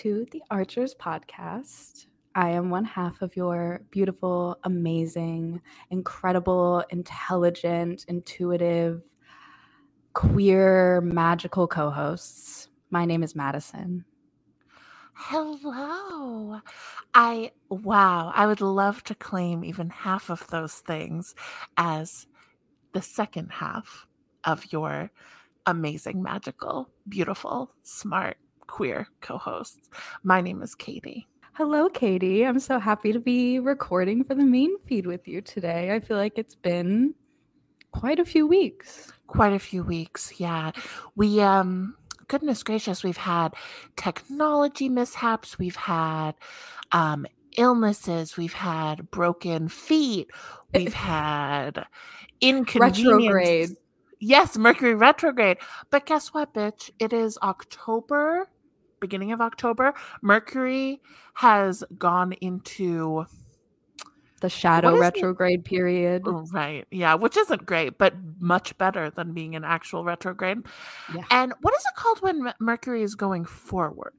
To the Archers podcast. I am one half of your beautiful, amazing, incredible, intelligent, intuitive, queer, magical co hosts. My name is Madyson. Hello. I, wow, I would love to claim even half of those things as the second half of your amazing, magical, beautiful, smart, queer co hosts. My name is Katie. Hello, Katie. I'm so happy to be recording for the main feed with you today. I feel like it's been quite a few weeks. Quite a few weeks, yeah. We, um, goodness gracious, we've had technology mishaps, we've had um, illnesses, we've had broken feet, we've had inconvenience. Retrograde. Yes, Mercury retrograde. But guess what, bitch? It is October, beginning of October. Mercury has gone into the shadow retrograde period. Oh, right. Yeah, which isn't great, but much better than being an actual retrograde. Yeah. And what is it called when Mercury is going forward?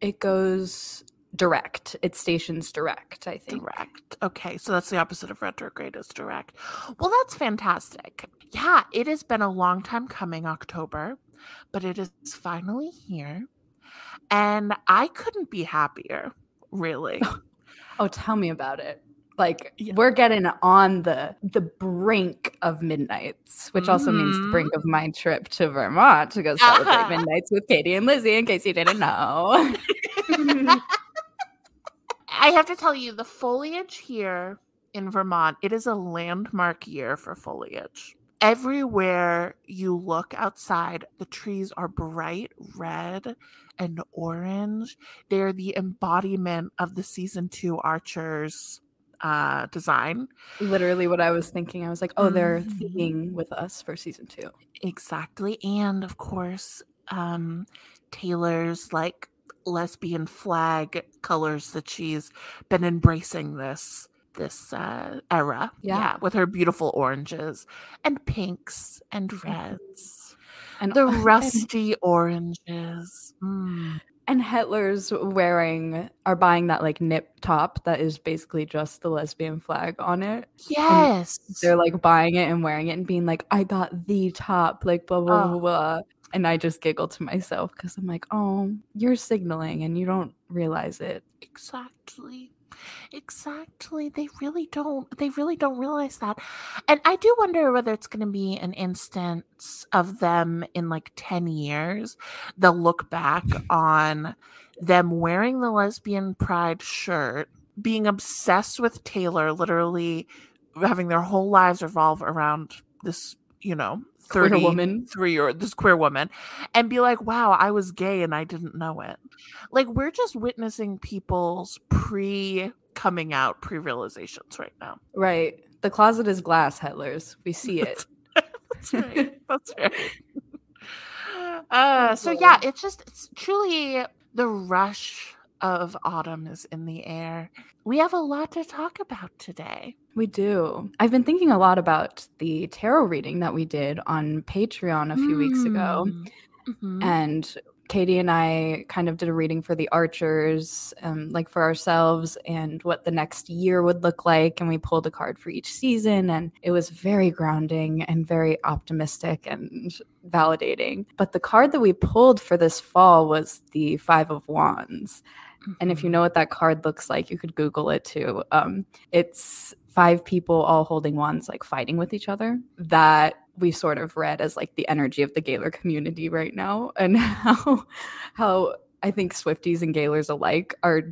It goes direct. It stations direct, I think. Direct. Okay, so that's the opposite of retrograde is direct. Well, that's fantastic. Yeah, it has been a long time coming, October, but it is finally here. And I couldn't be happier, really. oh, tell me about it like yeah. we're getting on the the brink of midnights which also mm-hmm. means the brink of my trip to vermont to go celebrate uh-huh. midnights with katie and lizzie in case you didn't know i have to tell you the foliage here in vermont it is a landmark year for foliage everywhere you look outside the trees are bright red and orange they're the embodiment of the season two archers uh design. Literally what I was thinking. I was like, oh, they're mm-hmm. theming with us for season two. Exactly. And of course, um Taylor's like lesbian flag colors that she's been embracing this this uh era. Yeah. yeah with her beautiful oranges and pinks and reds. And the rusty oranges. Mm and Hetlers wearing are buying that like nip top that is basically just the lesbian flag on it. Yes. And they're like buying it and wearing it and being like, I got the top, like blah blah oh. blah blah. And I just giggle to myself because I'm like, oh, you're signaling and you don't realize it. Exactly. Exactly. They really don't they really don't realize that. And I do wonder whether it's going to be an instance of them in like 10 years they'll look back on them wearing the lesbian pride shirt, being obsessed with Taylor, literally having their whole lives revolve around this, you know, 30 queer woman. three or this queer woman and be like wow i was gay and i didn't know it. Like we're just witnessing people's pre coming out pre realizations right now. Right. The closet is glass Hetlers we see it. That's right. That's right. Uh so yeah it's just it's truly the rush of autumn is in the air. We have a lot to talk about today. We do. I've been thinking a lot about the tarot reading that we did on Patreon a few mm. weeks ago. Mm, mm-hmm. And Katie and I kind of did a reading for the archers, um, like for ourselves, and what the next year would look like. And we pulled a card for each season, and it was very grounding and very optimistic and validating. But the card that we pulled for this fall was the Five of Wands. And if you know mm-hmm. what that card looks like, you could Google it too. Um, it's five people all holding wands, like fighting with each other. That we sort of read as like the energy of the Gaylor community right now, and how how I think Swifties and Gaylors alike are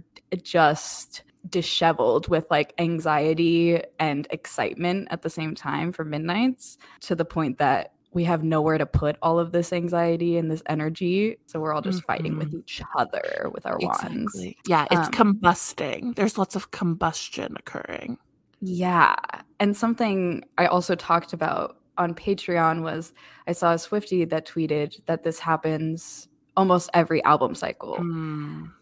just disheveled with like anxiety and excitement at the same time for midnights to the point that we have nowhere to put all of this anxiety and this energy. So we're all just mm-hmm. fighting with mm-hmm. each other with our exactly. wands. Yeah, it's um, combusting. There's lots of combustion occurring. Yeah. And something I also talked about on Patreon was I saw a Swifty that tweeted that this happens almost every album cycle. Mm.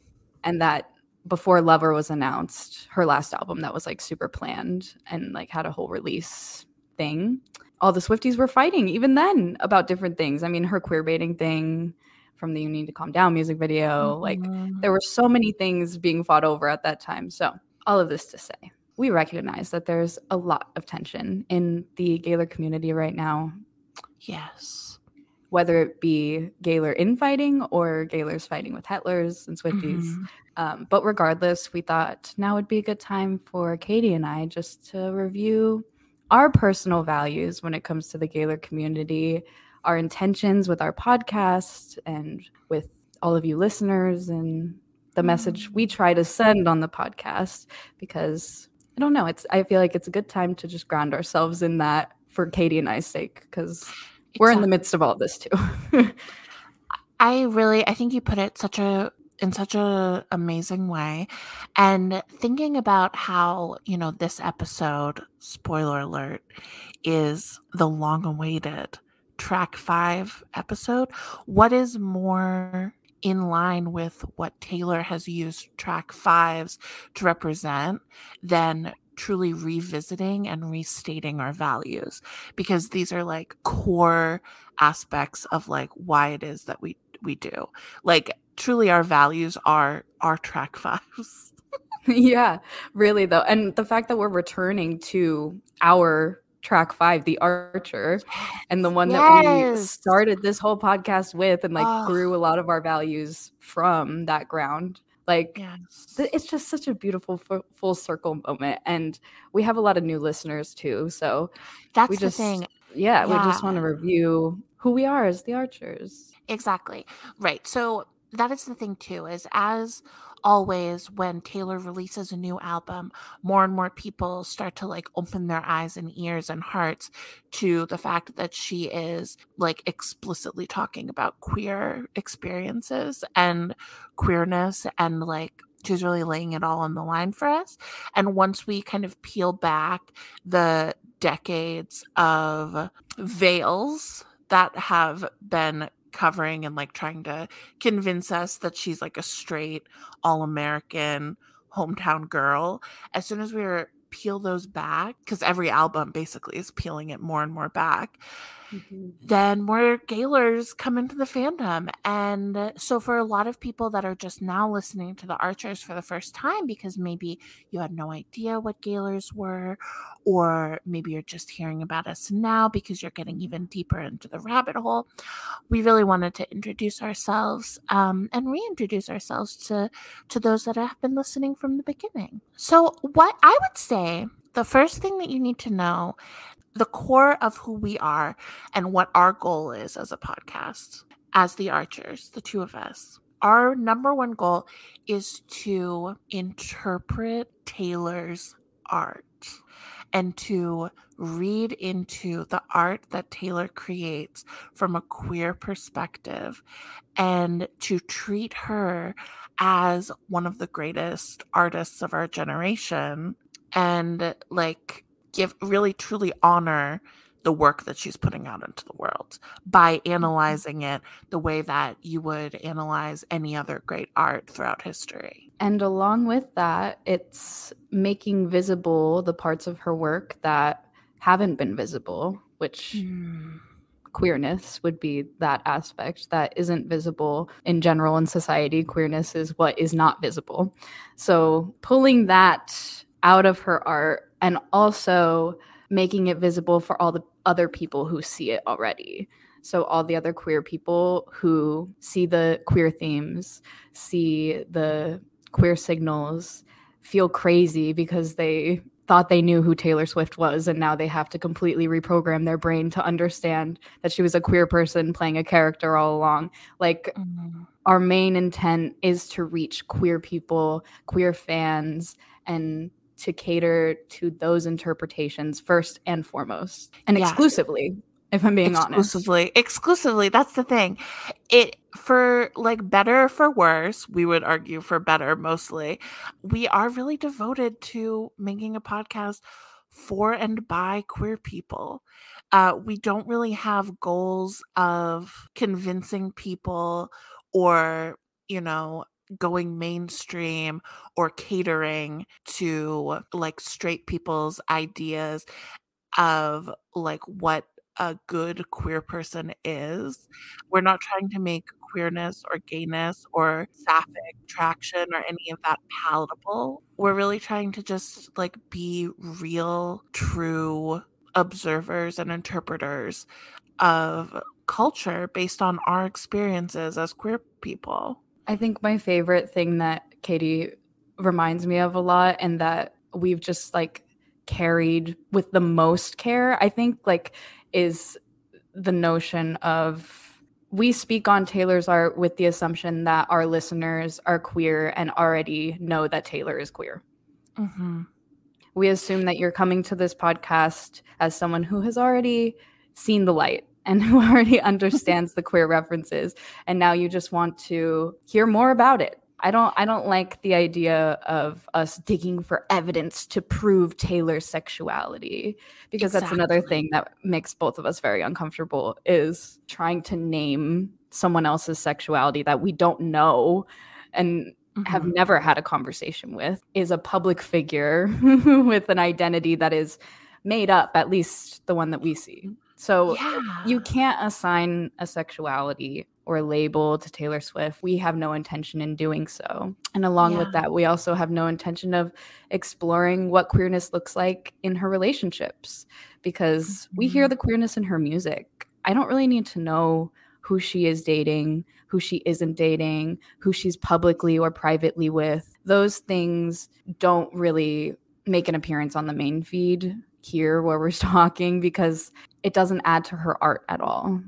And that before Lover was announced, her last album that was like super planned and like had a whole release thing all the Swifties were fighting even then about different things. I mean, her queer baiting thing from the You Need to Calm Down music video. Mm-hmm. Like there were so many things being fought over at that time. So, all of this to say, we recognize that there's a lot of tension in the Gaylor community right now. Yes. Whether it be Gaylor infighting or Gaylors fighting with Hetlers and Swifties. Mm-hmm. Um, but regardless, we thought now would be a good time for Katie and I just to review our personal values when it comes to the Gaylor community, our intentions with our podcast, and with all of you listeners, and the mm-hmm. message we try to send on the podcast. Because I don't know, it's I feel like it's a good time to just ground ourselves in that for Katie and I's sake, because exactly. we're in the midst of all this too. I really, I think you put it such a in such a amazing way. And thinking about how you know this episode spoiler alert is the long awaited track 5 episode what is more in line with what Taylor has used track 5s to represent than truly revisiting and restating our values? Because these are like core aspects of like why it is that we we do like truly our values are our track fives. yeah, really though. And the fact that we're returning to our track five, The Archer, and the one yes. that we started this whole podcast with and like oh. grew a lot of our values from that ground. Like, yes. th- it's just such a beautiful f- full circle moment. And we have a lot of new listeners too. So that's we just, the thing. Yeah, yeah. we just want to review who we are as the Archers. Exactly. Right. So that is the thing too is as always when taylor releases a new album more and more people start to like open their eyes and ears and hearts to the fact that she is like explicitly talking about queer experiences and queerness and like she's really laying it all on the line for us and once we kind of peel back the decades of veils that have been covering and like trying to convince us that she's like a straight all American hometown girl. As soon as we were peel those back, because every album basically is peeling it more and more back, mm-hmm. then more Gaylors come into the fandom. And so, for a lot of people that are just now listening to the Archers for the first time, because maybe you had no idea what Gaylors were, or maybe you're just hearing about us now because you're getting even deeper into the rabbit hole, we really wanted to introduce ourselves um, and reintroduce ourselves to, to those that have been listening from the beginning. So, what I would say the first thing that you need to know the core of who we are and what our goal is as a podcast, as the Archers, the two of us. Our number one goal is to interpret Taylor's art and to read into the art that Taylor creates from a queer perspective and to treat her as one of the greatest artists of our generation and like give really truly honor the work that she's putting out into the world by mm-hmm. analyzing it the way that you would analyze any other great art throughout history. And along with that, it's making visible the parts of her work that haven't been visible, which mm. queerness would be that aspect that isn't visible in general in society. Queerness is what is not visible. So pulling that out of her art and also making it visible for all the other people who see it already. So, all the other queer people who see the queer themes, see the queer signals, feel crazy because they thought they knew who Taylor Swift was, and now they have to completely reprogram their brain to understand that she was a queer person playing a character all along. Like, mm-hmm. our main intent is to reach queer people, queer fans, and to cater to those interpretations first and foremost and yeah. exclusively if i'm being exclusively, honest exclusively Exclusively. that's the thing it for like better for worse we would argue for better mostly we are really devoted to making a podcast for and by queer people uh, we don't really have goals of convincing people or you know going mainstream or catering to like straight people's ideas of like what a good queer person is. We're not trying to make queerness or gayness or sapphic traction or any of that palatable. We're really trying to just like be real, true observers and interpreters of culture based on our experiences as queer people. I think my favorite thing that Katie reminds me of a lot and that we've just like carried with the most care, I think like is the notion of we speak on Taylor's art with the assumption that our listeners are queer and already know that Taylor is queer. Mm-hmm. We assume that you're coming to this podcast as someone who has already seen the light and who already understands the queer references. And now you just want to hear more about it. I don't I don't like the idea of us digging for evidence to prove Taylor's sexuality because exactly. that's another thing that makes both of us very uncomfortable is trying to name someone else's sexuality that we don't know and mm-hmm. have never had a conversation with is a public figure with an identity that is made up at least the one that we see. So yeah. you can't assign a sexuality or label to Taylor Swift. We have no intention in doing so. And along yeah. with that, we also have no intention of exploring what queerness looks like in her relationships because mm-hmm. we hear mm-hmm. the queerness in her music. I don't really need to know who she is dating, who she isn't dating, who she's publicly or privately with. Those things don't really make an appearance on the main feed here where we're talking because it doesn't add to her art at all.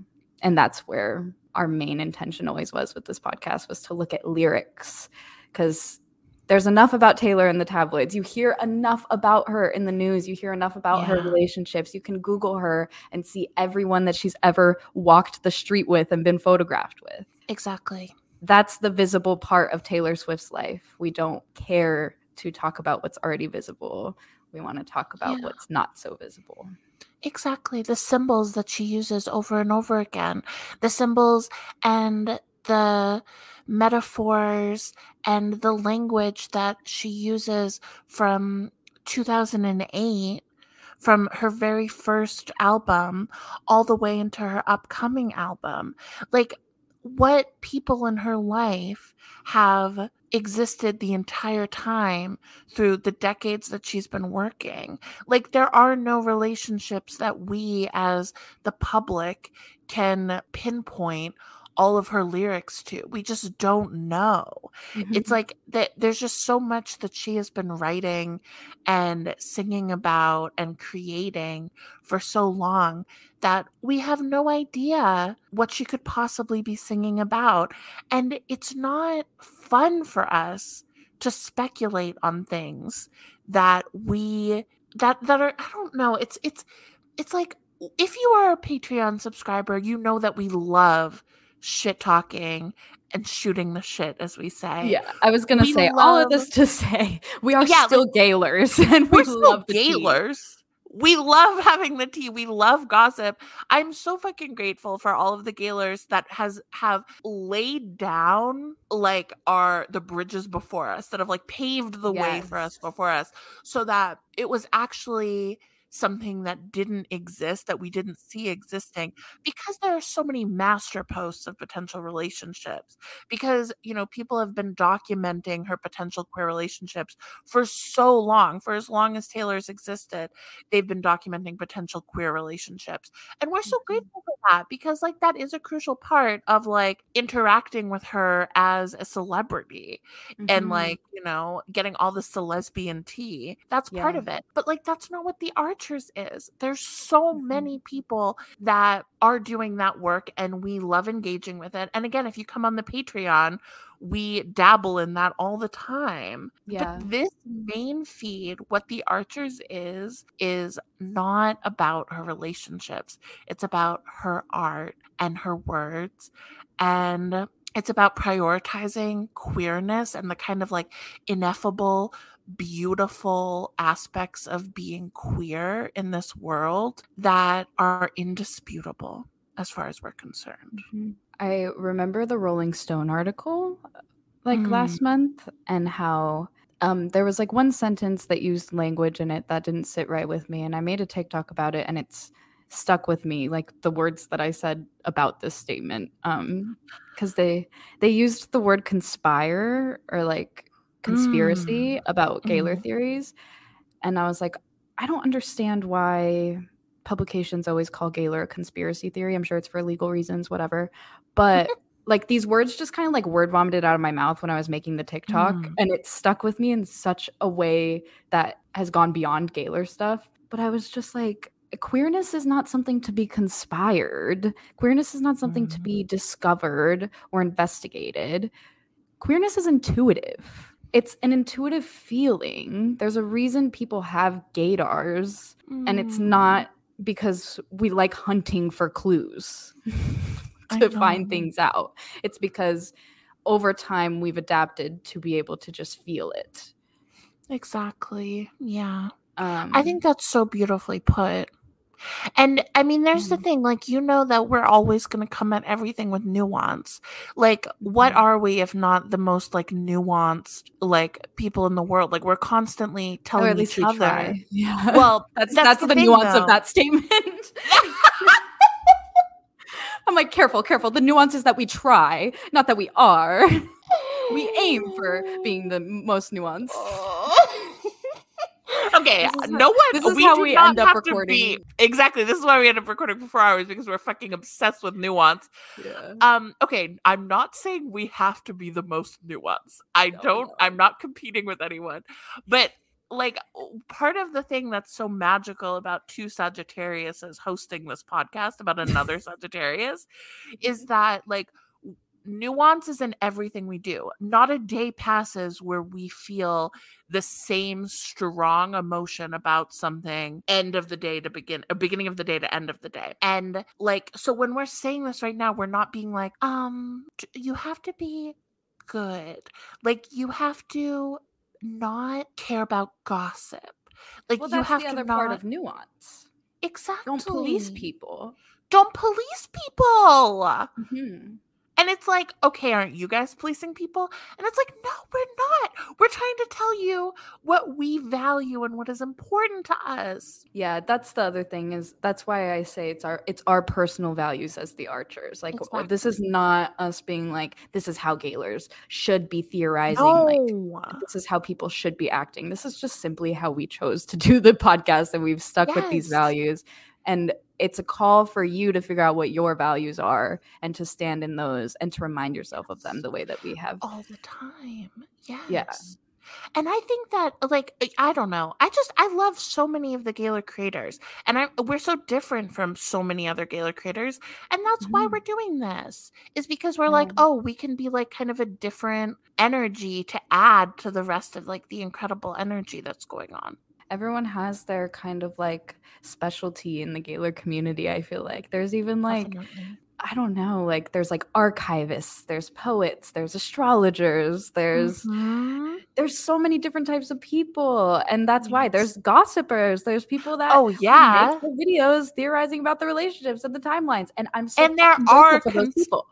And that's where our main intention always was with this podcast was to look at lyrics because there's enough about Taylor in the tabloids. You hear enough about her in the news. You hear enough about yeah. her relationships. You can Google her and see everyone that she's ever walked the street with and been photographed with. Exactly. That's the visible part of Taylor Swift's life. We don't care to talk about what's already visible. We want to talk about yeah. what's not so visible. Exactly. The symbols that she uses over and over again. The symbols and the metaphors and the language that she uses from 2008 from her very first album all the way into her upcoming album. Like what people in her life have existed the entire time through the decades that she's been working. Like, there are no relationships that we as the public can pinpoint all of her lyrics to. We just don't know. Mm-hmm. It's like that there's just so much that she has been writing and singing about and creating for so long that we have no idea what she could possibly be singing about. And it's not fun for us to speculate on things that we that that are I don't know, it's it's it's like if you are a Patreon subscriber, you know that we love shit talking and shooting the shit, as we say. Yeah, I was gonna we say love... all of this to say we are yeah, still like, and we love the gaylors. We love having the tea. We love gossip. I'm so fucking grateful for all of the gaylors that has have laid down like our the bridges before us that have like paved the yes. way for us before us so that it was actually something that didn't exist that we didn't see existing because there are so many master posts of potential relationships because you know people have been documenting her potential queer relationships for so long for as long as taylor's existed they've been documenting potential queer relationships and we're so mm-hmm. grateful for that because like that is a crucial part of like interacting with her as a celebrity mm-hmm. and like you know getting all the lesbian tea that's yeah. part of it but like that's not what the art is. There's so mm-hmm. many people that are doing that work and we love engaging with it. And again, if you come on the Patreon, we dabble in that all the time. Yeah. But this main feed, what the Archers is, is not about her relationships. It's about her art and her words. And it's about prioritizing queerness and the kind of like ineffable beautiful aspects of being queer in this world that are indisputable as far as we're concerned. Mm-hmm. I remember the Rolling Stone article like mm. last month and how um, there was like one sentence that used language in it that didn't sit right with me and I made a TikTok about it and it's stuck with me like the words that I said about this statement um cuz they they used the word conspire or like conspiracy mm. about Gaylor mm. theories and I was like I don't understand why publications always call Gaylor a conspiracy theory. I'm sure it's for legal reasons whatever. But like these words just kind of like word vomited out of my mouth when I was making the TikTok mm. and it stuck with me in such a way that has gone beyond Gaylor stuff. But I was just like queerness is not something to be conspired. Queerness is not something mm. to be mm. discovered or investigated. Queerness is intuitive. It's an intuitive feeling. There's a reason people have gaydars, mm. and it's mm. not because we like hunting for clues to find things out. It's because over time we've adapted to be able to just feel it. Exactly. Yeah. Um, I think that's so beautifully put. And I mean, there's the mm-hmm. thing, like, you know, that we're always going to come at everything with nuance. Like, what mm-hmm. are we if not the most, like, nuanced, like, people in the world? Like, we're constantly telling each other. Yeah. Well, that's, that's, that's the, the thing, nuance though. of that statement. I'm like, careful, careful. The nuance is that we try, not that we are. we aim for being the most nuanced. Okay, no one. This is we how we end up recording. Be, exactly. This is why we end up recording for four hours because we're fucking obsessed with nuance. Yeah. Um. Okay. I'm not saying we have to be the most nuanced. I no, don't. No. I'm not competing with anyone, but like part of the thing that's so magical about two Sagittarius as hosting this podcast about another Sagittarius is that like nuance is in everything we do. Not a day passes where we feel the same strong emotion about something end of the day to begin a uh, beginning of the day to end of the day. And like so when we're saying this right now, we're not being like, um, you have to be good. Like you have to not care about gossip. Like well, you have the other part of nuance. Exactly. Don't police people. Don't police people. Mm-hmm. And it's like, okay, aren't you guys policing people? And it's like, no, we're not. We're trying to tell you what we value and what is important to us. Yeah, that's the other thing is that's why I say it's our it's our personal values as the archers. Like exactly. this is not us being like this is how Gaylors should be theorizing. No. Like this is how people should be acting. This is just simply how we chose to do the podcast and we've stuck yes. with these values. And it's a call for you to figure out what your values are and to stand in those and to remind yourself of them the way that we have all the time. Yes. Yeah. And I think that like I don't know. I just I love so many of the Gaylor creators. And I we're so different from so many other Gaylor creators. And that's mm-hmm. why we're doing this. Is because we're like, oh, we can be like kind of a different energy to add to the rest of like the incredible energy that's going on everyone has their kind of like specialty in the Gaylor community. I feel like there's even like Definitely. I don't know, like there's like archivists, there's poets, there's astrologers, there's mm-hmm. there's so many different types of people, and that's yes. why there's gossipers, there's people that oh yeah videos theorizing about the relationships and the timelines, and I'm so and there are cons- people.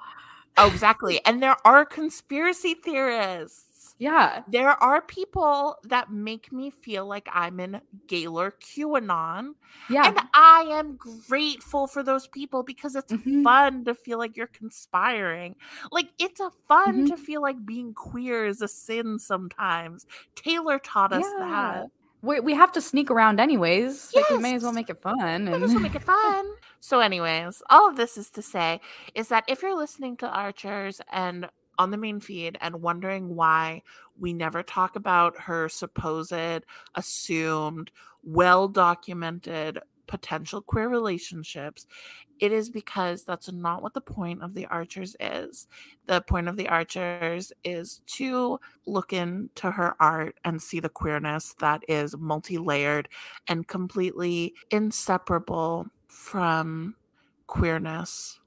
Oh, exactly, and there are conspiracy theorists. Yeah. There are people that make me feel like I'm in Gaylor QAnon. Yeah. And I am grateful for those people because it's mm-hmm. fun to feel like you're conspiring. Like it's a fun mm-hmm. to feel like being queer is a sin sometimes. Taylor taught us yeah. that. We, we have to sneak around anyways. Yes. Like we may as well make it fun. And... Might as well make it fun. so, anyways, all of this is to say is that if you're listening to Archers and on the main feed and wondering why we never talk about her supposed, assumed, well documented potential queer relationships, it is because that's not what the point of the Archers is. The point of the Archers is to look into her art and see the queerness that is multi layered and completely inseparable from queerness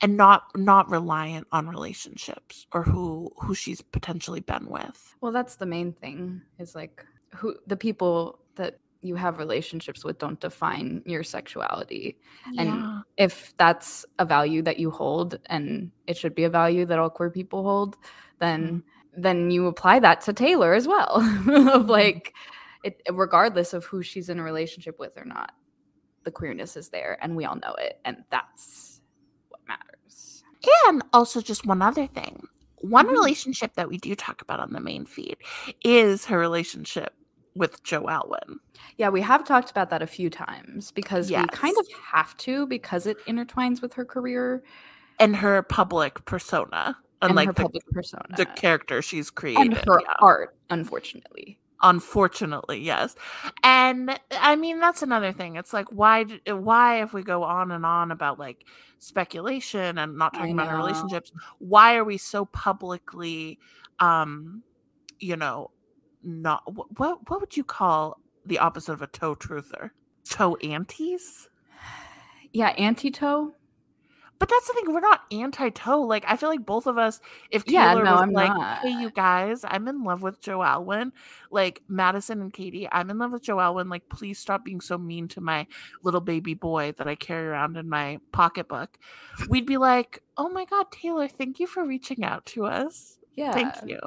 and not not reliant on relationships or who who she's potentially been with well that's the main thing is like who the people that you have relationships with don't define your sexuality yeah. and if that's a value that you hold and it should be a value that all queer people hold then mm-hmm. then you apply that to taylor as well of mm-hmm. like it regardless of who she's in a relationship with or not the queerness is there and we all know it and that's and also just one other thing. One Mhm. relationship that we do talk about on the main feed is her relationship with joe alwyn. Yeah we have talked about that a few times because we kind of have to because it intertwines with her career. And her public persona and unlike her the, public persona. the character she's created and her yeah. art unfortunately unfortunately yes. And i mean that's another thing it's like why why if we go on and on about like speculation and not talking about our relationships why are we so publicly um you know not what what would you call the opposite of a toe truther? Toe anties yeah anti-toe but that's the thing we're not anti-toe like i feel like both of us if Yeah, taylor no, was I'm like not. hey you guys i'm in love with joe alwyn like madyson and katie i'm in love with joe alwyn like please stop being so mean to my little baby boy that i carry around in my pocketbook. We'd be like oh my god taylor thank you for reaching out to us. Yeah. thank you.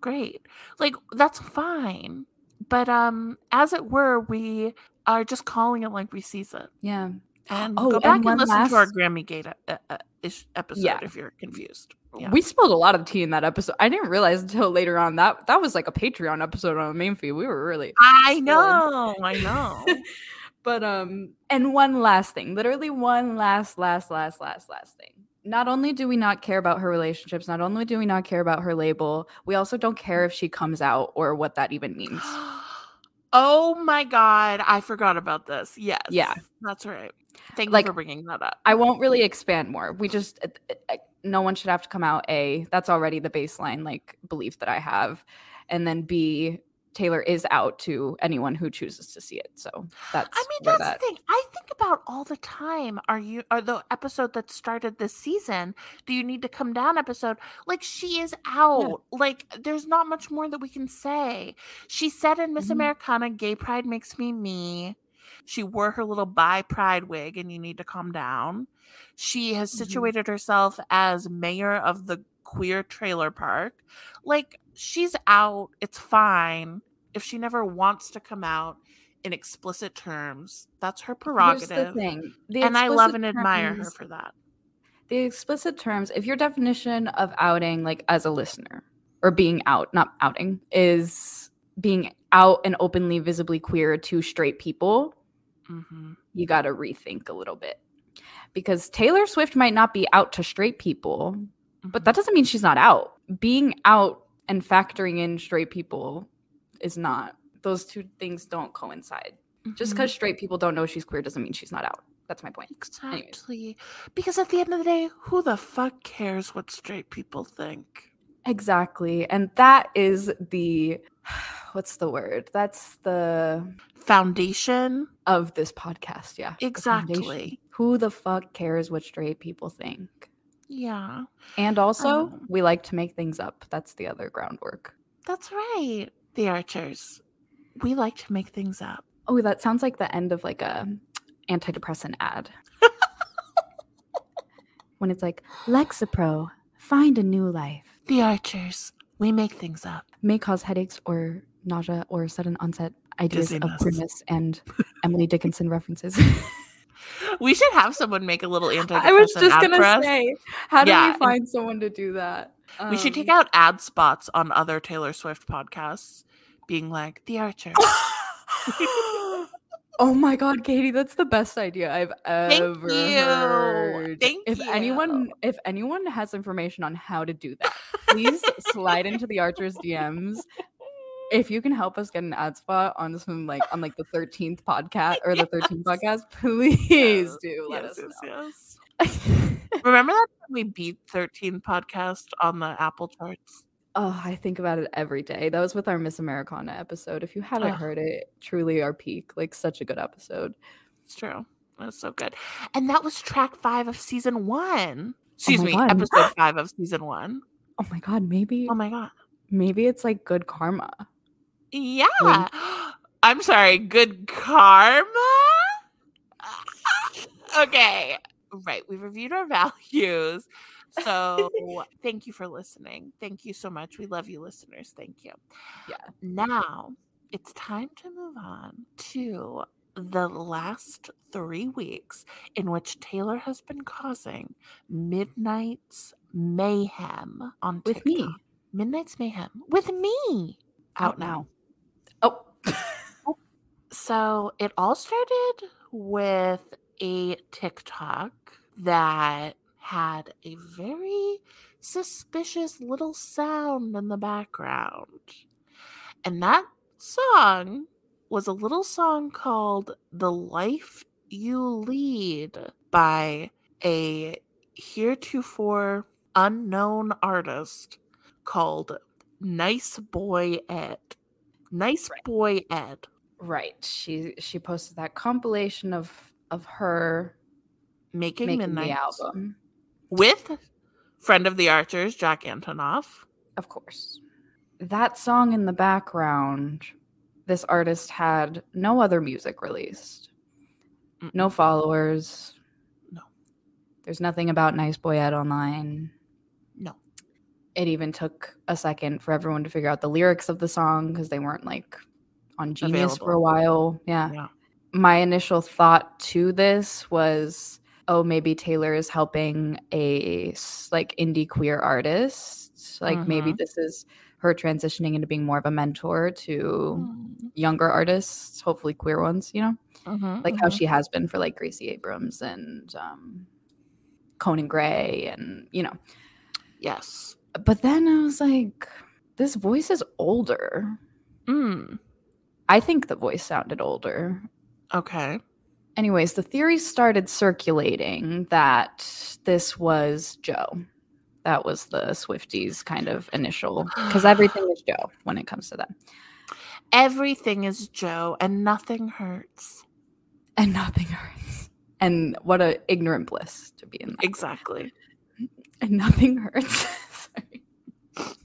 Great. Like that's fine but um as it were we are just calling it like we sees it. Yeah and Oh, go back and, one listen to our Grammy Gate uh, uh, ish episode Yeah. if you're confused. Yeah. We spilled a lot of tea in that episode. I didn't realize until later on that that was like a Patreon episode on the main feed. We were really I know, I know. But um and one last thing, literally one last last last last last thing. Not only do we not care about her relationships, not only do we not care about her label, we also don't care if she comes out or what that even means. oh my god, I forgot about this. Yes. Yeah. That's right. Thank Like, you for bringing that up. I won't really expand more. We just uh, uh, no one should have to come out. A that's already the baseline like belief that I have, and then B Taylor is out to anyone who chooses to see it. So that's I mean, that's that the thing. I think about all the time. Are you are the episode that started this season? Do you need to calm down episode? Like she is out. Like there's not much more that we can say. She said in Miss Mhm. Americana, "Gay pride makes me me." She wore her little bi pride wig, and you need to calm down. She has Mhm. situated herself as mayor of the queer trailer park. Like she's out. It's fine. If she never wants to come out in explicit terms, that's her Here's prerogative. the thing. The and I love and admire her for that. the explicit terms if your definition of outing like as a listener or being out not outing is being out and openly visibly queer to straight people hmm you got to rethink a little bit because taylor swift might not be out to straight people but that doesn't mean she's not out being out and factoring in straight people is not those two things don't coincide just Mhm. because straight people don't know she's queer doesn't mean she's not out that's my point Anyways. exactly because at the end of the day, who the fuck cares what straight people think? Exactly. And that is the what's the word? That's the Foundation, of this podcast, yeah. the exactly. Who the fuck cares what straight people think? Yeah, And also, Um, we like to make things up. That's the other groundwork. that's right. The Archers, we like to make things up. Oh, that sounds like the end of like a antidepressant ad. when it's like Lexapro, find a new life. The Archers, we make things up. May cause headaches or nausea or sudden onset ideas Dizziness. of queerness and Emily Dickinson references. We should have someone make a little antidepressant I was just gonna say, how do Yeah. we find someone to do that? We should take Um, out ad spots on other Taylor Swift podcasts, being like the Archer. oh my god, Katie, that's the best idea I've ever you. heard. Thank if anyone if anyone has information on how to do that, please slide into the Archer's DMs. If you can help us get an ad spot on some like on like the 13th podcast or the 13th podcast, please Yes, do let yes, us yes, know. yes. Remember that we beat 13 podcast on the Apple charts? Oh, I think about it every day. That was with our Miss Americana episode. If you haven't Ugh. heard it, truly our peak. Like such a good episode. It's true. That's so good. And that was track five of season one. Oh Excuse my me, God. episode five of season one. Oh my god, maybe Oh my god. maybe it's like good karma. Yeah. I'm sorry. Good karma. okay. Right. We reviewed our values. So thank you for listening. Thank you so much. We love you, listeners. Thank you. Yeah. Now it's time to move on to the last three weeks in which Taylor has been causing Midnight's mayhem on with TikTok. me. Midnight's mayhem with me. Out now. Oh. oh. So it all started with a TikTok that had a very suspicious little sound in the background. And that song was a little song called The Life You Lead by a heretofore unknown artist called Nice Boy Ed. Nice Right. Boy Ed. Right. She she posted that compilation of of her Making, making Midnight the album. With friend of the Archers, Jack Antonoff. Of course. That song in the background, this artist had no other music released. No followers. No. There's nothing about Nice Boy Ed online. No. It even took a second for everyone to figure out the lyrics of the song because they weren't like on Genius for a while. Yeah. Yeah. My initial thought to this was, oh, maybe Taylor is helping a like indie queer artist. Like maybe Mhm. this is her transitioning into being more of a mentor to Mm. younger artists, hopefully queer ones, you know? Mhm, like how mhm. she has been for like Gracie Abrams and um, Conan Gray, and you know. Yes. But then I was like, this voice is older. Mm. I think the voice sounded older. Okay. Anyways, the theory started circulating that this was Joe. That was the Swifties kind of initial, because everything is Joe when it comes to them. Everything is Joe and nothing hurts. And nothing hurts. And what a ignorant bliss to be in that. Exactly. and nothing hurts. Sorry.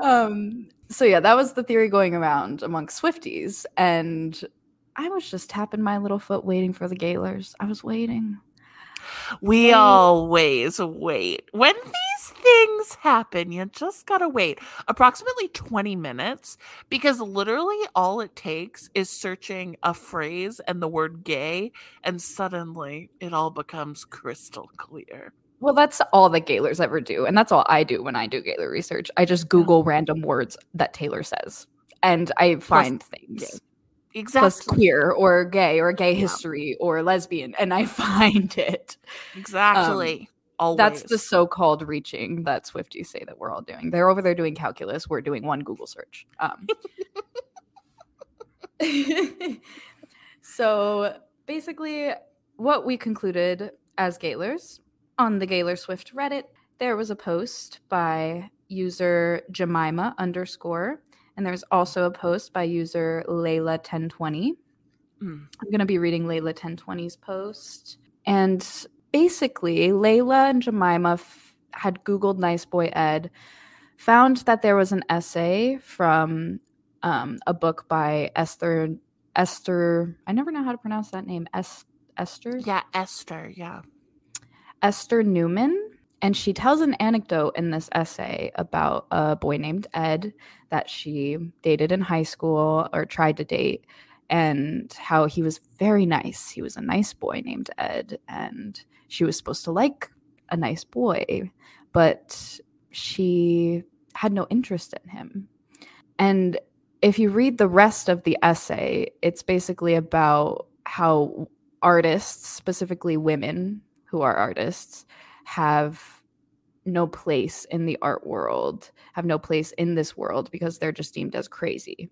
um so yeah, that was the theory going around amongst Swifties and I was just tapping my little foot waiting for the Gaylors. I was waiting. We Wait. always wait. When these things happen, you just gotta wait approximately 20 minutes because literally all it takes is searching a phrase and the word gay, and suddenly it all becomes crystal clear. Well, that's all that Gaylors ever do, and that's all I do when I do Gaylor research. I just Google random words that Taylor says, and I find things. Gay. Plus Exactly. queer or gay or gay Yeah. history or lesbian, and I find it. Exactly. Always. That's the so-called reaching that Swifties say that we're all doing. They're over there doing calculus. We're doing one Google search. Um, so basically, what we concluded as Gaylors on the Gaylor Swift Reddit, there was a post by user Jemima underscore, and there's also a post by user Layla1020. Mm. I'm going to be reading Layla 1020's post. And basically, Layla and Jemima f- had Googled Nice Boy Ed, found that there was an essay from um, a book by Esther, Esther, I never know how to pronounce that name, es- Esther? Yeah, Esther. Yeah. Esther Newton. And she tells an anecdote in this essay about a boy named Ed that she dated in high school or tried to date, and how he was very nice. He was a nice boy named Ed, and she was supposed to like a nice boy, but she had no interest in him. And if you read the rest of the essay, it's basically about how artists, specifically women who are artists, have no place in the art world, have no place in this world because they're just deemed as crazy.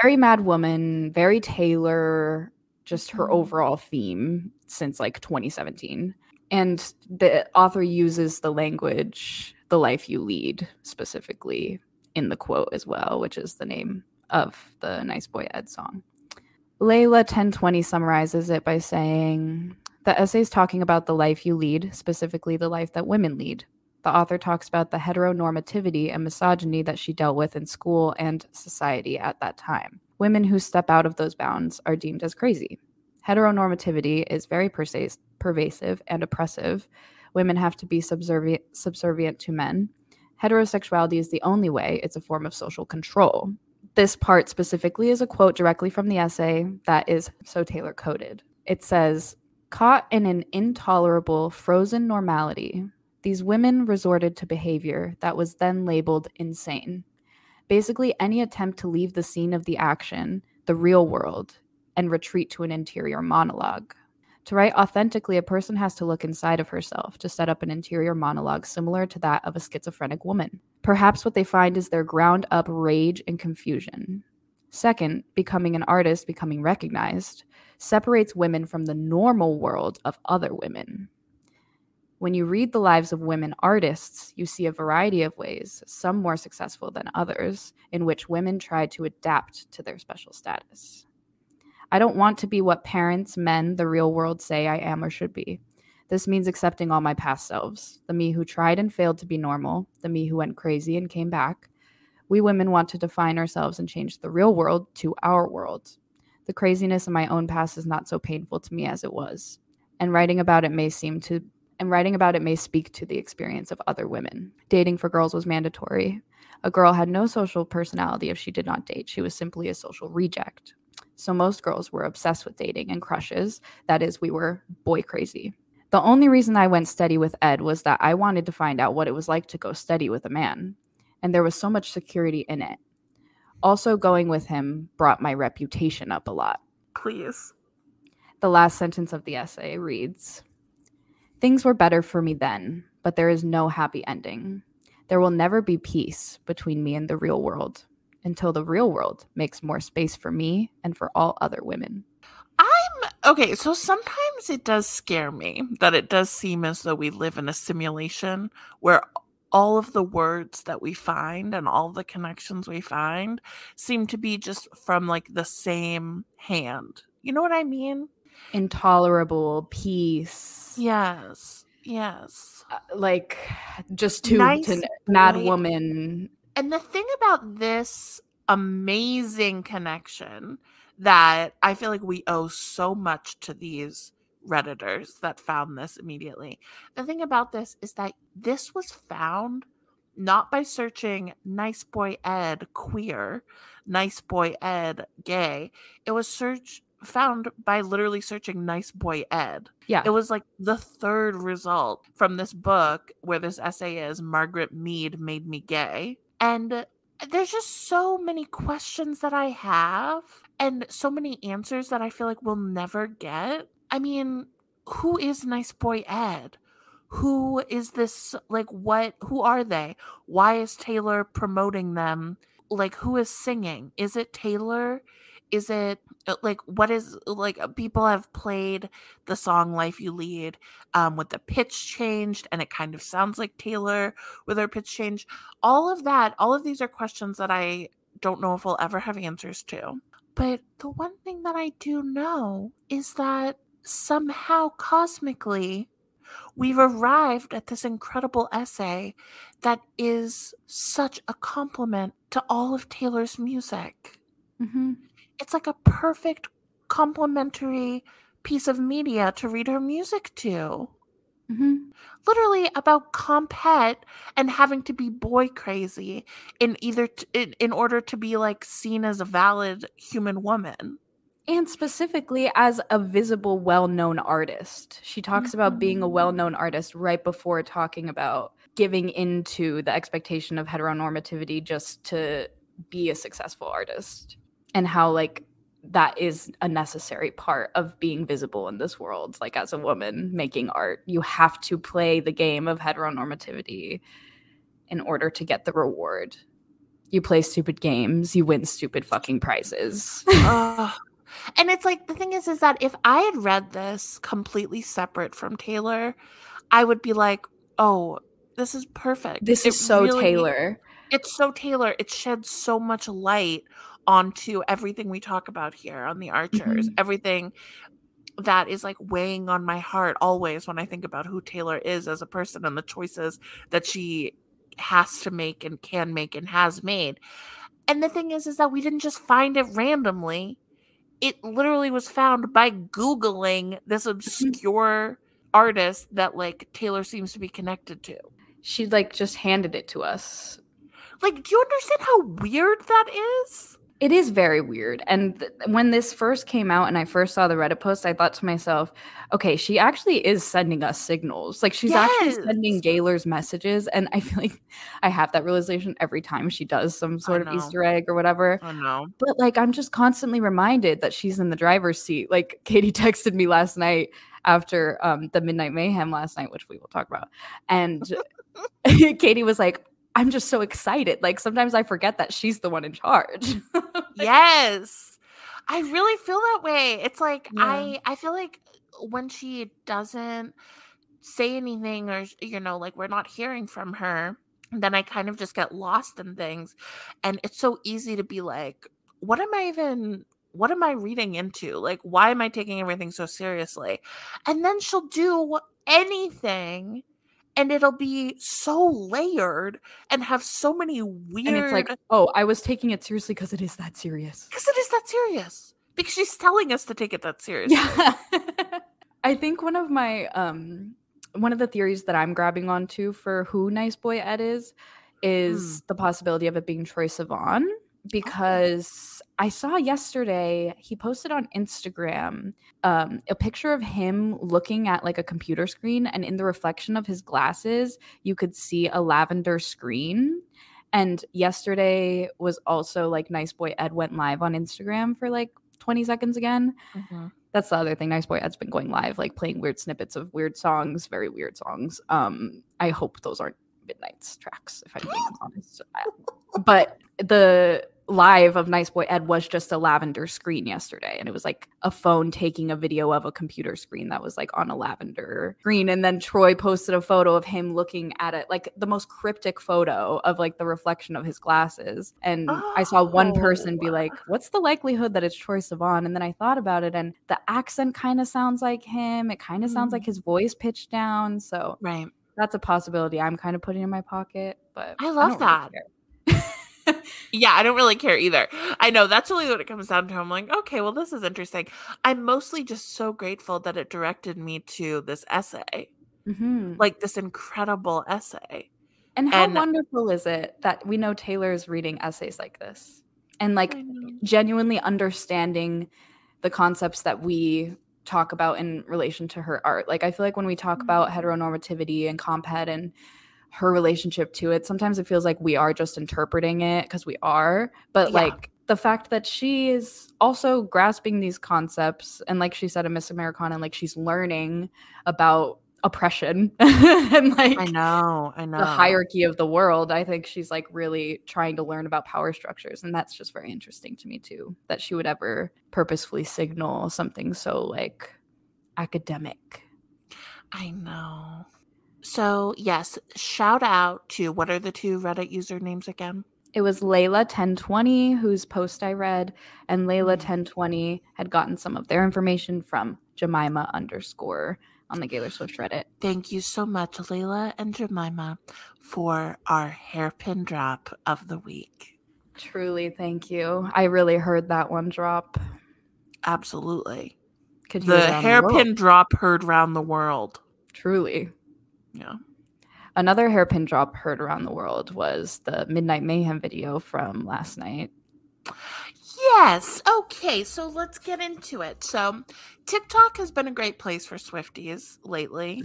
Very mad woman, very Taylor, just her Mhm. overall theme since like 2017. And the author uses the language, the life you lead, specifically in the quote as well, which is the name of the Nice Boy Ed song. Layla 1020 summarizes it by saying, the essay is talking about the life you lead, specifically the life that women lead. The author talks about the heteronormativity and misogyny that she dealt with in school and society at that time. Women who step out of those bounds are deemed as crazy. Heteronormativity is very pervasive and oppressive. Women have to be subservient, to men. Heterosexuality is the only way, it's a form of social control. This part specifically is a quote directly from the essay that is so Taylor coded. It says, Caught in an intolerable frozen normality, these women resorted to behavior that was then labeled insane. Basically, any attempt to leave the scene of the action, the real world, and retreat to an interior monologue. To write authentically, a person has to look inside of herself to set up an interior monologue similar to that of a schizophrenic woman. Perhaps what they find is their ground up rage and confusion. Second, becoming an artist, becoming recognized, separates women from the normal world of other women. When you read the lives of women artists, you see a variety of ways, some more successful than others, in which women try to adapt to their special status. I don't want to be what parents, men, the real world say I am or should be. This means accepting all my past selves the me who tried and failed to be normal, the me who went crazy and came back. We women want to define ourselves and change the real world to our world. The craziness in my own past is not so painful to me as it was. And writing about it may seem to and writing about it may speak to the experience of other women. Dating for girls was mandatory. A girl had no social personality if she did not date. She was simply a social reject. So most girls were obsessed with dating and crushes. That is, we were boy crazy. The only reason I went steady with Ed was that I wanted to find out what it was like to go steady with a man. And there was so much security in it. Also, going with him brought my reputation up a lot. Please. The last sentence of the essay reads Things were better for me then, but there is no happy ending. There will never be peace between me and the real world until the real world makes more space for me and for all other women. I'm okay, so sometimes it does scare me that it does seem as though we live in a simulation where all of the words that we find and all the connections we find seem to be just from like the same hand. You know what I mean? intolerable peace. Yes. Yes. Uh, like just to, nice to mad woman. And the thing about this amazing connection that I feel like we owe so much to these redditors that found this immediately. The thing about this is that this was found not by searching nice boy ed queer, nice boy ed gay. It was searched found by literally searching nice boy ed yeah it was like the third result from this book where this essay is margaret mead made me gay and there's just so many questions that i have and so many answers that i feel like we'll never get i mean who is nice boy ed? Who is this like what who are they? Why is taylor promoting them? Like who is singing? Is it taylor? Is it uh, like what is like uh, people have played the song life you lead um with the pitch changed and it kind of sounds like taylor with her pitch change. All of that all of these are questions that i don't know if we'll ever have answers to. But the one thing that i do know is that somehow cosmically we've arrived at this incredible essay that is such a compliment to all of taylor's music mm-hmm it's like a perfect complementary piece of media to read her music to. Mm-hmm. Literally about comphet and having to be boy crazy in either t- in, in order to be like seen as a valid human woman and specifically as a visible well-known artist she talks mm-hmm. about being a mm-hmm. well-known artist right before talking about giving into the expectation of heteronormativity just to be a successful artist and how like that is a necessary part of being visible in this world like as a woman making art you have to play the game of heteronormativity in order to get the reward you play stupid games you win stupid fucking prizes and it's like the thing is is that if i had read this completely separate from taylor i would be like oh this is perfect this it is so really, taylor it's so taylor it sheds so much light onto everything we talk about here on the archers, mm-hmm. everything that is like weighing on my heart always when I think about who Taylor is as a person and the choices that she has to make and can make and has made. And the thing is is that we didn't just find it randomly. It literally was found by googling this mm-hmm. obscure artist that like Taylor seems to be connected to. She like just handed it to us. Like do you understand how weird that is? It is very weird. And th- when this first came out and I first saw the Reddit post, I thought to myself, okay, she actually is sending us signals. Like she's yes. actually sending Gaylor's messages. And I feel like I have that realization every time she does some sort of Easter egg or whatever. I know. But like I'm just constantly reminded that she's in the driver's seat. Like Katie texted me last night after um, the Midnight Mayhem last night, which we will talk about. And Katie was like, I'm just so excited. Like sometimes I forget that she's the one in charge. like, yes. I really feel that way. It's like yeah. I I feel like uh, when she doesn't say anything or you know like we're not hearing from her, then I kind of just get lost in things and it's so easy to be like what am I even what am I reading into? Like why am I taking everything so seriously? And then she'll do anything and it'll be so layered and have so many weird. And it's like, oh, I was taking it seriously because it is that serious. Because it is that serious. Because she's telling us to take it that seriously. Yeah. I think one of my um one of the theories that I'm grabbing onto for who Nice Boy Ed is is mm. the possibility of it being Troye Sivan because I saw yesterday he posted on Instagram um, a picture of him looking at like a computer screen, and in the reflection of his glasses, you could see a lavender screen. And yesterday was also like Nice Boy Ed went live on Instagram for like 20 seconds again. Mm-hmm. That's the other thing. Nice Boy Ed's been going live, like playing weird snippets of weird songs, very weird songs. Um, I hope those aren't Midnight's tracks, if I'm being honest. But the live of Nice Boy Ed was just a lavender screen yesterday. And it was like a phone taking a video of a computer screen that was like on a lavender screen. And then Troye posted a photo of him looking at it, like the most cryptic photo of like the reflection of his glasses. And oh. I saw one person be like, oh. What's the likelihood that it's Troye Sivan? And then I thought about it, and the accent kind of sounds like him. It kind of mm. sounds like mm. his voice pitched down. So, right. That's a possibility I'm kind of putting in my pocket, but I love I that. Really yeah, I don't really care either. I know that's really what it comes down to. I'm like, okay, well, this is interesting. I'm mostly just so grateful that it directed me to this essay, mm-hmm. like this incredible essay. And how and, wonderful is it that we know Taylor is reading essays like this and like genuinely understanding the concepts that we talk about in relation to her art. Like, I feel like when we talk mm-hmm. about heteronormativity and comp and her relationship to it. Sometimes it feels like we are just interpreting it because we are but yeah. like the fact that she is also grasping these concepts and like she said in miss americana and like she's learning about oppression and like i know i know. the hierarchy of the world i think she's like really trying to learn about power structures and that's just very interesting to me too that she would ever purposefully signal something so like academic. I know so, yes, shout out to what are the two Reddit usernames again? It was Layla1020, whose post I read, and Layla1020 mm. had gotten some of their information from Jemima underscore on the Gaylor Swift Reddit. Thank you so much, Layla and Jemima, for our hairpin drop of the week. Truly, thank you. I really heard that one drop. Absolutely. Could the hairpin the drop heard around the world. Truly. Yeah. Another hairpin drop heard around the world was the Midnight Mayhem video from last night. Yes. Okay. So let's get into it. So TikTok has been a great place for Swifties lately.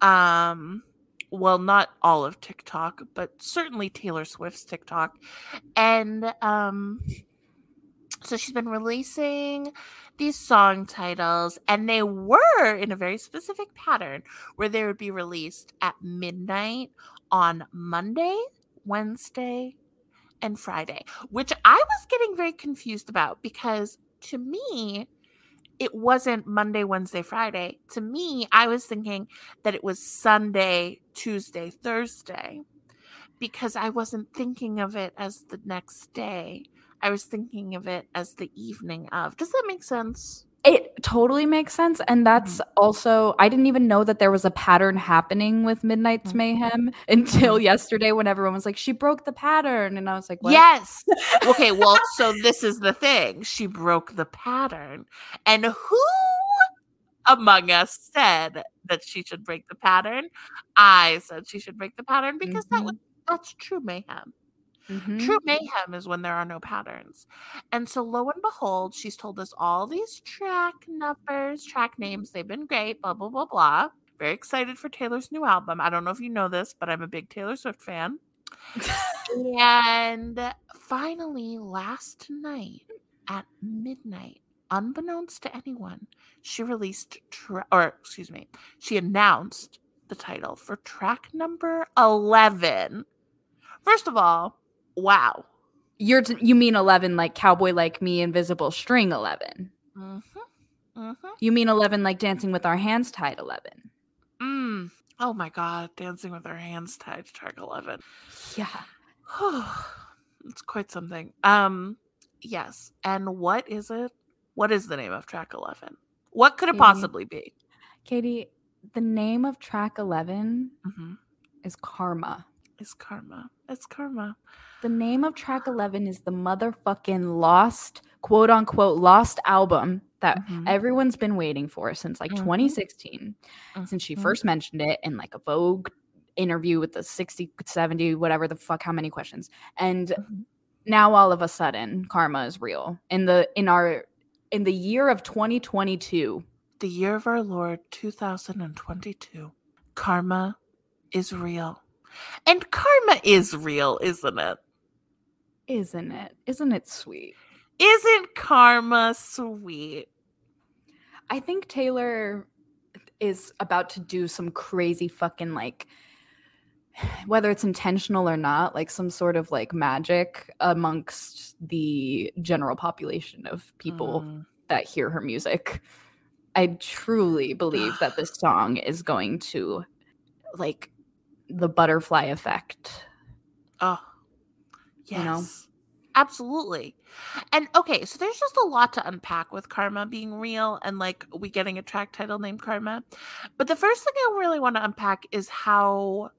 Um, well, not all of TikTok, but certainly Taylor Swift's TikTok. And um, so she's been releasing these song titles, and they were in a very specific pattern where they would be released at midnight on Monday, Wednesday, and Friday, which I was getting very confused about because to me, it wasn't Monday, Wednesday, Friday. To me, I was thinking that it was Sunday, Tuesday, Thursday because I wasn't thinking of it as the next day. I was thinking of it as the evening of. Does that make sense? It totally makes sense. And that's mm-hmm. also, I didn't even know that there was a pattern happening with Midnight's mm-hmm. Mayhem until mm-hmm. yesterday when everyone was like, she broke the pattern. And I was like, what? Yes. okay. Well, so this is the thing. She broke the pattern. And who among us said that she should break the pattern? I said she should break the pattern because mm-hmm. that was, that's true mayhem. Mm-hmm. True mayhem is when there are no patterns. And so, lo and behold, she's told us all these track numbers, track names. They've been great, blah, blah, blah, blah. Very excited for Taylor's new album. I don't know if you know this, but I'm a big Taylor Swift fan. and finally, last night at midnight, unbeknownst to anyone, she released, tra- or excuse me, she announced the title for track number 11. First of all, wow. You're t- you mean 11 like Cowboy Like Me Invisible String 11. Mm-hmm. Mm-hmm. You mean 11 like Dancing with Our Hands Tied 11. Mm. Oh my god, Dancing with Our Hands Tied track 11. Yeah. it's quite something. Um yes. And what is it? What is the name of track 11? What could it Katie, possibly be? Katie, the name of track 11 mm-hmm. is Karma. Is Karma. It's Karma. The name of track 11 is the motherfucking lost, quote unquote, lost album that mm-hmm. everyone's been waiting for since like mm-hmm. 2016, mm-hmm. since she mm-hmm. first mentioned it in like a Vogue interview with the 60, 70, whatever the fuck, how many questions. And mm-hmm. now all of a sudden, karma is real. In the, in our, in the year of 2022, the year of our Lord 2022, karma is real. And karma is real, isn't it? Isn't it? Isn't it sweet? Isn't karma sweet? I think Taylor is about to do some crazy fucking like whether it's intentional or not, like some sort of like magic amongst the general population of people mm. that hear her music. I truly believe that this song is going to like the butterfly effect. Oh, yes. You know? Absolutely. And okay, so there's just a lot to unpack with Karma being real and like we getting a track title named Karma. But the first thing I really want to unpack is how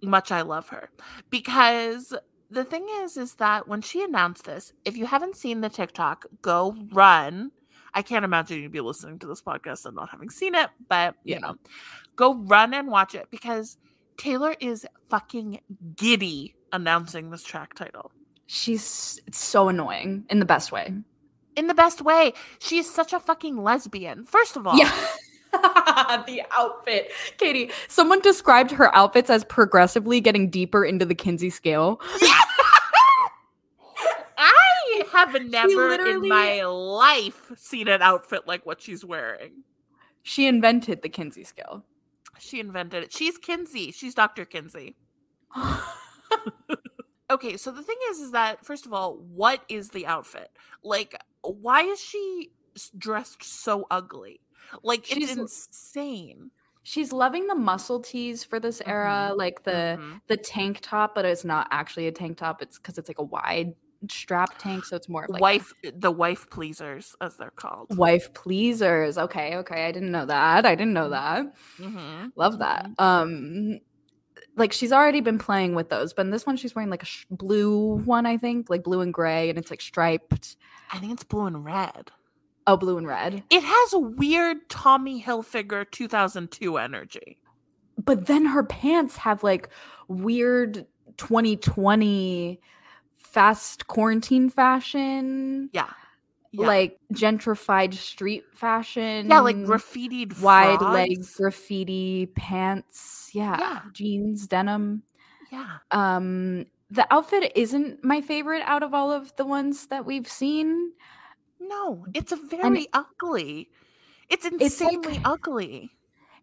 much I love her. Because the thing is, is that when she announced this, if you haven't seen the TikTok, go run I can't imagine you'd be listening to this podcast and not having seen it, but you know, go run and watch it because Taylor is fucking giddy announcing this track title. She's it's so annoying in the best way. In the best way. She is such a fucking lesbian. First of all, yeah. the outfit. Katie, someone described her outfits as progressively getting deeper into the Kinsey scale. I have never in my life seen an outfit like what she's wearing. She invented the Kinsey scale. She invented it. She's Kinsey. She's Dr. Kinsey. okay, so the thing is is that first of all, what is the outfit? Like why is she dressed so ugly? Like she's, it's insane. She's loving the muscle tees for this era, mm-hmm. like the mm-hmm. the tank top, but it's not actually a tank top. It's because it's like a wide strap tank, so it's more like wife the wife pleasers as they're called. Wife pleasers. Okay, okay. I didn't know that. I didn't know that. Mm-hmm. Love that. Mm-hmm. Um like she's already been playing with those, but in this one she's wearing like a sh- blue one, I think, like blue and gray, and it's like striped. I think it's blue and red. Oh, blue and red. It has a weird Tommy Hilfiger 2002 energy. But then her pants have like weird 2020 fast quarantine fashion. Yeah. Yeah. Like gentrified street fashion. Yeah, like graffitied wide leg graffiti pants. Yeah. yeah. Jeans, denim. Yeah. Um the outfit isn't my favorite out of all of the ones that we've seen. No, it's a very and ugly. It's insanely it's like, ugly.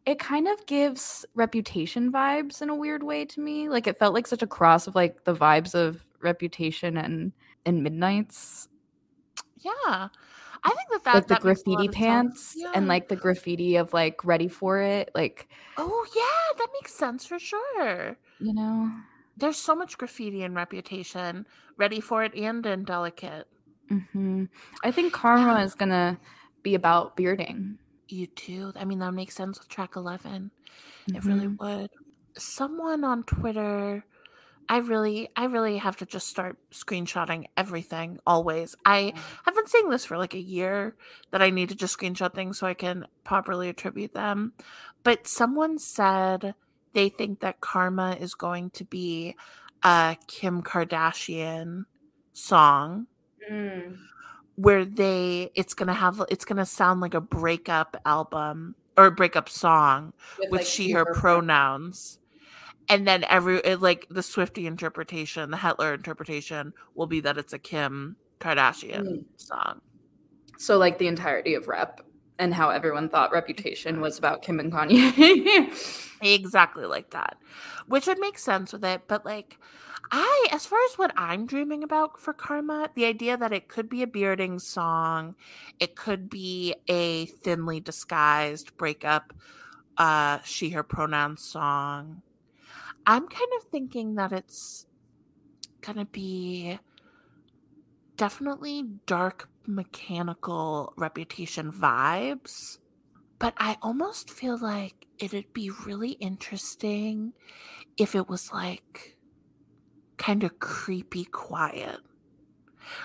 It kind of gives reputation vibes in a weird way to me. Like it felt like such a cross of like the vibes of Reputation and and Midnights. Yeah. I think that that like that the graffiti pants yeah. and like the graffiti of like ready for it like oh yeah that makes sense for sure you know there's so much graffiti in reputation ready for it and indelicate mm-hmm. i think karma yeah. is gonna be about bearding you too i mean that makes sense with track 11 mm-hmm. it really mm-hmm. would someone on twitter I really, I really have to just start screenshotting everything always. I have been saying this for like a year that I need to just screenshot things so I can properly attribute them. But someone said they think that karma is going to be a Kim Kardashian song mm. where they it's gonna have it's gonna sound like a breakup album or a breakup song with, with like she her pronouns and then every it, like the swifty interpretation the hetler interpretation will be that it's a kim kardashian mm. song so like the entirety of rep and how everyone thought reputation was about kim and kanye exactly like that which would make sense with it but like I, as far as what I'm dreaming about for Karma, the idea that it could be a bearding song, it could be a thinly disguised breakup, uh, she, her pronouns song. I'm kind of thinking that it's gonna be definitely dark mechanical reputation vibes. But I almost feel like it'd be really interesting if it was like kind of creepy quiet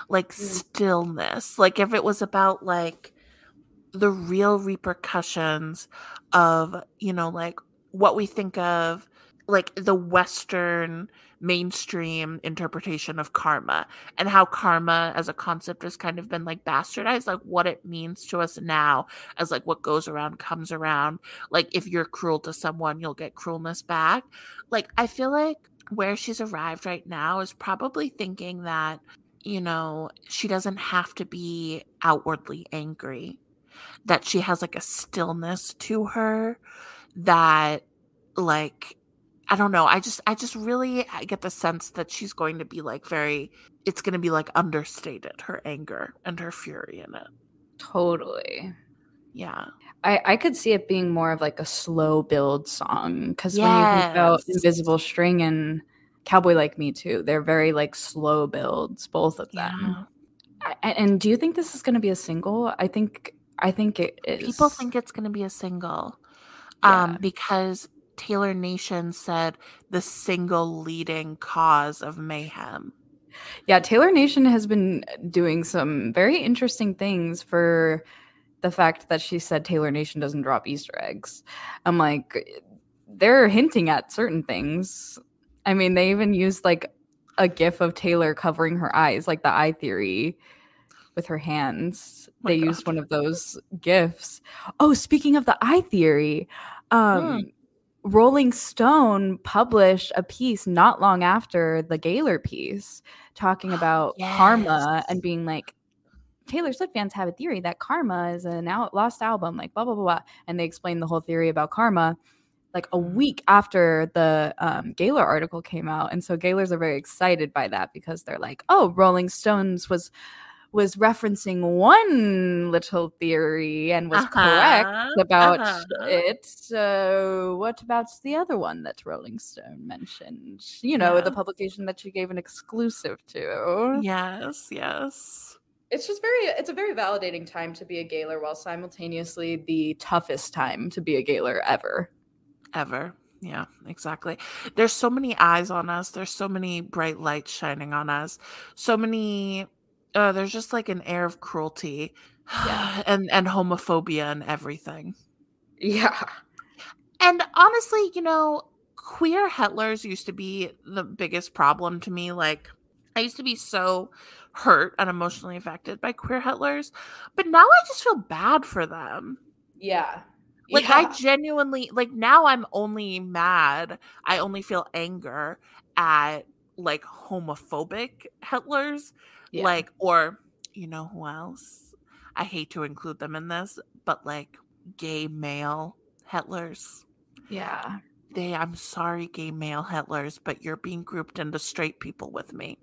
like mm. stillness like if it was about like the real repercussions of you know like what we think of like the western mainstream interpretation of karma and how karma as a concept has kind of been like bastardized like what it means to us now as like what goes around comes around. Like if you're cruel to someone you'll get cruelness back. Like i feel like where she's arrived right now is probably thinking that, you know, she doesn't have to be outwardly angry, that she has like a stillness to her that, like, I don't know. I just, I just really I get the sense that she's going to be like very, it's going to be like understated, her anger and her fury in it. Totally. Yeah. I, I could see it being more of like a slow build song because yes. when you think about Invisible String and Cowboy Like Me Too, they're very like slow builds, both of them. Yeah. I, and do you think this is going to be a single? I think I think it is. People think it's going to be a single, yeah. um, because Taylor Nation said the single leading cause of mayhem. Yeah, Taylor Nation has been doing some very interesting things for the fact that she said Taylor Nation doesn't drop Easter eggs. I'm like, they're hinting at certain things. I mean, they even used like a gif of Taylor covering her eyes, like the eye theory with her hands. Oh they God. used one of those gifs. Oh, speaking of the eye theory, um, hmm. Rolling Stone published a piece not long after the Gaylor piece talking about yes. karma and being like, Taylor Swift fans have a theory that Karma is an out lost album, like blah blah blah blah, and they explain the whole theory about Karma like a week after the um, Gaylor article came out, and so Gaylors are very excited by that because they're like, "Oh, Rolling Stones was was referencing one little theory and was uh-huh, correct about uh-huh. it. So, what about the other one that Rolling Stone mentioned? You know, yeah. the publication that she gave an exclusive to. Yes, yes it's just very it's a very validating time to be a Gaylor while simultaneously the toughest time to be a Gaylor ever. Ever. Yeah, exactly. There's so many eyes on us. There's so many bright lights shining on us. So many uh there's just like an air of cruelty yeah. and and homophobia and everything. Yeah. And honestly, you know, queer hetlers used to be the biggest problem to me like I used to be so hurt and emotionally affected by queer hetlers, but now I just feel bad for them. Yeah. Like yeah. I genuinely like now I'm only mad. I only feel anger at like homophobic hetlers. Yeah. Like or you know who else? I hate to include them in this, but like gay male hetlers. Yeah. They I'm sorry gay male hetlers, but you're being grouped into straight people with me.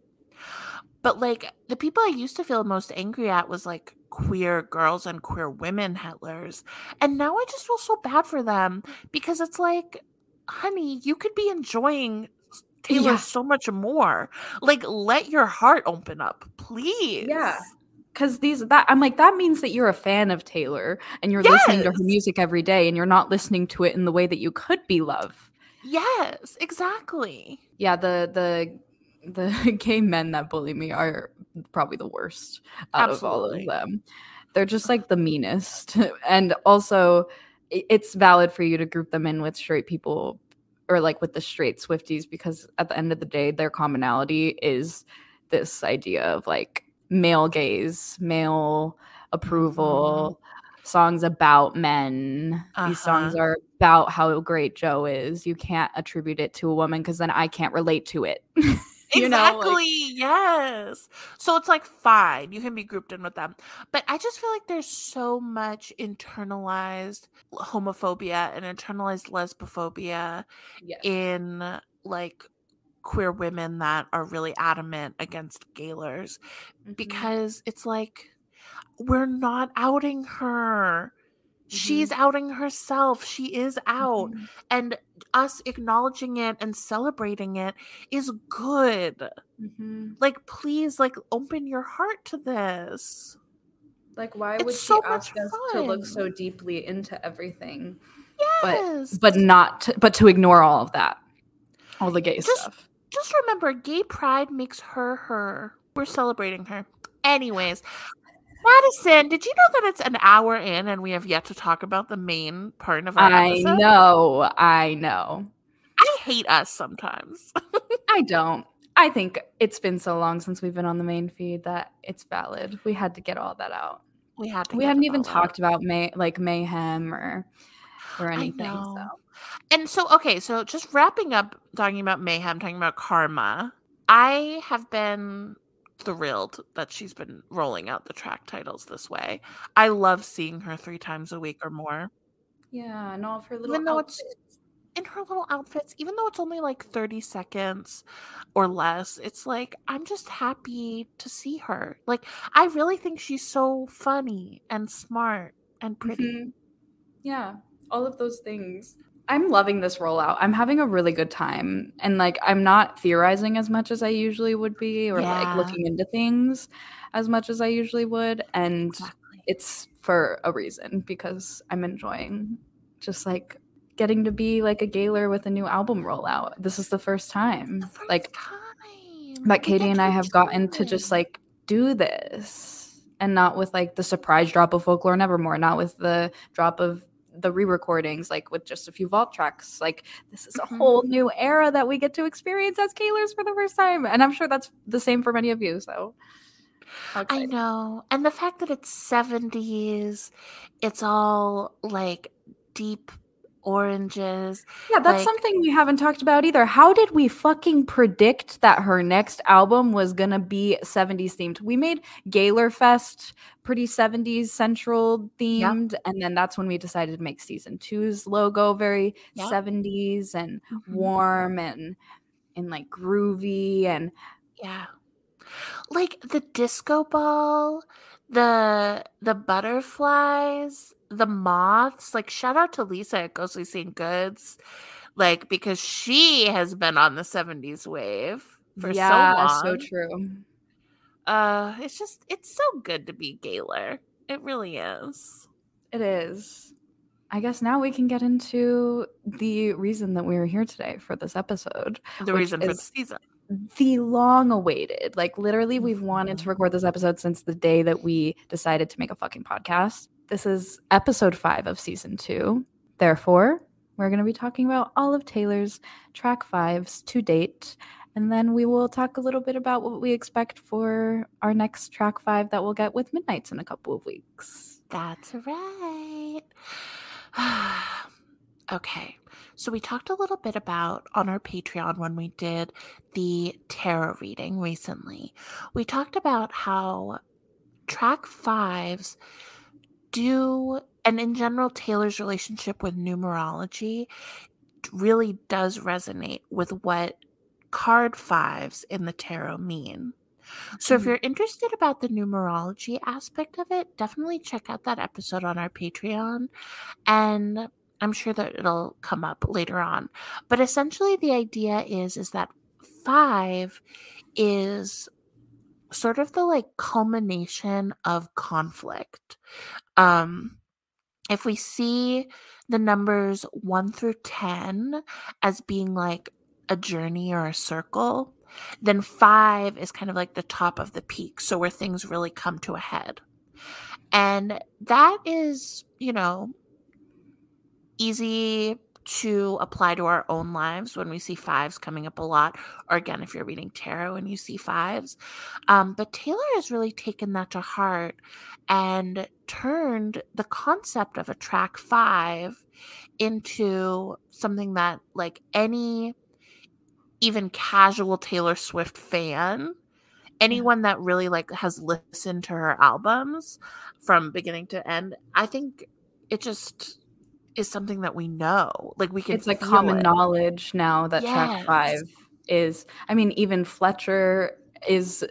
But like the people I used to feel most angry at was like queer girls and queer women hetlers. And now I just feel so bad for them because it's like, honey, you could be enjoying Taylor yeah. so much more. Like let your heart open up, please. Yeah because these that I'm like that means that you're a fan of Taylor and you're yes. listening to her music every day and you're not listening to it in the way that you could be love. Yes, exactly. Yeah, the the the gay men that bully me are probably the worst out Absolutely. of all of them. They're just like the meanest. and also, it's valid for you to group them in with straight people or like with the straight Swifties because at the end of the day, their commonality is this idea of like male gaze, male approval, mm-hmm. songs about men. Uh-huh. These songs uh-huh. are about how great Joe is. You can't attribute it to a woman because then I can't relate to it. exactly. Know, like, yes. So it's like fine, you can be grouped in with them. But I just feel like there's so much internalized homophobia and internalized lesbophobia yes. in like queer women that are really adamant against Gaylors mm-hmm. because it's like we're not outing her. Mm-hmm. She's outing herself. She is out. Mm-hmm. And us acknowledging it and celebrating it is good. Mm-hmm. Like, please, like, open your heart to this. Like, why it's would she so ask us to look so deeply into everything? Yes. But but not to, but to ignore all of that. All the gay just, stuff. Just remember, gay pride makes her her. We're celebrating her. Anyways, Madyson, did you know that it's an hour in and we have yet to talk about the main part of our I episode? know. I know. I hate us sometimes. I don't. I think it's been so long since we've been on the main feed that it's valid. We had to get all that out. We had to. We hadn't even talked about may like mayhem or or anything. So. And so okay, so just wrapping up talking about mayhem, talking about karma. I have been thrilled that she's been rolling out the track titles this way. I love seeing her three times a week or more. Yeah, and all of her little outfits. it's in her little outfits, even though it's only like 30 seconds or less, it's like I'm just happy to see her. Like I really think she's so funny and smart and pretty. Mm-hmm. Yeah, all of those things. I'm loving this rollout. I'm having a really good time. And like I'm not theorizing as much as I usually would be or yeah. like looking into things as much as I usually would and exactly. it's for a reason because I'm enjoying just like getting to be like a Gaylor with a new album rollout. This is the first time. The first like time. that Katie and I have gotten to just like do this and not with like the surprise drop of folklore nevermore, not with the drop of the re-recordings like with just a few vault tracks like this is a mm-hmm. whole new era that we get to experience as Gaylors for the first time and i'm sure that's the same for many of you so i know and the fact that it's 70s it's all like deep oranges. Yeah, that's like, something we haven't talked about either. How did we fucking predict that her next album was gonna be 70s themed? We made Gaylor Fest pretty 70s central themed, yep. and then that's when we decided to make season two's logo very yep. 70s and mm-hmm. warm and and like groovy and yeah. Like the disco ball, the the butterflies, the moths, like shout out to Lisa at Ghostly St. Goods, like because she has been on the 70s wave for yeah, so long. so true. Uh it's just it's so good to be Gaylor. It really is. It is. I guess now we can get into the reason that we are here today for this episode. The reason for the season. The long awaited. Like literally we've wanted to mm-hmm. record this episode since the day that we decided to make a fucking podcast. This is episode five of season two. Therefore, we're going to be talking about all of Taylor's track fives to date. And then we will talk a little bit about what we expect for our next track five that we'll get with Midnights in a couple of weeks. That's right. okay. So we talked a little bit about on our Patreon when we did the tarot reading recently. We talked about how track fives do and in general taylor's relationship with numerology really does resonate with what card fives in the tarot mean so if mm-hmm. you're interested about the numerology aspect of it definitely check out that episode on our patreon and i'm sure that it'll come up later on but essentially the idea is is that five is sort of the like culmination of conflict. Um, if we see the numbers one through 10 as being like a journey or a circle, then five is kind of like the top of the peak. So where things really come to a head. And that is, you know, easy to apply to our own lives when we see fives coming up a lot, or again, if you're reading tarot and you see fives. Um, but Taylor has really taken that to heart and turned the concept of a track five into something that, like, any even casual Taylor Swift fan anyone that really like has listened to her albums from beginning to end i think it just is something that we know. Like we can. It's like common it. knowledge now that yes. track five is. I mean, even Fletcher is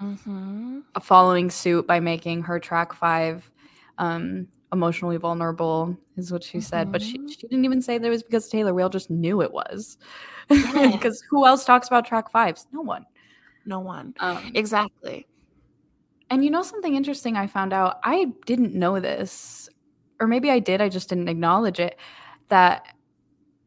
mm-hmm. following suit by making her track five um, emotionally vulnerable, is what she mm-hmm. said. But she, mm-hmm. she didn't even say that it was because Taylor. We all just knew it was. Because who else talks about track fives? No one. No one. Um, exactly. And you know something interesting I found out? I didn't know this or maybe I did, I just didn't acknowledge it, that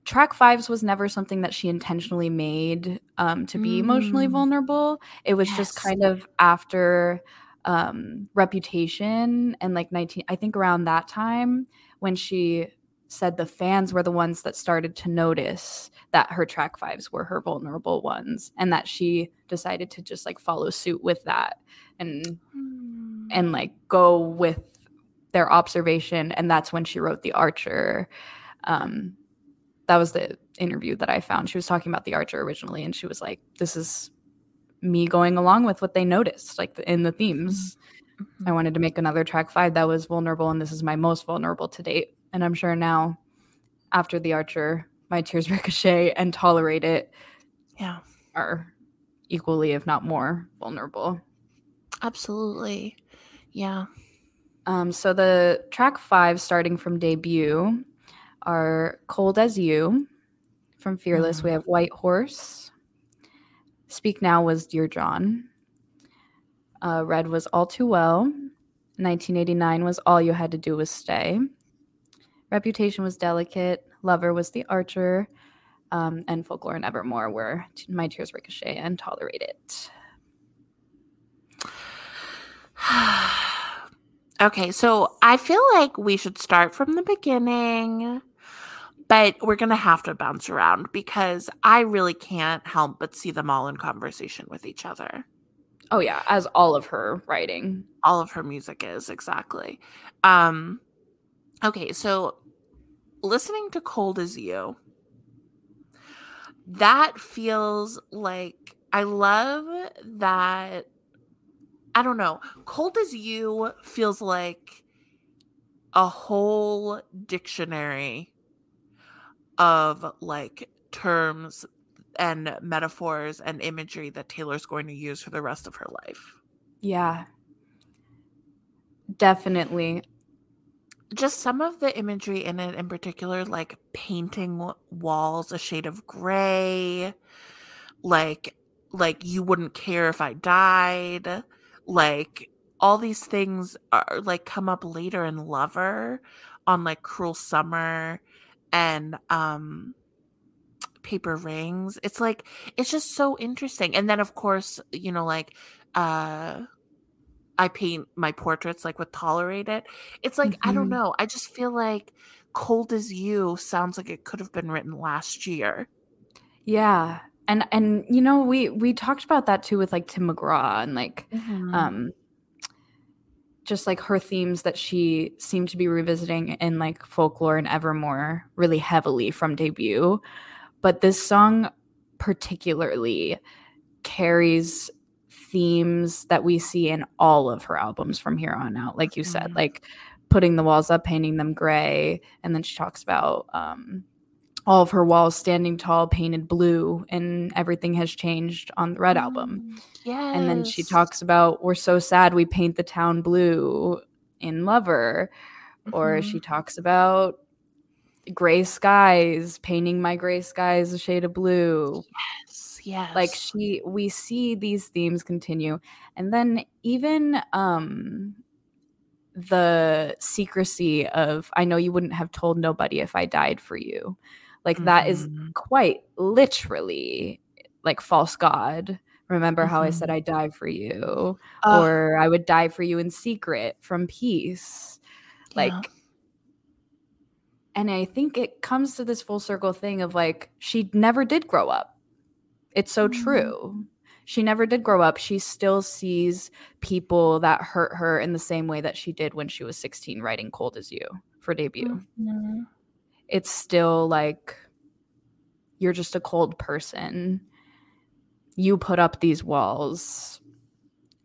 track fives was never something that she intentionally made um, to be mm. emotionally vulnerable. It was yes. just kind of after um, reputation and like 19, I think around that time when she said the fans were the ones that started to notice that her track fives were her vulnerable ones and that she decided to just like follow suit with that and mm. and like go with their observation and that's when she wrote the archer. Um, that was the interview that i found. She was talking about the archer originally and she was like this is me going along with what they noticed like in the themes. Mm-hmm. i wanted to make another track five that was vulnerable and this is my most vulnerable to date. And i'm sure now after the archer my tears ricochet and tolerate it yeah. are equally if not more vulnerable. Absolutely. Yeah um, so the track five, starting from debut, are "Cold as You." From Fearless, mm. we have "White Horse." "Speak Now" was "Dear John." Uh, Red was "All Too Well." 1989 was "All You Had to Do Was Stay." Reputation was "Delicate." Lover was "The Archer." Um, and Folklore and Evermore were "My Tears Ricochet" and "Tolerate It." Okay, so I feel like we should start from the beginning, but we're going to have to bounce around because I really can't help but see them all in conversation with each other. Oh yeah, as all of her writing, all of her music is exactly. Um okay, so listening to Cold as You that feels like I love that I don't know. Cold as You feels like a whole dictionary of like terms and metaphors and imagery that Taylor's going to use for the rest of her life. Yeah. Definitely. Just some of the imagery in it in particular like painting walls a shade of gray, like like you wouldn't care if I died like all these things are like come up later in lover on like cruel summer and um paper rings. It's like it's just so interesting. And then of course you know like uh i paint my portraits like with tolerate it. It's like mm-hmm. i don't mm-hmm. know. I just feel like cold as you sounds like it could have been written last year. Yeah and and you know we we talked about that too with like tim mcgraw and like mm-hmm. um just like her themes that she seemed to be revisiting in like folklore and evermore really heavily from debut but this song particularly carries themes that we see in all of her albums from here on out like you said mm-hmm. like putting the walls up painting them gray and then she talks about um all of her walls standing tall, painted blue, and everything has changed on the Red mm, album. Yes. And then she talks about we're so sad we paint the town blue in Lover. Mm-hmm. Or she talks about gray skies, painting my gray skies a shade of blue. Yes. Yes. Like she we see these themes continue. And then even um the secrecy of I know you wouldn't have told nobody if I died for you like mm-hmm. that is mm-hmm. quite literally like false god. Remember mm-hmm. how I said mm-hmm. I die for you, uh, or I would die for you in secret from peace. Like, yeah. And I think it comes to this full circle thing of like, she never did grow up. It's so mm-hmm. true. She never did grow up. She still sees people that hurt her in the same way that she did when she was 16 writing Cold as You for debut. Mm-hmm. It's still like, you're just a cold person. You put up these walls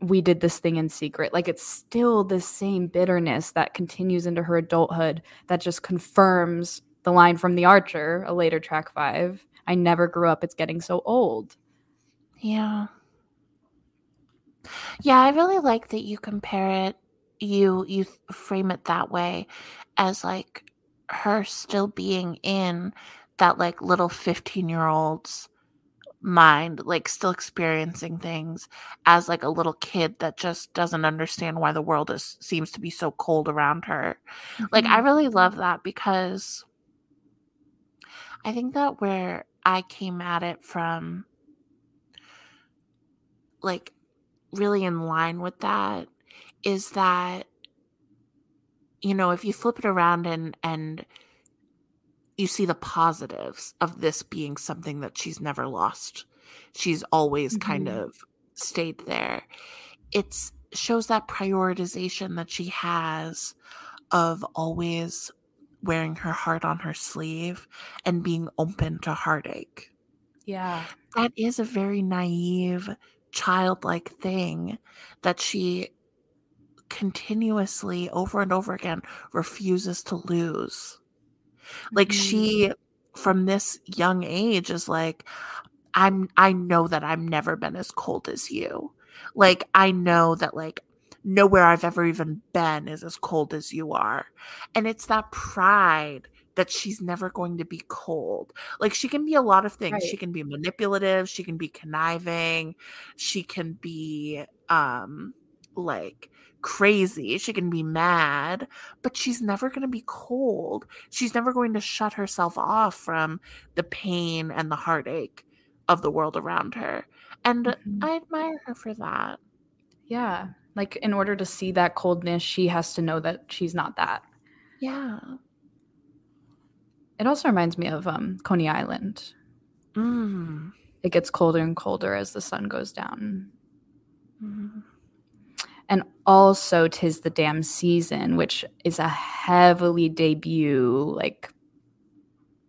we did this thing in secret. Like it's still the same bitterness that continues into her adulthood that just confirms the line from The Archer, a later track five. I never grew up. It's getting so old. Yeah. Yeah, I really like that you compare it you you frame it that way as like her still being in that like little 15 year old's mind like still experiencing things as like a little kid that just doesn't understand why the world is seems to be so cold around her mm-hmm. like i mm-hmm. really love that because i think that where i came at it from like really in line with that is that you know if you flip it around and and you see the positives of this being something that she's never lost. She's always mm-hmm. kind of stayed there. It shows that prioritization that she has of always wearing her heart on her sleeve and being open to heartache. Yeah. That is a very naive, childlike thing that she continuously, over and over again, refuses to lose. Like mm-hmm. she from this young age is like I'm I know that I've never been as cold as you. Like I know that like nowhere I've ever even been is as cold as you are. And it's that pride that she's never going to be cold. Like she can be a lot of things. Right. She can be manipulative, she can be conniving, she can be um like crazy. She can be mad, but she's never going to be cold. She's never going to shut herself off from the pain and the heartache of the world around her. And mm-hmm. I admire her for that. Yeah. Like, in order to see that coldness, she has to know that she's not that. Yeah. It also reminds me of um, Coney Island. Mm. It gets colder and colder as the sun goes down. Mm and also tis the damn season which is a heavily debut like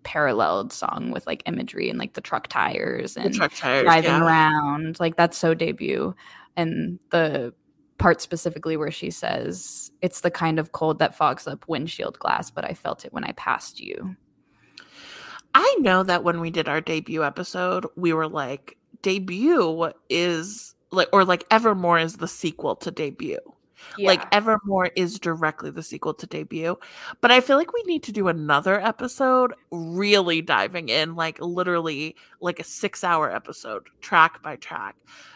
paralleled song with like imagery and like the truck tires and truck tires, driving yeah. around. Like that's so debut. And the part specifically where she says it's the kind of cold that fogs up windshield glass but i felt it when i passed you. I know that when we did our debut episode we were like debut is like or like Evermore is the sequel to debut. Yeah. Like Evermore is directly the sequel to debut. But I feel like we need to do another episode really diving in, like literally like a six hour episode, track by track.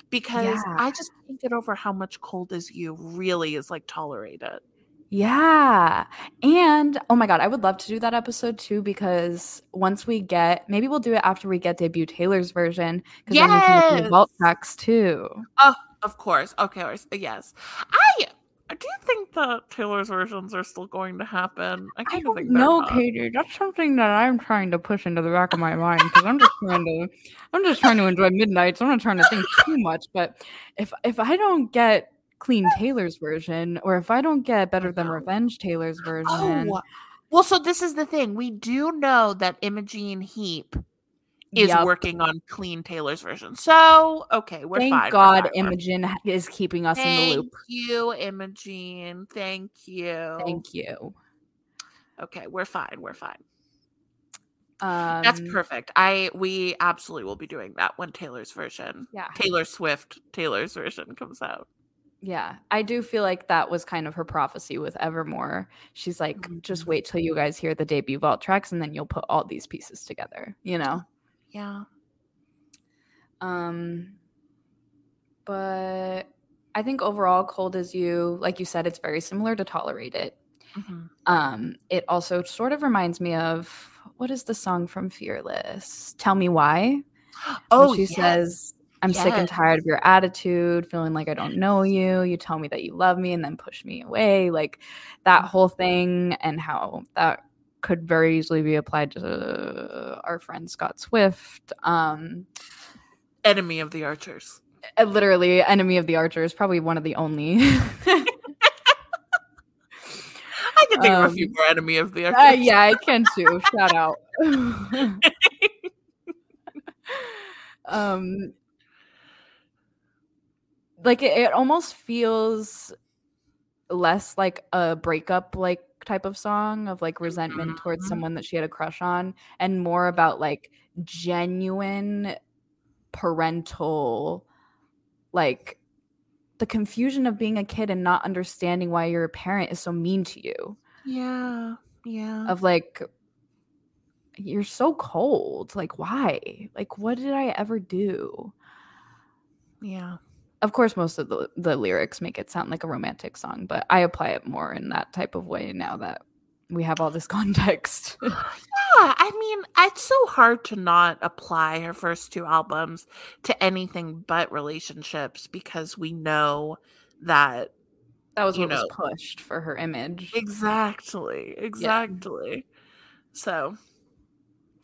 Because yeah. I just can't get over how much cold as you really is like tolerated. Yeah. And oh my God, I would love to do that episode too because once we get, maybe we'll do it after we get debut Taylor's version because yes! then we can do vault tracks too. Oh, of course. Okay. Yes. I do think that Taylor's versions are still going to happen. I of think no, Katie. That's something that I'm trying to push into the back of my mind because I'm just trying to, I'm just trying to enjoy midnights. I'm not trying to think too much. But if if I don't get clean Taylor's version, or if I don't get better than Revenge Taylor's version. Oh. Well, so this is the thing. We do know that Imogen Heap is yep. working on clean Taylor's version. So, okay, we're Thank fine. God fine, Imogen is keeping us Thank in the loop. Thank you, Imogen. Thank you. Thank you. Okay, we're fine. We're fine. Um, That's perfect. I we absolutely will be doing that when Taylor's version, yeah, Taylor Swift Taylor's version comes out. Yeah, I do feel like that was kind of her prophecy with Evermore. She's like, mm-hmm. just wait till you guys hear the debut vault tracks and then you'll put all these pieces together, you know? Yeah. Um but I think overall Cold as You, like you said, it's very similar to Tolerate It. Mm-hmm. Um it also sort of reminds me of what is the song from Fearless? Tell Me Why. Oh, she yes. says I'm yes. sick and tired of your attitude, feeling like I don't know you. You tell me that you love me and then push me away. Like that whole thing, and how that could very easily be applied to our friend Scott Swift. Um, enemy of the archers. Uh, literally, enemy of the archers. Probably one of the only. I can think um, of a few um, more enemy of the archers. Uh, yeah, I can too. Shout out. um, like it, it almost feels less like a breakup like type of song of like resentment mm-hmm. towards someone that she had a crush on and more about like genuine parental like the confusion of being a kid and not understanding why your parent is so mean to you. Yeah. Yeah. Of like you're so cold. Like why? Like what did I ever do? Yeah of course most of the, the lyrics make it sound like a romantic song but i apply it more in that type of way now that we have all this context. Yeah i mean it's so hard to not apply her first two albums to anything but relationships because we know that that was what know, was pushed for her image. Exactly exactly. Yeah. so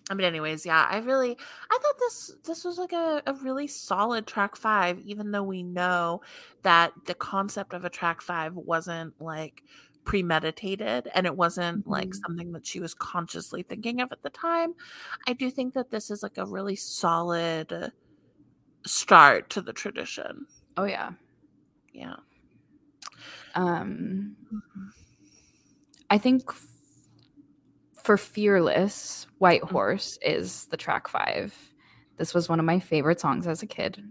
I mean, anyways, yeah, I really, I thought this this was like a, a really solid track five, even though we know that the concept of a track five wasn't like premeditated and it wasn't mm-hmm. like something that she was consciously thinking of at the time. I do think that this is like a really solid start to the tradition. Oh yeah. Yeah. Um mm-hmm. I think for Fearless, White mm. Horse is the track five. This was one of my favorite songs as a kid.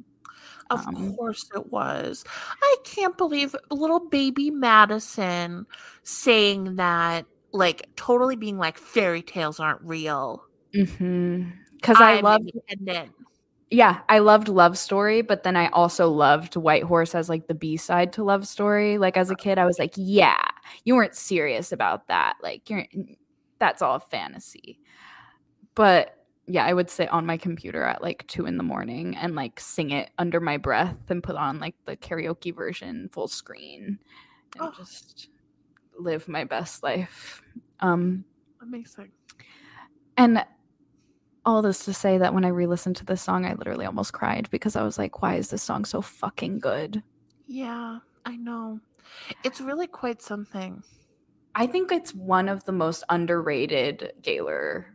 Of um, course it was. I can't believe little baby Madyson saying that, like, totally being like, fairy tales aren't real. Mm-hmm. Because I loved Yeah, I loved Love Story, but then I also loved White Horse as like the B side to Love Story. Like as a kid, I was like, yeah, you weren't serious about that. Like you're that's all fantasy. But yeah, I would sit on my computer at like two in the morning and like sing it under my breath and put on like the karaoke version full screen and oh. just live my best life. Um amazing. And all this to say that when I re-listened to this song, I literally almost cried because I was like, why is this song so fucking good? Yeah, I know. It's really quite something. I think it's one of the most underrated Gaylor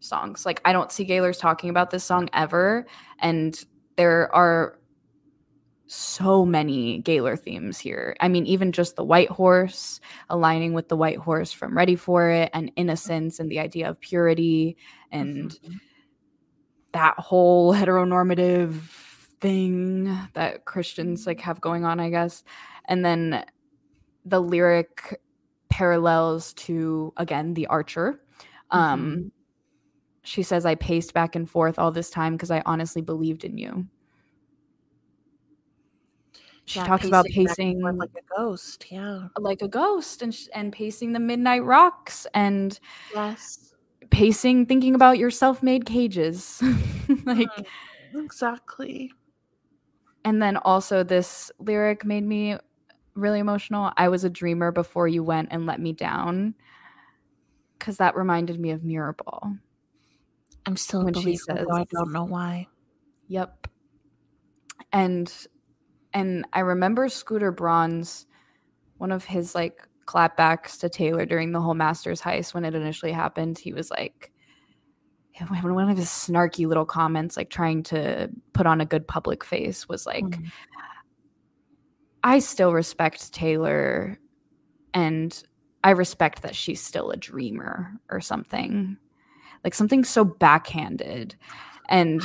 songs. Like I don't see Gaylors talking about this song ever and there are so many Gaylor themes here. I mean, even just the white horse aligning with the white horse from Ready for It and innocence and the idea of purity and mm-hmm. that whole heteronormative thing that Christians like have going on, I guess. And then the lyric parallels to again the archer. Um mm-hmm. she says i paced back and forth all this time because i honestly believed in you. She yeah, talks about pacing like a ghost yeah. like a ghost and and pacing the midnight rocks and yes. pacing thinking about your self-made cages. Like mm, exactly. And then also this lyric made me really emotional. I was a dreamer before you went and let me down. Cause that reminded me of Mirrorball. I'm still when she says, I don't know why. Yep. And and I remember Scooter Braun's one of his like clapbacks to Taylor during the whole Masters heist when it initially happened. He was like one of his snarky little comments, like trying to put on a good public face, was like, mm. I still respect Taylor and I respect that she's still a dreamer or something. Like something so backhanded. And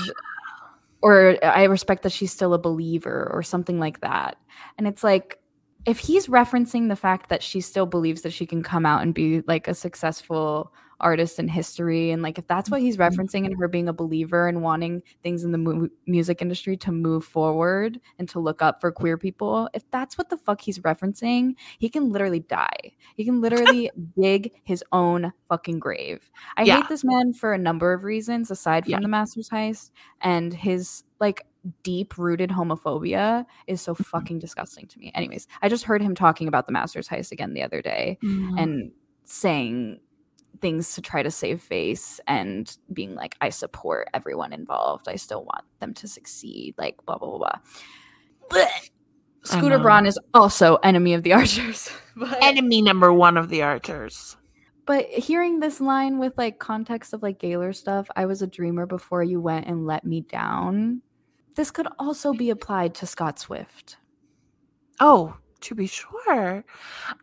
or I respect that she's still a believer or something like that. And it's like if he's referencing the fact that she still believes that she can come out and be like a successful artist in history and like if that's what he's mm-hmm. referencing in her being a believer and wanting things in the mu- music industry to move forward and to look up for queer people if that's what the fuck he's referencing he can literally die he can literally dig his own fucking grave i yeah. hate this man for a number of reasons aside from yeah. the masters heist and his like deep rooted homophobia is so mm-hmm. fucking disgusting to me. Anyways, I just heard him talking about the Masters heist again the other day mm. and saying things to try to save face and being like, I support everyone involved. I still want them to succeed. Like blah blah blah. blah. Scooter Braun is also enemy of the archers. but, enemy number one of the archers. But hearing this line with like context of like Gaylor stuff, I was a dreamer before you went and let me down. This could also be applied to Scott Swift. Oh, to be sure.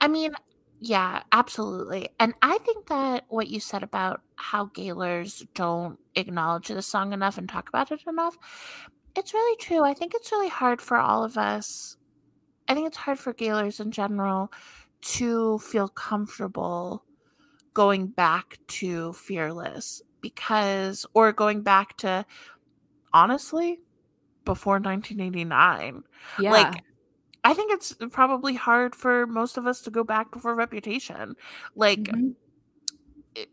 I mean, yeah, absolutely. And I think that what you said about how Gaylors don't acknowledge the song enough and talk about it enough, it's really true. I think it's really hard for all of us. I think it's hard for Gaylors in general to feel comfortable going back to Fearless because, or going back to, honestly, before 1989. Yeah. Like, I think it's probably hard for most of us to go back before Reputation. Like, mm-hmm. it,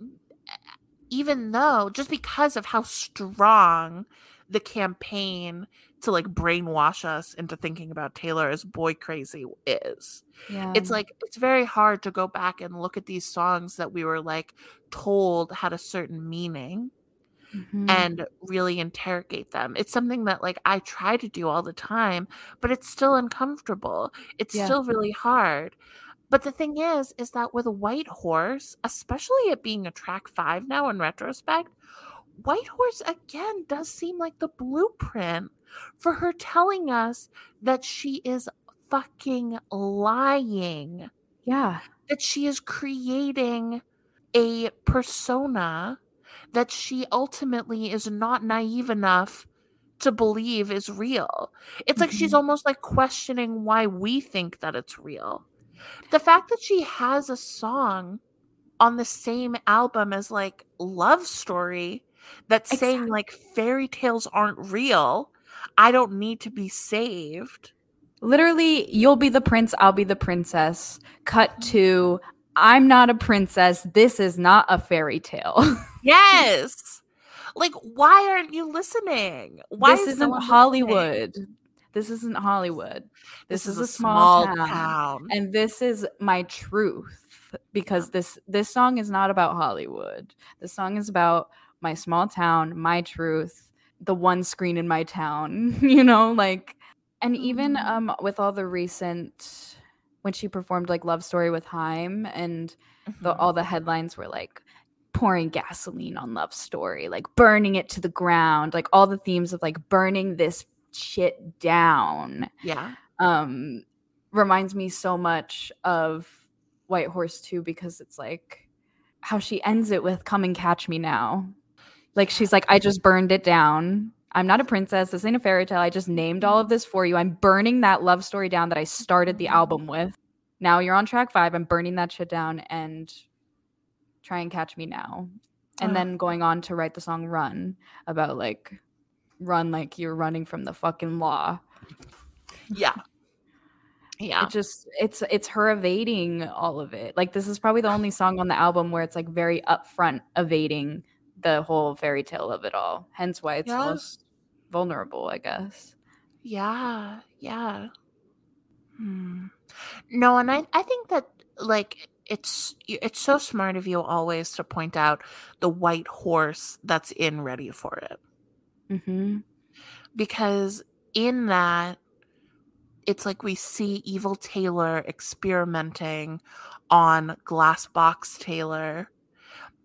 even though, just because of how strong the campaign to like brainwash us into thinking about Taylor as boy crazy is. Yeah. It's like it's very hard to go back and look at these songs that we were like told had a certain meaning mm-hmm. and really interrogate them. It's something that like I try to do all the time, but it's still uncomfortable. It's yeah. still really hard. But the thing is, is that with a white horse, especially it being a track five now in retrospect, White Horse again does seem like the blueprint for her telling us that she is fucking lying. Yeah. That she is creating a persona that she ultimately is not naive enough to believe is real. It's like mm-hmm. she's almost like questioning why we think that it's real. The fact that she has a song on the same album as like Love Story that's exactly. saying like fairy tales aren't real. I don't need to be saved. Literally, you'll be the prince, I'll be the princess. Cut mm-hmm. to I'm not a princess. This is not a fairy tale. yes. Like, why aren't you listening? Why this is not Hollywood. Listening? This isn't Hollywood. This, this is, is, a small, small town. town. And this is my truth because this this song is not about Hollywood. This song is about my small town, my truth, the one screen in my town, you know, like and even mm-hmm. um with all the recent when she performed like Love Story with Haim and mm-hmm. the, all the headlines were like pouring gasoline on Love Story, like burning it to the ground, like all the themes of like burning this shit down. Yeah. Um reminds me so much of White Horse too, because it's like how she ends it with come and catch me now. Like she's like I just burned it down. I'm not a princess. This ain't a fairy tale. I just named all of this for you. I'm burning that love story down that I started the album with. Now you're on track five. I'm burning that shit down and try and catch me now. And oh. then going on to write the song Run about like run like you're running from the fucking law. Yeah. Yeah. It just it's it's her evading all of it. Like this is probably the only song on the album where it's like very upfront evading the whole fairy tale of it all. Hence why it's yes. most vulnerable, I guess. Yeah, yeah. Hmm. No, and I I think that like it's it's so smart of you always to point out the white horse that's in ready for it. Mm-hmm. Because in that, it's like we see evil Taylor experimenting on glass box Taylor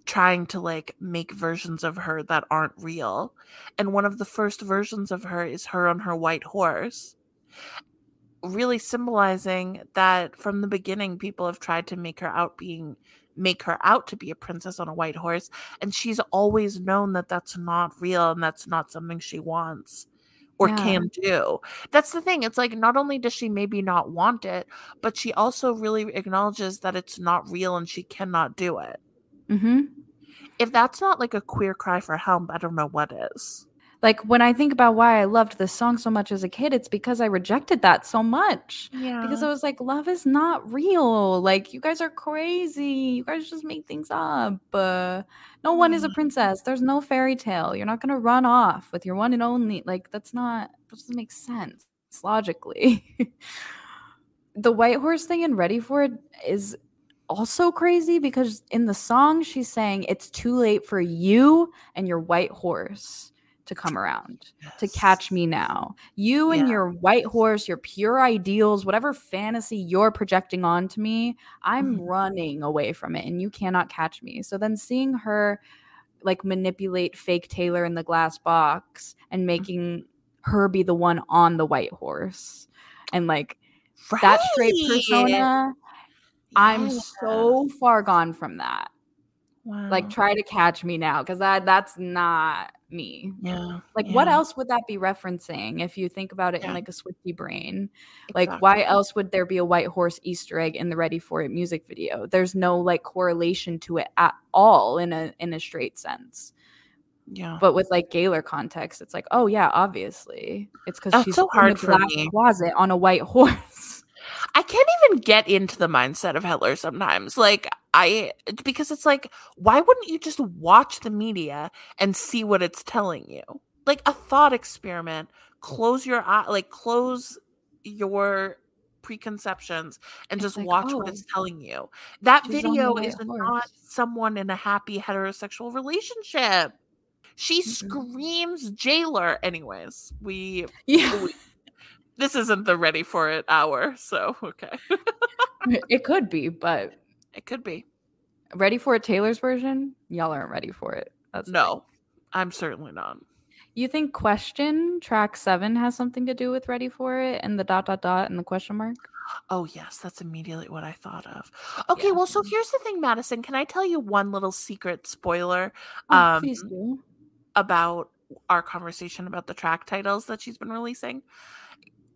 trying to like make versions of her that aren't real. And one of the first versions of her is her on her white horse. Really symbolizing that from the beginning people have tried to make her out being make her out to be a princess on a white horse and she's always known that that's not real and that's not something she wants or yeah. can do. That's the thing. It's like not only does she maybe not want it, but she also really acknowledges that it's not real and she cannot do it. Mm-hmm. If that's not like a queer cry for help, I don't know what is. Like when I think about why I loved this song so much as a kid, it's because I rejected that so much. Yeah. Because I was like, love is not real. Like you guys are crazy. You guys just make things up. Uh, no one is a princess. There's no fairy tale. You're not gonna run off with your one and only. Like that's not. That doesn't make sense It's logically. the white horse thing and ready for it is also crazy because in the song she's saying it's too late for you and your white horse to come around yes. to catch me now. You and yeah. your white horse, your pure ideals, whatever fantasy you're projecting onto me, I'm mm-hmm. running away from it and you cannot catch me. So then seeing her like manipulate fake Taylor in the glass box and mm-hmm. making her be the one on the white horse and like right. that straight persona yeah. I'm so far gone from that. Wow. Like try to catch me now because that that's not me. Yeah. Like yeah. what else would that be referencing if you think about it yeah. in like a Swifty brain? Exactly. Like why else would there be a white horse Easter egg in the Ready for It music video? There's no like correlation to it at all in a in a straight sense. Yeah. But with like Gaylor context, it's like, oh yeah, obviously. It's because she's so hard for me. closet on a white horse. I can't even get into the mindset of Hetler sometimes. Like I because it's like why wouldn't you just watch the media and see what it's telling you? Like a thought experiment. Close your eye like close your preconceptions and it's just like, watch oh, what it's telling you. That video is not someone in a happy heterosexual relationship. She mm-hmm. screams Gaylor anyways. We yeah. We, this isn't the ready for it hour, so okay. it could be, but it could be. Ready for it Taylor's version? Y'all aren't ready for it. That's no. I'm certainly not. You think question track seven has something to do with ready for it and the dot dot dot and the question mark? Oh yes, that's immediately what I thought of. Okay, yeah. well, so here's the thing, Madyson. Can I tell you one little secret spoiler? Oh, um, please do. About our conversation about the track titles that she's been releasing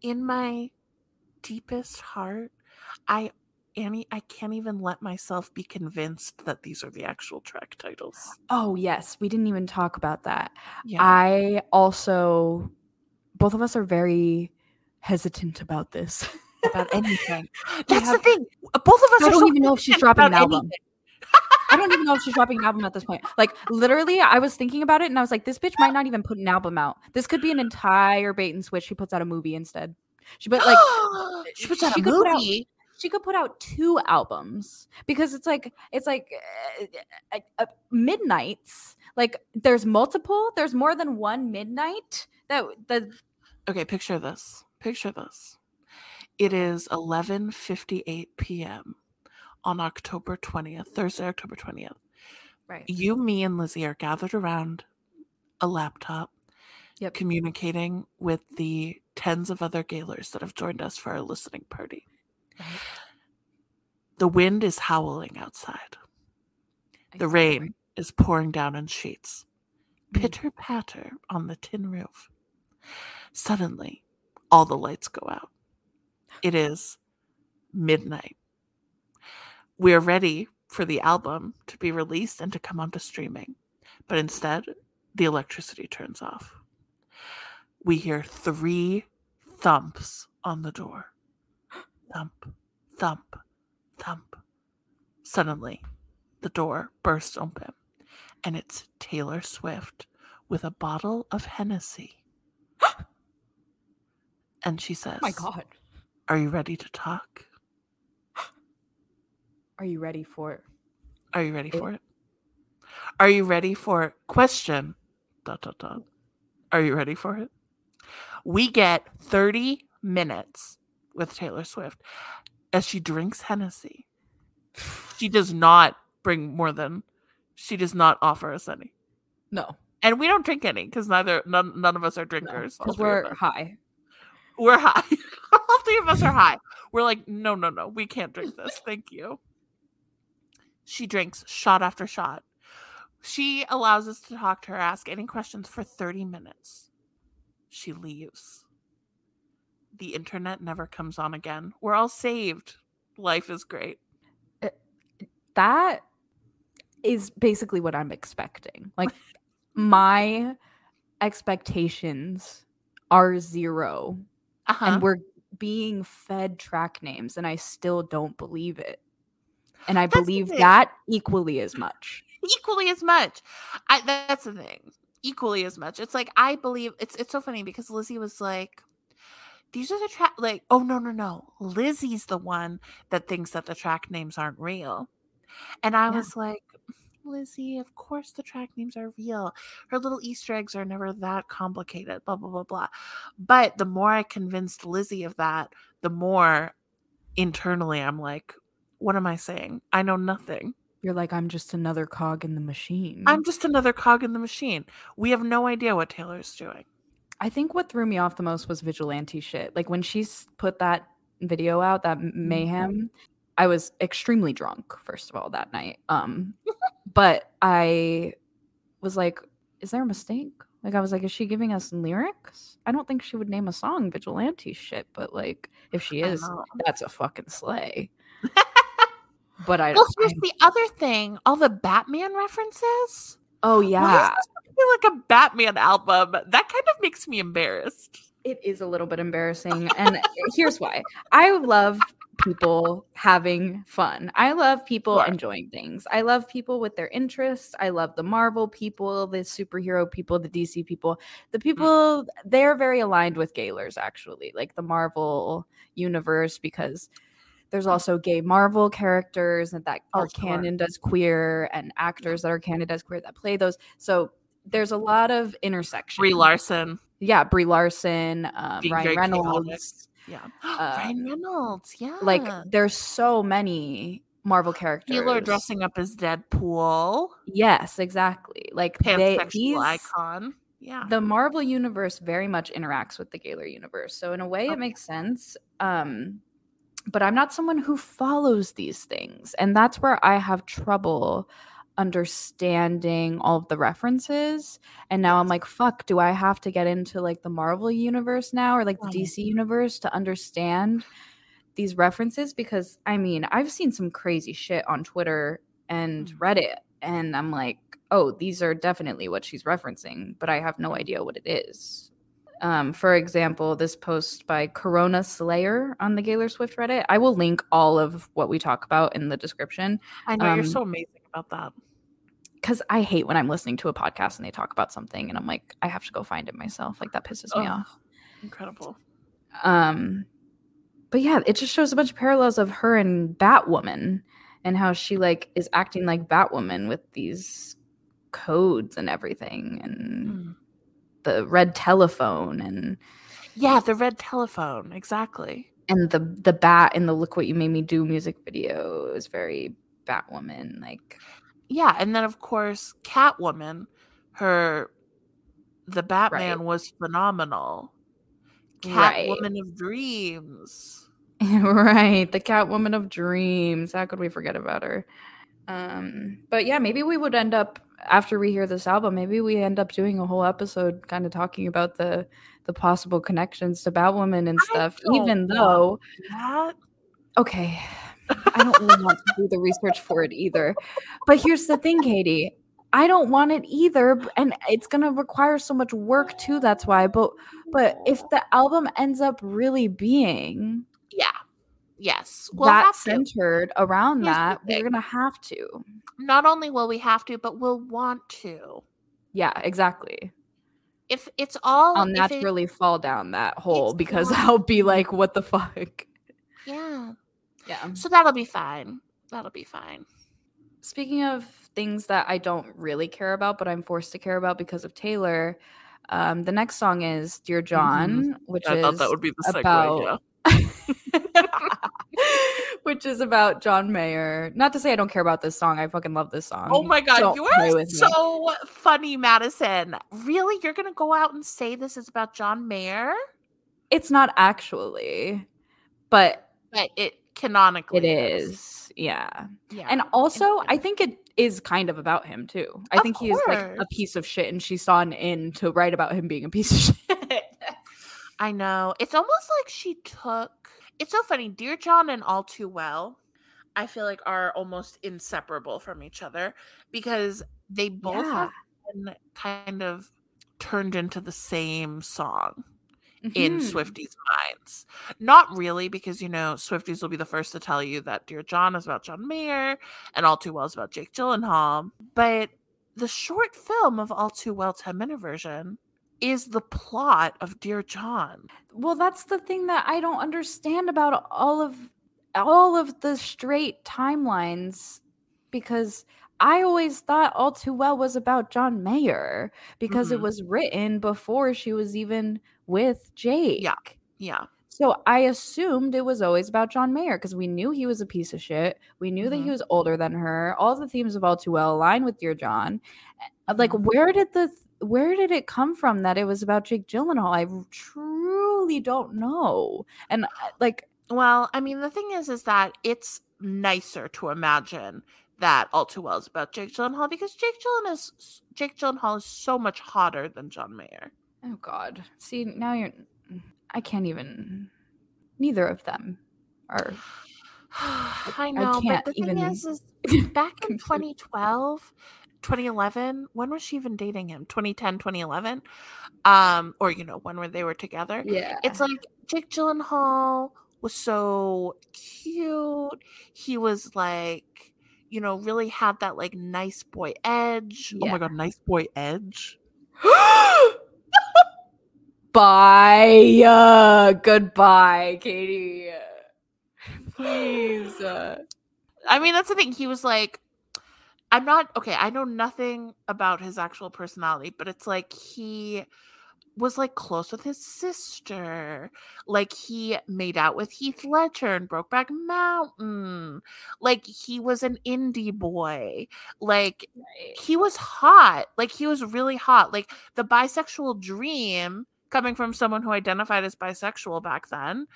in my deepest heart, I Annie, I can't even let myself be convinced that these are the actual track titles. Oh, yes. We didn't even talk about that. Yeah. I also, both of us are very hesitant about this. about anything. That's have, the thing. Both of us I don't so even know if she's dropping an album. I don't even know if she's dropping an album at this point. Like literally, I was thinking about it and I was like, this bitch might not even put an album out. This could be an entire bait and switch. She puts out a movie instead. She put like she puts out she a movie. Out, she could put out two albums because it's like it's like uh, uh, uh, midnights. Like there's multiple. There's more than one midnight. That the okay. Picture this. Picture this. It is 11:58 p.m on October 20th, Thursday, October 20th. Right. You, me, and Lizzie are gathered around a laptop, yep. communicating with the tens of other Gaylors that have joined us for our listening party. Right. The wind is howling outside. the rain is pouring down in sheets. Mm. Pitter patter on the tin roof. Suddenly, all the lights go out. It is midnight we're ready for the album to be released and to come onto streaming. But instead, the electricity turns off. We hear three thumps on the door thump, thump, thump. Suddenly, the door bursts open, and it's Taylor Swift with a bottle of Hennessy. and she says, oh My God. Are you ready to talk? Are you ready for it? Are you ready it, for it? Are you ready for it? question? Dot dot dot. Are you ready for it? We get 30 minutes with Taylor Swift as she drinks Hennessy. She does not bring more than she does not offer us any. No. And we don't drink any because neither none, none of us are drinkers. Because no, we're high. We're high. all three of us are high. We're like, no, no, no, we can't drink this. Thank you. She drinks shot after shot. She allows us to talk to her, ask any questions for 30 minutes. She leaves. The internet never comes on again. We're all saved. Life is great. Uh, that is basically what I'm expecting. Like, my expectations are 0 uh-huh. and we're being fed track names, and I still don't believe it. And I that's believe that equally as much. Equally as much. I, that's the thing. Equally as much. It's like I believe it's it's so funny because Lizzie was like, these are the track like oh no no no lizzie's the one that thinks that the track names aren't real and i yeah. was like lizzie of course the track names are real her little easter eggs are never that complicated blah blah blah blah but the more i convinced lizzie of that the more internally i'm like what am i saying i know nothing you're like i'm just another cog in the machine i'm just another cog in the machine we have no idea what taylor's doing I think what threw me off the most was vigilante shit. Like when she's put that video out, that mm-hmm. mayhem, I was extremely drunk, first of all, that night. Um, but I was like, is there a mistake? Like I was like, is she giving us lyrics? I don't think she would name a song vigilante shit, but like if she is, that's a fucking slay. but I Well, here's I, the other thing. All the Batman references. Oh yeah like a Batman album. That kind of makes me embarrassed. It is a little bit embarrassing. And here's why I love people having fun. I love people sure. enjoying things. I love people with their interests. I love the Marvel people, the superhero people, the DC people. The mm. people, mm. they're very aligned with Gaylors, actually, like the Marvel universe, because there's also gay Marvel characters and that oh, are sure. canon as queer and actors that are canon as queer that play those. So there's a lot of intersection. Brie Larson. Yeah, Brie Larson, um, Ryan Reynolds. Yeah. Uh, Ryan Reynolds. Yeah. Like there's so many Marvel characters. Taylor dressing up as Deadpool. Yes, exactly. Like they, these, icon. Yeah. The Marvel universe very much interacts with the Gaylor universe. So in a way okay. it makes sense. Um but I'm not someone who follows these things. And that's where I have trouble understanding all of the references and now i'm like fuck do i have to get into like the marvel universe now or like the dc universe to understand these references because i mean i've seen some crazy shit on twitter and mm. reddit and i'm like oh these are definitely what she's referencing but i have no idea what it is um, for example, this post by Corona Slayer on the Gaylor Swift Reddit. I will link all of what we talk about in the description. I know um, you're so amazing about that. Because I hate when I'm listening to a podcast and they talk about something and I'm like, I have to go find it myself. Like that pisses me oh, off. Incredible. Um, but yeah, it just shows a bunch of parallels of her and Batwoman and how she like is acting like Batwoman with these codes and everything and mm. The red telephone and yeah, the red telephone exactly. And the the bat in the "Look What You Made Me Do" music video is very Batwoman. Like, yeah, and then of course Catwoman, her the Batman right. was phenomenal. Catwoman right. of Dreams. right, the Catwoman of Dreams. How could we forget about her? Um, but yeah, maybe we would end up after we hear this album, maybe we end up doing a whole episode kind of talking about the the possible connections to Batwoman and stuff, even though that. okay, I don't really want to do the research for it either. But here's the thing, Katie. I don't want it either, and it's gonna require so much work too. That's why. But but if the album ends up really being yeah, yes, we'll that centered to. around here's that, we're gonna have to. Not only will we have to, but we'll want to. Yeah, exactly. If it's all, I'll naturally it, fall down that hole because I'll be like, "What the fuck." Yeah, yeah. So that'll be fine. That'll be fine. Speaking of things that I don't really care about, but I'm forced to care about because of Taylor, um, the next song is Dear John, mm-hmm. which I is thought that would be the segue, about yeah. which is about John Mayer. Not to say I don't care about this song. I fucking love this song. Oh my god, don't you are so me. funny, Madyson. Really? You're gonna go out and say this is about John Mayer? It's not actually, but but it canonically it is. is. Yeah. Yeah. And also I think it is kind of about him too. I of think he course. is like a piece of shit and she saw an in to write about him being a piece of shit. I know. It's almost like she took it's so funny. Dear John and All Too Well, I feel like are almost inseparable from each other because they both yeah. kind of turned into the same song mm-hmm. in Swifties' minds. Not really, because you know, Swifties will be the first to tell you that Dear John is about John Mayer and All Too Well is about Jake Gyllenhaal. But the short film of All Too Well 10 minute version is the plot of Dear John? Well, that's the thing that I don't understand about all of all of the straight timelines because I always thought All Too Well was about John Mayer because mm-hmm. it was written before she was even with Jake. Yeah. Yeah. So I assumed it was always about John Mayer because we knew he was a piece of shit. We knew mm-hmm. that he mm-hmm. was older than her. All the themes of All Too Well align with Dear John. Like, mm-hmm. where did the where did it come from that it was about Jake Gyllenhaal? I truly don't know. And uh, like, well, I mean, the thing is, is that it's nicer to imagine that all too well is about Jake Gyllenhaal because Jake Gyllenhaal is Jake Gyllenhaal is so much hotter than John Mayer. Oh God! See now you're. I can't even. Neither of them are. I know, I but the thing is, is back in 2012, 2011 when was she even dating him? 2010 2011 um or you know when were they were together? Yeah. it's like jake gyllenhaal was so cute. He was like you know really had that like nice boy edge. Yeah. oh my god nice boy edge. Bye. Uh, goodbye katie. Please. Uh. i mean that's the thing. He was like I'm not okay. I know nothing about his actual personality, but it's like he was like close with his sister. Like he made out with Heath Ledger and Brokeback Mountain. Like he was an indie boy. Like right. he was hot. Like he was really hot. Like the bisexual dream coming from someone who identified as bisexual back then.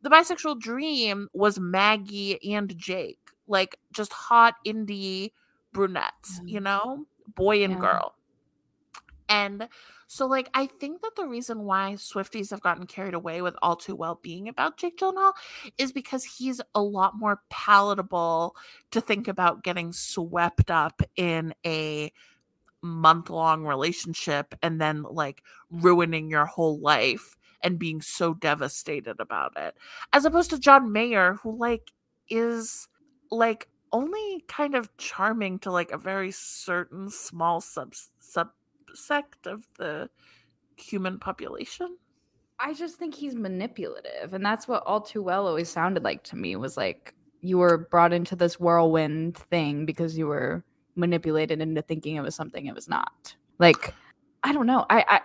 The bisexual dream was Maggie and Jake. Like just hot indie brunettes, you mm. know, boy and yeah. girl. And so, like, I think that the reason why Swifties have gotten carried away with All Too Well being about Jake Gyllenhaal is because he's a lot more palatable to think about getting swept up in a month long relationship and then, like, ruining your whole life and being so devastated about it, as opposed to John Mayer, who, like, is like only kind of charming to like a very certain small sub subsect of the human population. I just think he's manipulative, and that's what all too well always sounded like to me. Was like you were brought into this whirlwind thing because you were manipulated into thinking it was something it was not. Like I don't know. I I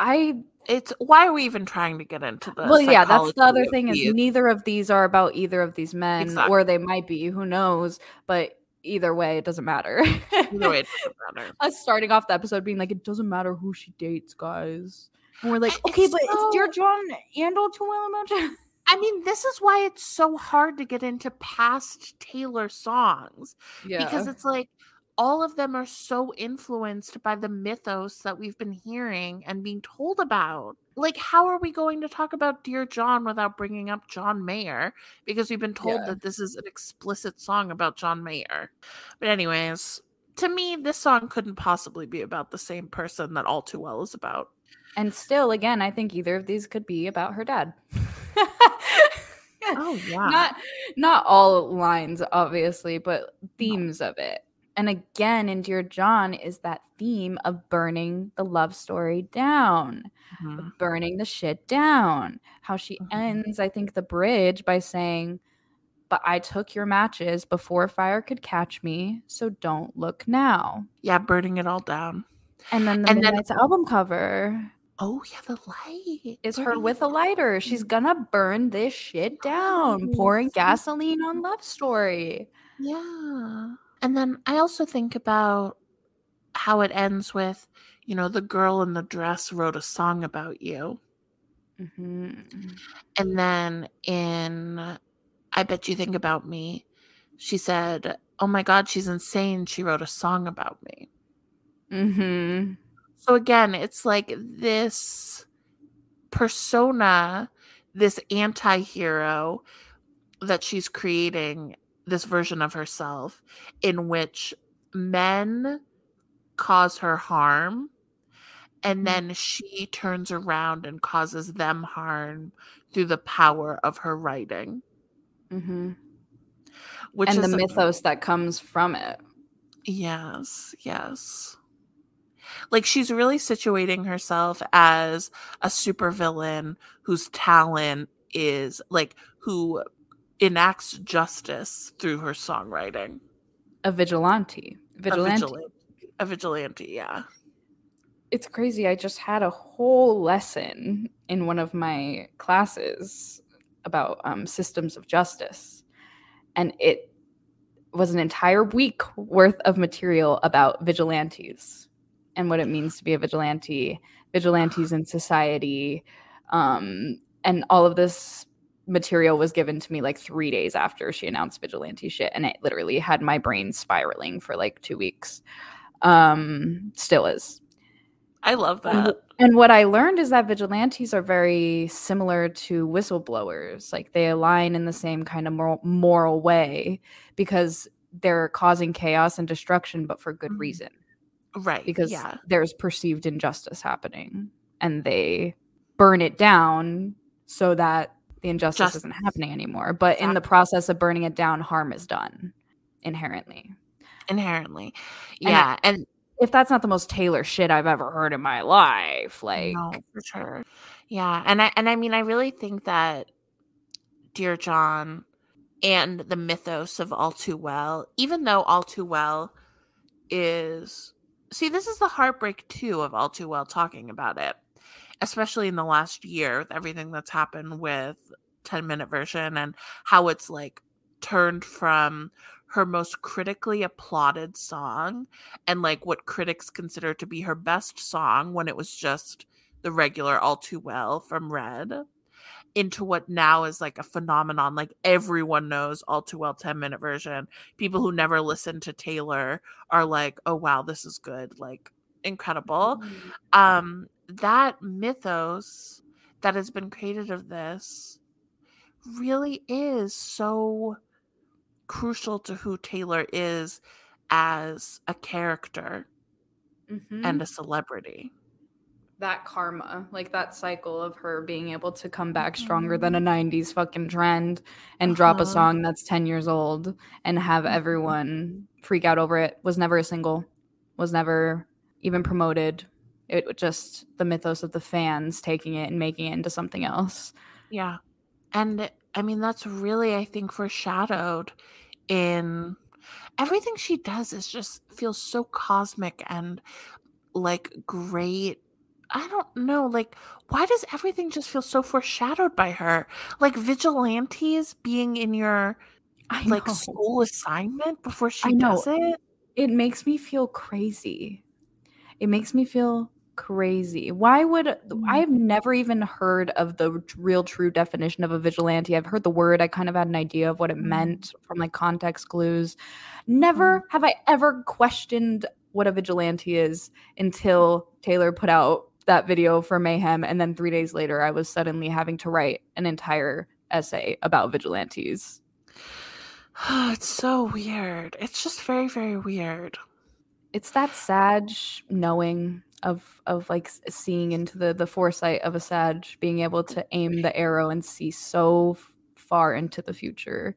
I it's why are we even trying to get into this? Well, yeah, that's the other thing is neither of these are about either of these men, exactly. or they might be. Who knows? But either way, it doesn't matter. either way, it doesn't matter. Us starting off the episode being like, it doesn't matter who she dates, guys. And we're like, okay, but so... it's Dear John and well imagine. I mean, this is why it's so hard to get into past Taylor songs. Yeah. Because it's like all of them are so influenced by the mythos that we've been hearing and being told about. Like, how are we going to talk about Dear John without bringing up John Mayer? Because we've been told yeah. that this is an explicit song about John Mayer. But, anyways, to me, this song couldn't possibly be about the same person that All Too Well is about. And still, again, I think either of these could be about her dad. oh yeah. Not not all lines, obviously, but themes of it. And again, in Dear John is that theme of burning the love story down, mm-hmm. burning the shit down. How she mm-hmm. ends, I think, the bridge by saying, But I took your matches before fire could catch me, so don't look now. Yeah, burning it all down. And then the and then- album cover. Oh yeah, the light is her with a lighter. She's gonna burn this shit down, pouring gasoline on love story. Yeah. And then I also think about how it ends with, you know, the girl in the dress wrote a song about you. Mm-hmm. And then in I Bet You Think About Me, she said, Oh my God, she's insane. She wrote a song about me. Mm-hmm. So again, it's like this persona, this anti hero that she's creating this version of herself in which men cause her harm and mm-hmm. then she turns around and causes them harm through the power of her writing. Mm-hmm. Which and the mythos that comes from it. Yes, yes. Like she's really situating herself as a supervillain whose talent is like who enacts justice through her songwriting. A vigilante. Vigilante. A vigilante, a vigilante yeah. It's crazy. I just had a whole lesson in one of my classes about um, systems of justice. And it was an entire week worth of material about vigilantes and what it means to be a vigilante, vigilantes in society, um, and all of this material was given to me like three days after she announced vigilante shit, and it literally had my brain spiraling for like two weeks. Um, still is. I love that. And, what I learned is that vigilantes are very similar to whistleblowers. Like they align in the same kind of moral, moral way because they're causing chaos and destruction, but for good mm-hmm. reason. Right. Because yeah. there's perceived injustice happening and they burn it down so that the injustice Just, isn't happening anymore. But exactly. in the process of burning it down, harm is done inherently. Inherently. Yeah. And, and if that's not the most Taylor shit I've ever heard in my life, like no, for sure. Yeah. And I and I mean I really think that Dear John and the mythos of All Too Well, even though All Too Well is see, this is the heartbreak too of All Too Well talking about it, especially in the last year with everything that's happened with 10 minute version and how it's like turned from her most critically applauded song and like what critics consider to be her best song when it was just the regular All Too Well from Red into what now is like a phenomenon. Like everyone knows all too well 10 minute version. People who never listened to taylor are like oh wow this is good. Like incredible mm-hmm. um that mythos that has been created of this really is so crucial to who taylor is as a character mm-hmm. and a celebrity that karma, like that cycle of her being able to come back stronger than a 90s mm-hmm. fucking trend and uh-huh. drop a uh-huh. song that's 10 years old and have mm-hmm. everyone freak out over it was never a single, was never even promoted. It just the mythos of the fans taking it and making it into something else. Yeah. And I mean, that's really, I think, foreshadowed in everything she does is just feels so cosmic and like great I don't know. Like, why does everything just feel so foreshadowed by her? Like vigilantes being in your like school assignment before she does it. It makes me feel crazy. It makes me feel crazy. Why would mm. I've never even heard of the real true definition of a vigilante? I've heard the word, I kind of had an idea of what it mm. meant from like context clues. Never mm. have I ever questioned what a vigilante is until Taylor put out that video for Mayhem. And then three days later, I was suddenly having to write an entire essay about vigilantes. it's so weird. It's just very, very weird. It's that sad knowing of of like seeing into the the foresight of a Sag, being able to aim the arrow and see so far into the future.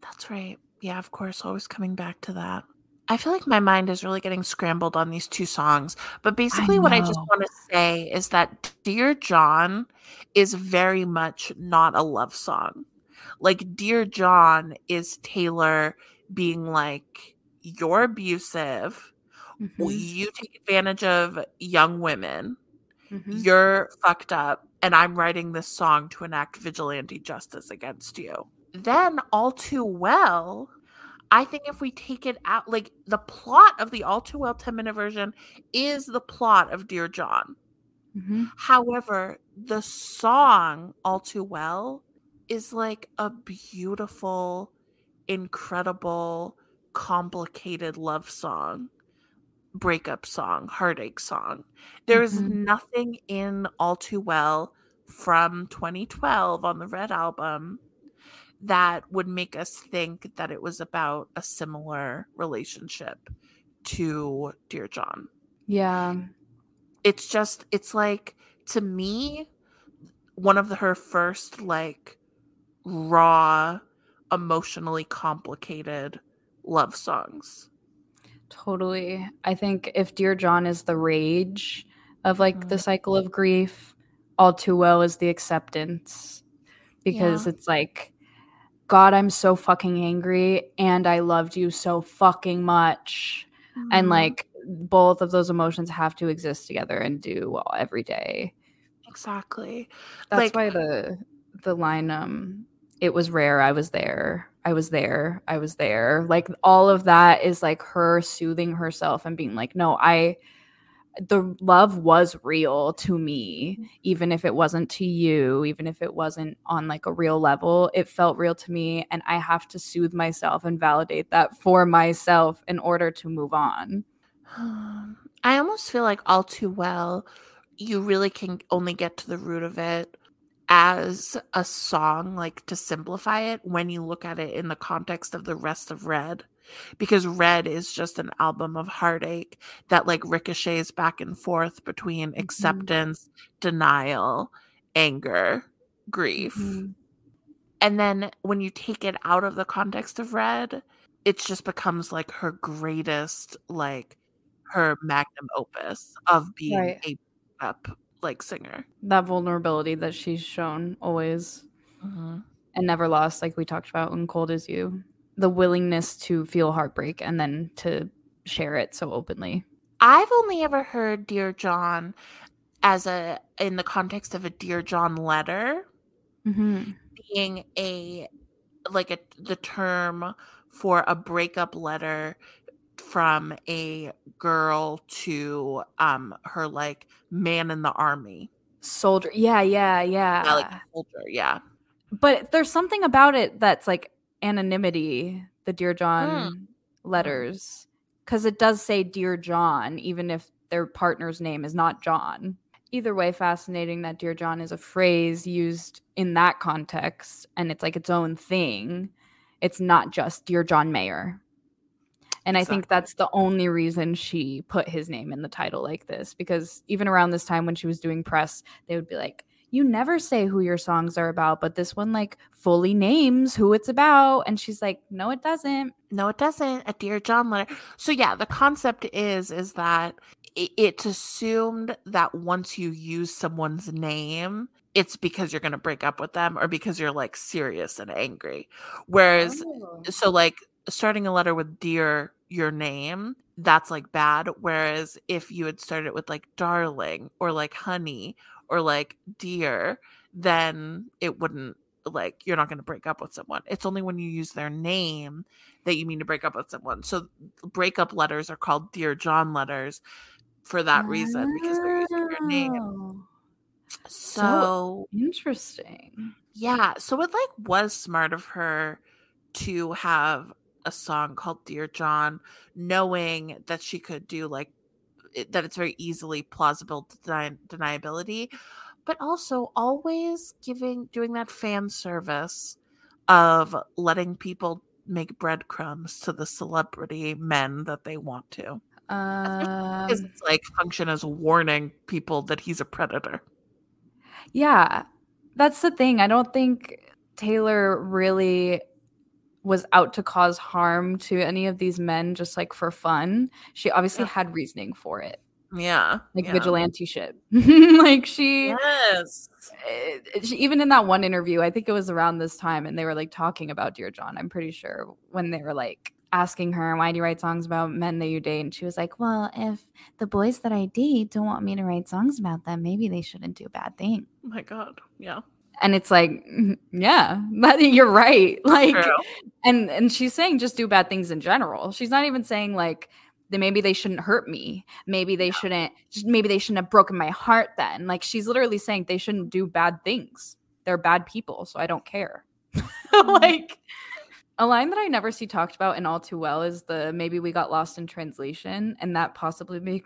That's right. Yeah, of course, always coming back to that. I feel like my mind is really getting scrambled on these two songs. But basically, I what I just want to say is that Dear John is very much not a love song. Like, Dear John is Taylor being like, You're abusive. Mm-hmm. You take advantage of young women. Mm-hmm. You're fucked up. And I'm writing this song to enact vigilante justice against you. Then, all too well, I think if we take it out, like the plot of the All Too Well 10 minute version is the plot of Dear John. Mm-hmm. However, the song All Too Well is like a beautiful, incredible, complicated love song, breakup song, heartache song. There's mm-hmm. nothing in All Too Well from 2012 on the Red Album that would make us think that it was about a similar relationship to Dear John. Yeah. It's just it's like to me one of the, her first like raw emotionally complicated love songs. Totally. I think if Dear John is the rage of like mm-hmm. the cycle of grief, All Too Well is the acceptance because yeah. it's like, God, I'm so fucking angry and I loved you so fucking much. Mm-hmm. And like both of those emotions have to exist together and do well every day. Exactly. That's like, why the the line um it was rare I was there. I was there. I was there. Like all of that is like her soothing herself and being like, "No, I the love was real to me mm-hmm. even if it wasn't to you even if it wasn't on like a real level it felt real to me and i have to soothe myself and validate that for myself in order to move on i almost feel like all too well you really can only get to the root of it as a song like to simplify it when you look at it in the context of the rest of red because Red is just an album of heartache that like ricochets back and forth between mm-hmm. acceptance, denial, anger, grief. Mm-hmm. And then when you take it out of the context of Red, it just becomes like her greatest, like her magnum opus of being right. a up like singer. That vulnerability that she's shown always mm-hmm. and never lost, like we talked about in Cold as You the willingness to feel heartbreak and then to share it so openly. I've only ever heard Dear John as a in the context of a Dear John letter mm-hmm. being a like a the term for a breakup letter from a girl to um her like man in the army soldier yeah yeah yeah, yeah like soldier yeah but there's something about it that's like anonymity, the Dear John mm. letters, because it does say Dear John, even if their partner's name is not John. Either way, fascinating that Dear John is a phrase used in that context and it's like its own thing. It's not just Dear John Mayer. And exactly. I think that's the only reason she put his name in the title like this, because even around this time when she was doing press, they would be like, you never say who your songs are about, but this one like fully names who it's about. And she's like, no, it doesn't. No, it doesn't. A Dear John letter. So yeah, the concept is is that it's assumed that once you use someone's name, it's because you're going to break up with them or because you're like serious and angry. Whereas, oh. so like starting a letter with dear your name, that's like bad. Whereas if you had started with like darling or like honey or like dear, then it wouldn't like you're not going to break up with someone. It's only when you use their name that you mean to break up with someone. So breakup letters are called Dear John letters for that reason because they're using your name. So, so interesting. Yeah, so it like was smart of her to have a song called Dear John knowing that she could do like that it's very easily plausible deni- deniability, but also always giving doing that fan service of letting people make breadcrumbs to the celebrity men that they want to. Because um, it's like function as warning people that he's a predator. Yeah, that's the thing. I don't think Taylor really was out to cause harm to any of these men just like for fun. She obviously yeah. had reasoning for it. Yeah. Like yeah. vigilante shit. like she Yes. Eh, she, even in that one interview, I think it was around this time and they were like talking about Dear John, I'm pretty sure, when they were like asking her, why do you write songs about men that you date? And she was like, well, if the boys that I date don't want me to write songs about them, maybe they shouldn't do bad things. Oh my God. Yeah and it's like mm, yeah you're right. Like True. and and she's saying just do bad things in general. She's not even saying like that maybe they shouldn't hurt me. Maybe they shouldn't maybe they shouldn't have broken my heart then. Like she's literally saying they shouldn't do bad things. They're bad people so i don't care. Mm-hmm. like a line that i never see talked about in all too well is the maybe we got lost in translation and that possibly be,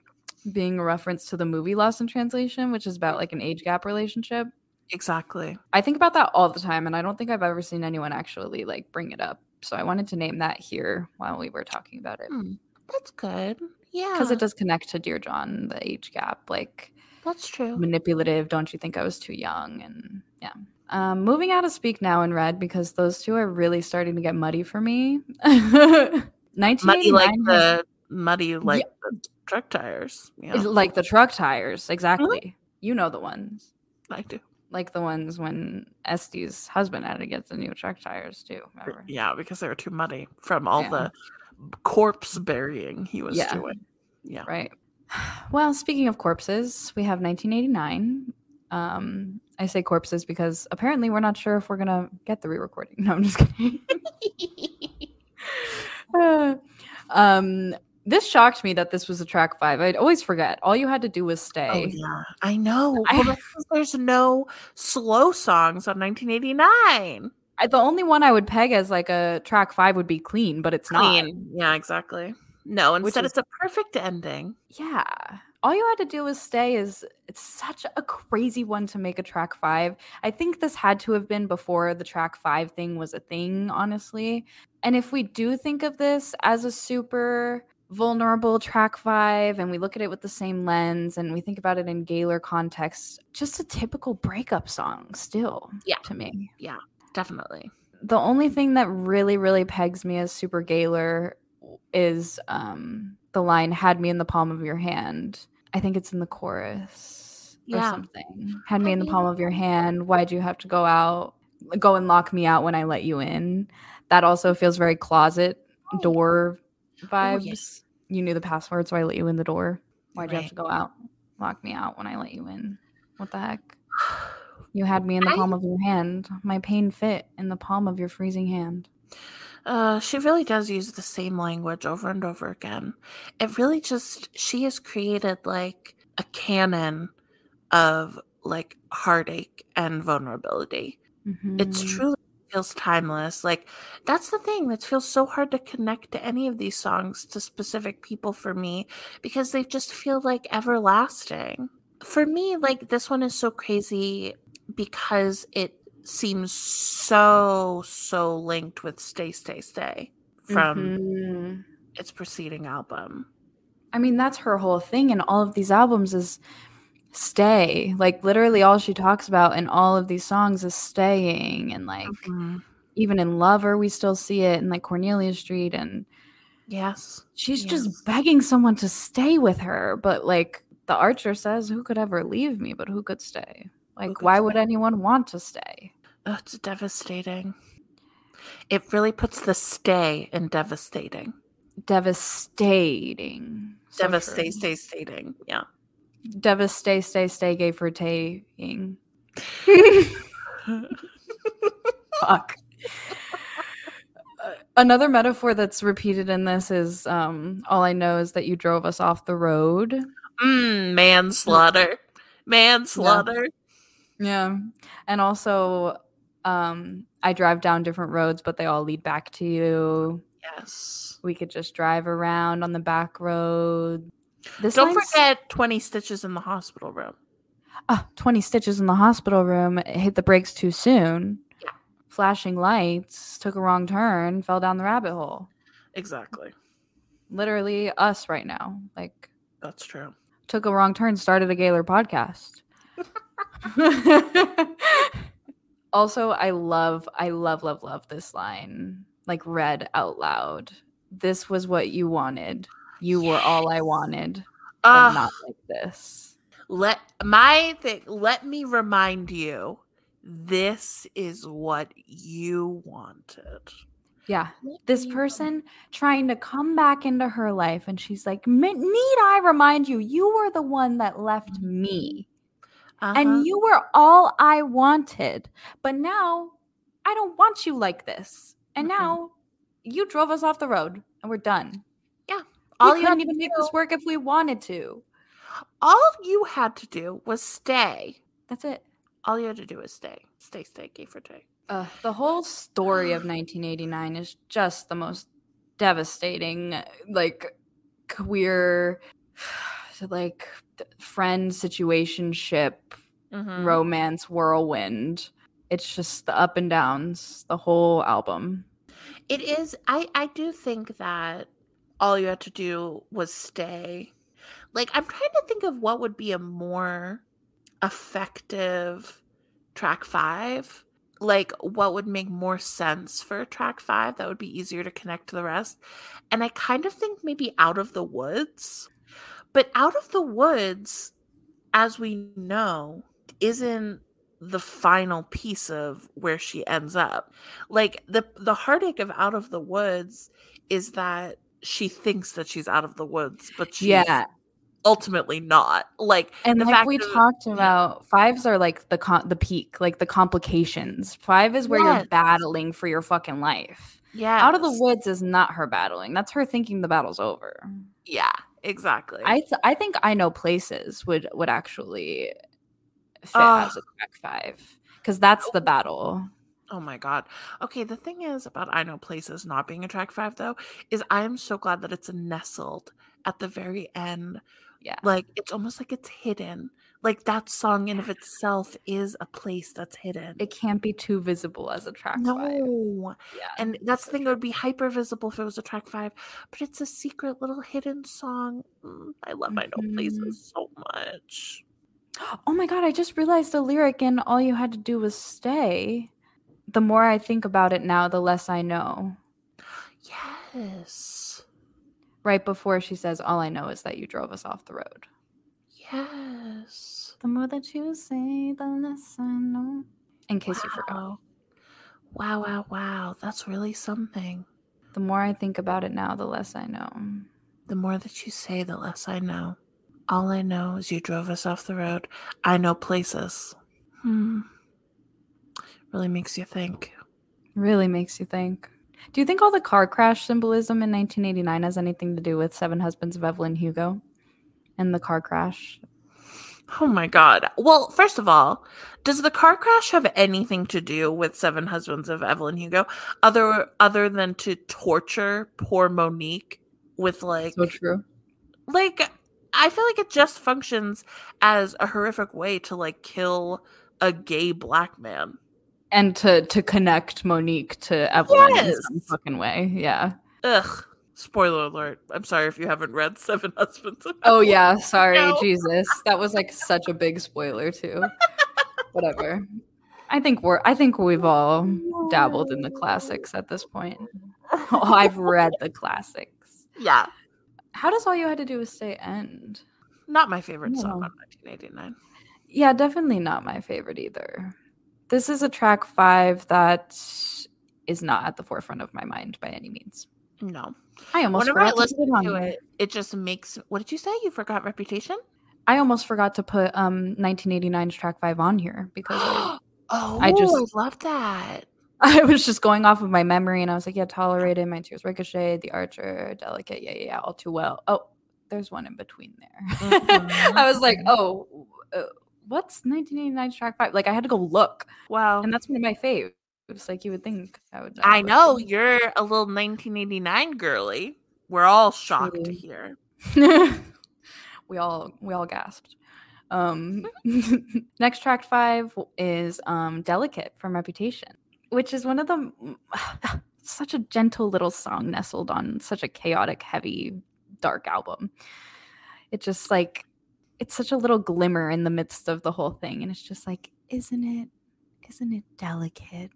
being a reference to the movie lost in translation which is about like an age gap relationship Exactly. I think about that all the time, and I don't think I've ever seen anyone actually like bring it up. So I wanted to name that here while we were talking about it. Hmm, that's good. Yeah. Because it does connect to Dear John, the age gap. Like, that's true. Manipulative. Don't you think I was too young? And yeah. Um, moving out of Speak Now in Red because those two are really starting to get muddy for me. 1989 muddy like the muddy like yeah. the truck tires. Yeah. Like the truck tires, exactly. Mm-hmm. You know the ones. I do. Like the ones when Este's husband had to get the new truck tires too. Remember? Yeah, because they were too muddy from all yeah. the corpse burying he was yeah. doing. Yeah. Right. Well, speaking of corpses, we have 1989. Um, I say corpses because apparently we're not sure if we're gonna get the re-recording. No, I'm just kidding. uh, um, this shocked me that this was a track five. I'd always forget. All you had to do was oh, stay. Oh, yeah, I know. I, there's no slow songs on 1989. I, the only one I would peg as like a track five would be clean, but it's clean. not. Yeah, exactly. No, instead is, it's a perfect ending. Yeah. All you had to do was stay is it's such a crazy one to make a track five. I think this had to have been before the track five thing was a thing, honestly. And if we do think of this as a super vulnerable track five and we look at it with the same lens and we think about it in Gaylor context, just a typical breakup song still. Yeah. To me. Yeah, definitely. The only thing that really, really pegs me as super Gaylor is um the line had me in the palm of your hand. I think it's in the chorus or something. Had me in the palm of your hand. Why'd you have to go out? Go and lock me out when I let you in. That also feels very closet oh. door vibes. Oh, yes. You knew the password, so I let you in the door. Why'd right. you have to go out? Lock me out when I let you in. What the heck? You had me in the palm of your hand. My pain fit in the palm of your freezing hand. Uh, she really does use the same language over and over again. It really just she has created like a canon of like heartache and vulnerability. Mm-hmm. It's truly feels timeless. Like that's the thing that feels so hard to connect to any of these songs to specific people for me because they just feel like everlasting. For me, like this one is so crazy because it seems so so linked with Stay Stay Stay from mm-hmm. its preceding album. I mean, that's her whole thing in all of these albums is stay. Like literally all she talks about in all of these songs is staying and like mm-hmm. even in Lover we still see it in like Cornelia Street and yes. She's yes. just begging someone to stay with her, but like the archer says who could ever leave me but who could stay? Like could why stay? would anyone want to stay? Oh, it's devastating. It really puts the stay in devastating. Devastating. So devastating. Devastating. Yeah. Devastate, stay, stay, gay for taying. Fuck. Another metaphor that's repeated in this is um, all I know is that you drove us off the road. Mm, manslaughter. Manslaughter. Yeah. yeah. And also, um, I drive down different roads, but they all lead back to you. Yes. We could just drive around on the back road. This Don't forget 20 stitches in the hospital room. Uh, 20 stitches in the hospital room. Hit the brakes too soon. Yeah. Flashing lights, took a wrong turn, fell down the rabbit hole. Exactly. Literally us right now. Like That's true. Took a wrong turn, started a Gaylor podcast. also, I love, I love, love, love this line, like read out loud. This was what you wanted. You were all I wanted, uh, not like this. Let my thing. Let me remind you. This is what you wanted. Yeah. This person trying to come back into her life, and she's like, Need I remind you, you were the one that left me. Uh-huh. And you were all I wanted. But now I don't want you like this. And mm-hmm. now you drove us off the road and we're done. All we couldn't even make this work if we wanted to. All you had to do was stay. That's it. All you had to do was stay. Stay, stay, gay for day. Uh, the whole story of 1989 is just the most devastating, like queer, like friend situationship, mm-hmm. romance whirlwind. It's just the up and downs, the whole album. It is. I I do think that all you had to do was stay. Like, I'm trying to think of what would be a more effective track five. like what would make more sense for track five that would be easier to connect to the rest. And I kind of think maybe Out of the Woods. But Out of the Woods, as we know, isn't the final piece of where she ends up. Like the the heartache of Out of the Woods is that she thinks that she's out of the woods, but she's yeah. ultimately not. Like and the like we of, talked about, fives are like the con- the peak, like the complications. Five is where yes. you're battling for your fucking life. Yeah, out of the woods is not her battling. That's her thinking the battle's over. Yeah, exactly. I th- I think I know places would would actually fit uh, as a track five because that's the battle. Oh my god. Okay, the thing is about I Know Places not being a track five though, is I am so glad that it's nestled at the very end. Yeah. Like it's almost like it's hidden. Like that song in of itself is a place that's hidden. It can't be too visible as a track no. five. Yeah. And that's the thing, it would be hyper visible if it was a track five, but it's a secret little hidden song. Mm, I love mm-hmm. I Know Places mm-hmm. so much. Oh my god, I just realized the lyric in All You Had to Do Was Stay the more I think about it now, the less I know. Yes. Right before she says, All I know is that you drove us off the road. Yes. The more that you say, the less I know. In case wow. you forgot. Wow, wow, wow. That's really something. The more I think about it now, the less I know. The more that you say, the less I know. All I know is you drove us off the road. I know places. Hmm. Really makes you think. Really makes you think. Do you think all the car crash symbolism in 1989 has anything to do with Seven Husbands of Evelyn Hugo and the car crash? Oh my god. Well, first of all, does the car crash have anything to do with Seven Husbands of Evelyn Hugo other other than to torture poor Monique with like So true. Like I feel like it just functions as a horrific way to like kill a gay black man and to to connect Monique to Evelyn yes. in some fucking way. Yeah. Ugh. Spoiler alert. I'm sorry if you haven't read Seven Husbands. oh yeah, sorry, no. Jesus. That was like such a big spoiler too. Whatever. I think we're I think we've all dabbled in the classics at this point. Oh, I've read the classics. Yeah. How does all you had to do was say end? Not my favorite song on 1989. Yeah, definitely not my favorite either this is a track five that is not at the forefront of my mind by any means. No. I almost Whenever I listen to, it, to it, it just makes what did you say? You forgot reputation? I almost forgot to put um 1989's track five on here because I, oh, I just I love that. I was just going off of my memory and I was like, yeah, tolerated, my tears ricochet, the archer, delicate, yeah, yeah, yeah, all too well. Oh, there's one in between there. Mm-hmm. I was like, oh, uh, what's 1989 track five? Like I had to go look. Wow. And that's one of my faves. Like you would think I would. I know you're a little 1989 girly. We're all shocked True. to hear. we all we all gasped. Um, next track five is um, "Delicate" from Reputation, which is one of the such a gentle little song nestled on such a chaotic, heavy, dark album. It just like it's such a little glimmer in the midst of the whole thing and it's just like isn't it isn't it delicate?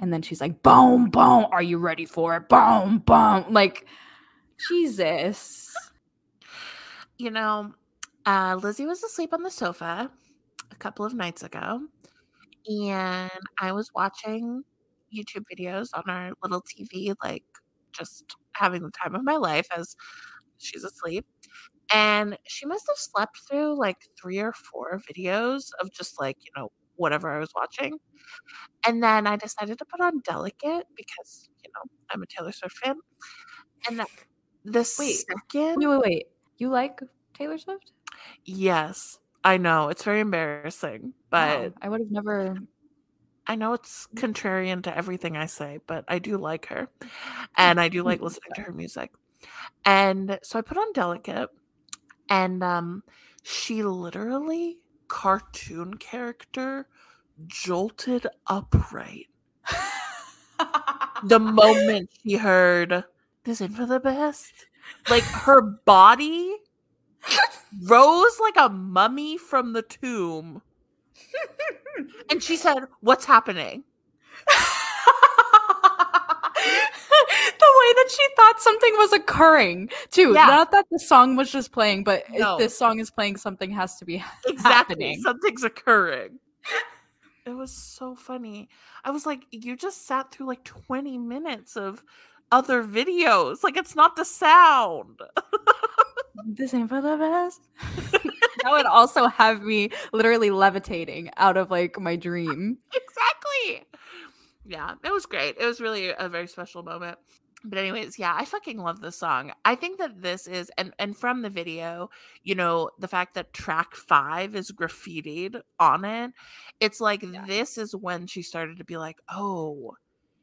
And then she's like boom boom are you ready for it? Boom boom. Like jesus. You know uh, lizzie was asleep on the sofa a couple of nights ago and i was watching youtube videos on our little tv like just having the time of my life as she's asleep and she must have slept through like three or four videos of just like, you know, whatever I was watching. And then I decided to put on Delicate because, you know, I'm a Taylor Swift fan. And that the wait, second. Wait, wait, wait. You like Taylor Swift? Yes. I know. It's very embarrassing, but wow, I would have never. I know it's contrarian to everything I say, but I do like her. And I do like listening to her music. And so I put on Delicate and um she literally cartoon character jolted upright the moment she heard this in for the best like her body rose like a mummy from the tomb and she said, What's happening? the way that she thought something was occurring too. Yeah. Not that the song was just playing, but no. if this song is playing, something has to be exactly. happening. Something's occurring. It was so funny. I was like, you just sat through like 20 minutes of other videos. Like it's not the sound. this ain't for the best. that would also have me literally levitating out of like my dream. exactly. Yeah, it was great. It was really a very special moment but anyways yeah i fucking love this song i think that this is and and from the video you know the fact that track five is graffitied on it it's like yeah. this is when she started to be like oh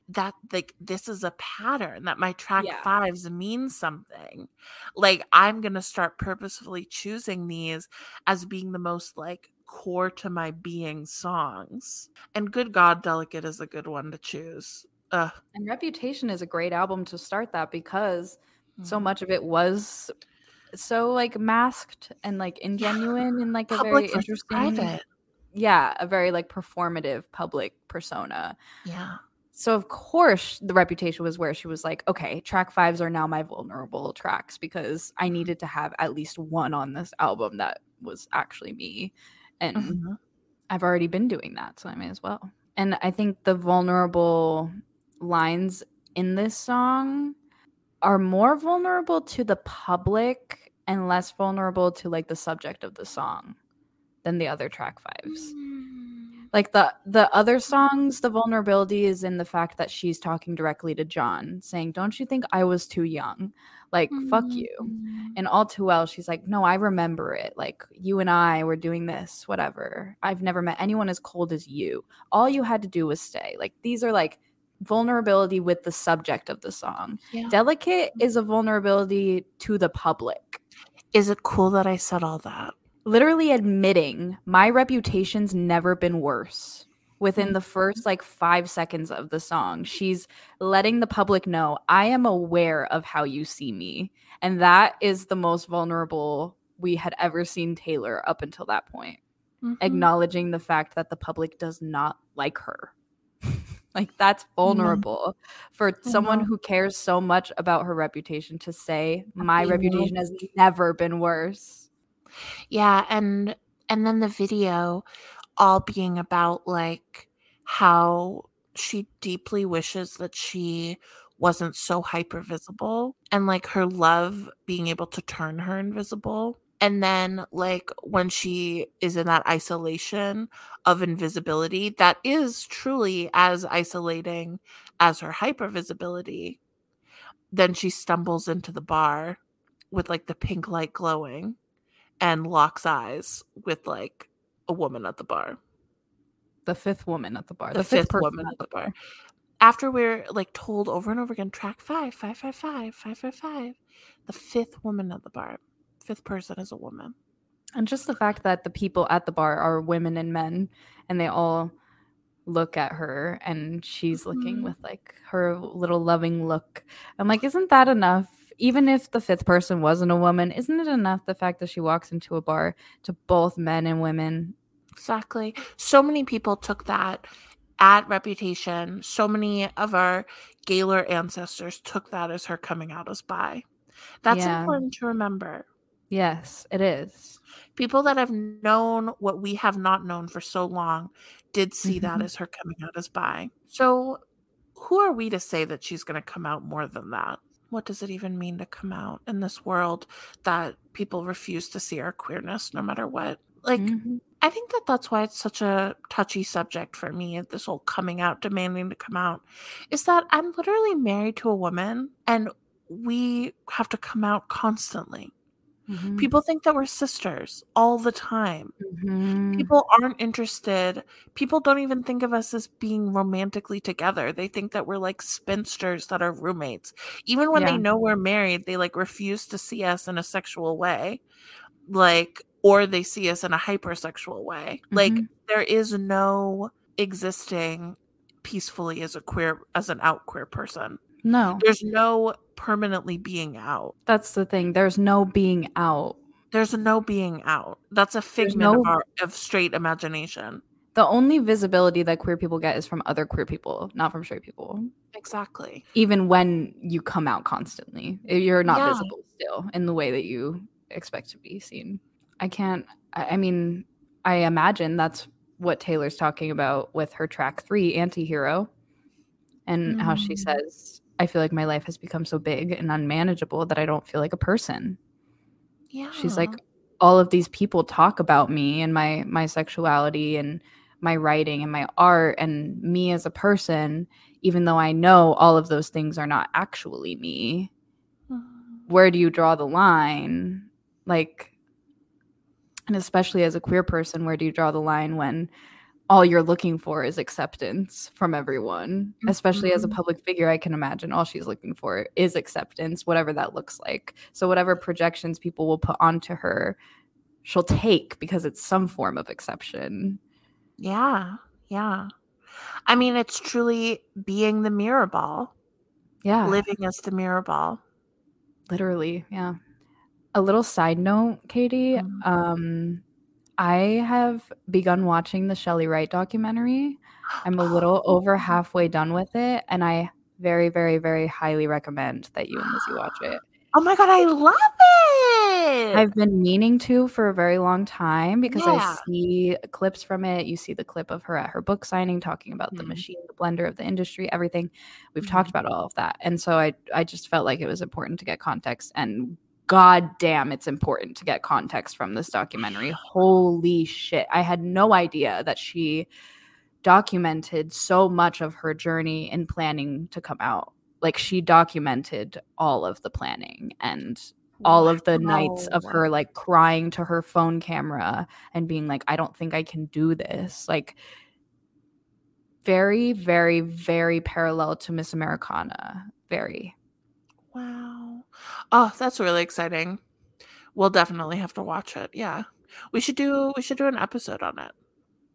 that like this is a pattern that my track yeah. fives mean something like i'm gonna start purposefully choosing these as being the most like core to my being songs and good god delicate is a good one to choose uh, and Reputation is a great album to start that because mm-hmm. so much of it was so like masked and like ingenuine and like a very interesting private. yeah a very like performative public persona. Yeah. So of course the reputation was where she was like okay track fives are now my vulnerable tracks because i needed to have at least one on this album that was actually me. And mm-hmm. i've already been doing that so i may as well. And i think the vulnerable lines in this song are more vulnerable to the public and less vulnerable to like the subject of the song than the other track fives. Mm. Like the the other songs, the vulnerability is in the fact that she's talking directly to John, saying, "Don't you think I was too young? Like mm. fuck you." Mm. And all too well, she's like, "No, I remember it. Like you and I were doing this, whatever. I've never met anyone as cold as you. All you had to do was stay." Like these are like vulnerability with the subject of the song. Yeah. Delicate is a vulnerability to the public. Is it cool that I said all that? Literally admitting my reputation's never been worse. Within the first like five seconds of the song, she's letting the public know I am aware of how you see me. And that is the most vulnerable we had ever seen Taylor up until that point. Mm-hmm. Acknowledging the fact that the public does not like her. Like that's mm-hmm. vulnerable mm-hmm. for someone who cares so much about her reputation to say my reputation has never been worse. Yeah, and and then the video all being about like how she deeply wishes that she wasn't so hyper visible and like her love being able to turn her invisible and then like when she is in that isolation of invisibility that is truly as isolating as her hypervisibility then she stumbles into the bar with like the pink light glowing and locks eyes with like a woman at the bar the fifth woman at the bar the, the fifth, fifth woman at the bar. bar after we're like told over and over again track five five five five five five five the fifth woman at the bar fifth person is a woman. And just the fact that the people at the bar are women and men and they all look at her and she's mm-hmm. looking with like her little loving look. I'm like, isn't that enough? Even if the fifth person wasn't a woman, isn't it enough the fact that she walks into a bar to both men and women? Exactly. So many people took that at Reputation. So many of our Gaylor ancestors took that as her coming out as bi. That's yeah. important to remember. Yes, it is. People that have known what we have not known for so long did see mm-hmm. that as her coming out as bi. So, who are we to say that she's going to come out more than that? What does it even mean to come out in this world that people refuse to see our queerness no matter what? Like, mm-hmm. I think that that's why it's such a touchy subject for me, this whole coming out, demanding to come out, is that I'm literally married to a woman and we have to come out constantly. Mm-hmm. People think that we're sisters all the time. Mm-hmm. People aren't interested. People don't even think of us as being romantically together. They think that we're like spinsters that are roommates. Even when yeah. they know we're married, they like refuse to see us in a sexual way. Like, or they see us in a hypersexual way. Mm-hmm. Like, there is no existing peacefully as a queer, as an out queer person. No. There's no permanently being out. That's the thing. There's no being out. There's no being out. That's a figment no, of, our, of straight imagination. the only visibility that queer people get is from other queer people, not from straight people. Exactly. Even when you come out constantly, you're not yeah. visible still in the way that you expect to be seen. I can't, I mean, I imagine that's what Taylor's talking about with her track three, Antihero, and mm. how she mm. says, I feel like my life has become so big and unmanageable that I don't feel like a person. Yeah. She's like, all of these people talk about me and my my sexuality and my writing and my art and me as a person, even though I know all of those things are not actually me. Mm-hmm. Where do you draw the line? Like, and especially as a queer person, where do you draw the line when all you're looking for is acceptance from everyone, mm-hmm. especially as a mm-hmm. public figure. I can imagine all she's looking for is acceptance, whatever that looks like. So, whatever projections people will put onto her, she'll take because it's some form of exception. Yeah. Yeah. I mean, it's truly being the mirror ball. Yeah. Living as the mirror ball. Literally. Yeah. A little side note, Katie. Mm-hmm. Um, I have begun watching the Chely Wright documentary. I'm a little over halfway done with it, and I very, very, very highly recommend that you and Lizzie watch it. Oh my god, I love it. I've been meaning to for a very long time because yeah. I see clips from it. You see the clip of her at her book signing talking about mm-hmm. the machine, the blender of the industry, everything. We've mm-hmm. talked about all of that. And so I I just felt like it was important to get context and god damn it's important to get context from this documentary. Holy shit. I had no idea that she documented so much of her journey in planning to come out. Like she documented all of the planning and all of the nights of her like crying to her phone camera and being like i don't think i can do this. Like very very very parallel to miss americana. Very oh that's really exciting we'll definitely have to watch it yeah we should do we should do an episode on it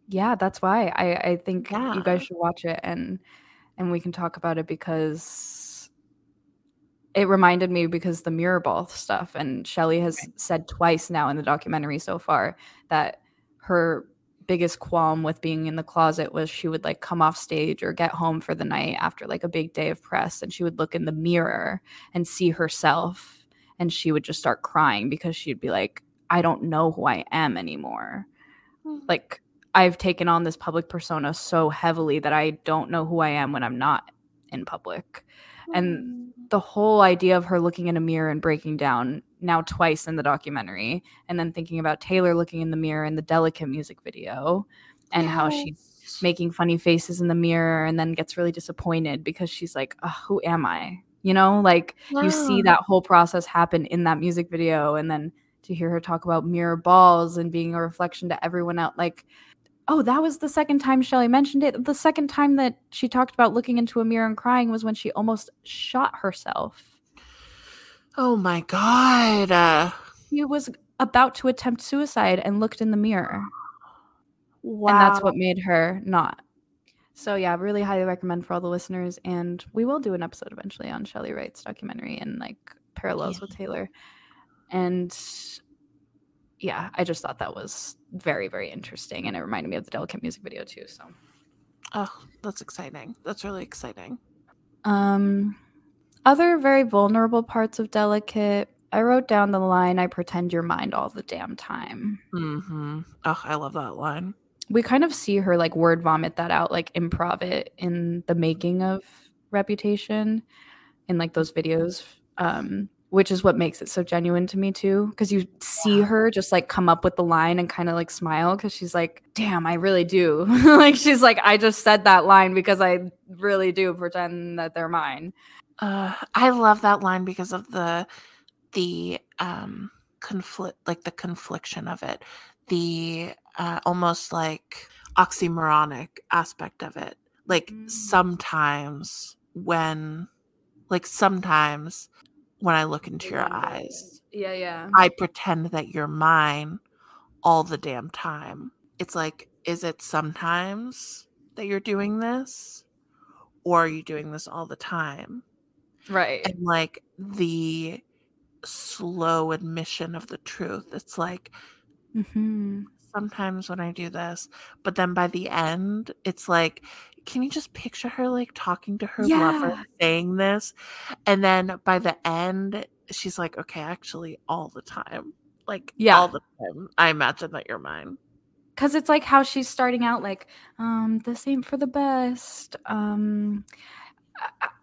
yeah that's why i i think yeah. you guys should watch it and and we can talk about it because it reminded me because the mirror ball stuff and Chely has right. said twice now in the documentary so far that her biggest qualm with being in the closet was she would like come off stage or get home for the night after like a big day of press and she would look in the mirror and see herself and she would just start crying because she'd be like I don't know who I am anymore. Mm-hmm. Like I've taken on this public persona so heavily that I don't know who I am when I'm not in public. And the whole idea of her looking in a mirror and breaking down now twice in the documentary and then thinking about Taylor looking in the mirror in the delicate music video and yes. how she's making funny faces in the mirror and then gets really disappointed because she's like oh, who am I you know like yeah. you see that whole process happen in that music video and then to hear her talk about mirror balls and being a reflection to everyone else like Oh, that was the second time Chely mentioned it. The second time that she talked about looking into a mirror and crying was when she almost shot herself. Oh my god. Uh, she was about to attempt suicide and looked in the mirror. Wow. And that's what made her not. So yeah, really highly recommend for all the listeners and we will do an episode eventually on Chely Wright's documentary and like parallels yeah. with Taylor. And yeah, I just thought that was very, very interesting. And it reminded me of the Delicate music video too. So Oh, that's exciting. That's really exciting. Um other very vulnerable parts of Delicate. I wrote down the line, I pretend you're mind all the damn time. Mm-hmm. Oh, I love that line. We kind of see her like word vomit that out, like improv it in the making of Reputation in like those videos. Um, which is what makes it so genuine to me too because you see her just like come up with the line and kind of like smile because she's like damn i really do. Like she's like i just said that line because i really do pretend that they're mine. Uh, i love that line because of the the um conflict like the confliction of it the uh, almost like oxymoronic aspect of it. Like mm. sometimes when like sometimes when I look into your eyes. Yeah, yeah. I pretend that you're mine all the damn time. It's like, is it sometimes that you're doing this? Or are you doing this all the time? Right. And like the slow admission of the truth. It's like, mm-hmm. sometimes when I do this, but then by the end, it's like, can you just picture her like talking to her yeah. lover saying this? And then by the end, she's like, okay, actually, all the time. Like, yeah. all the time. I imagine that you're mine. Cause it's like how she's starting out, like, um, this ain't for the best. Um,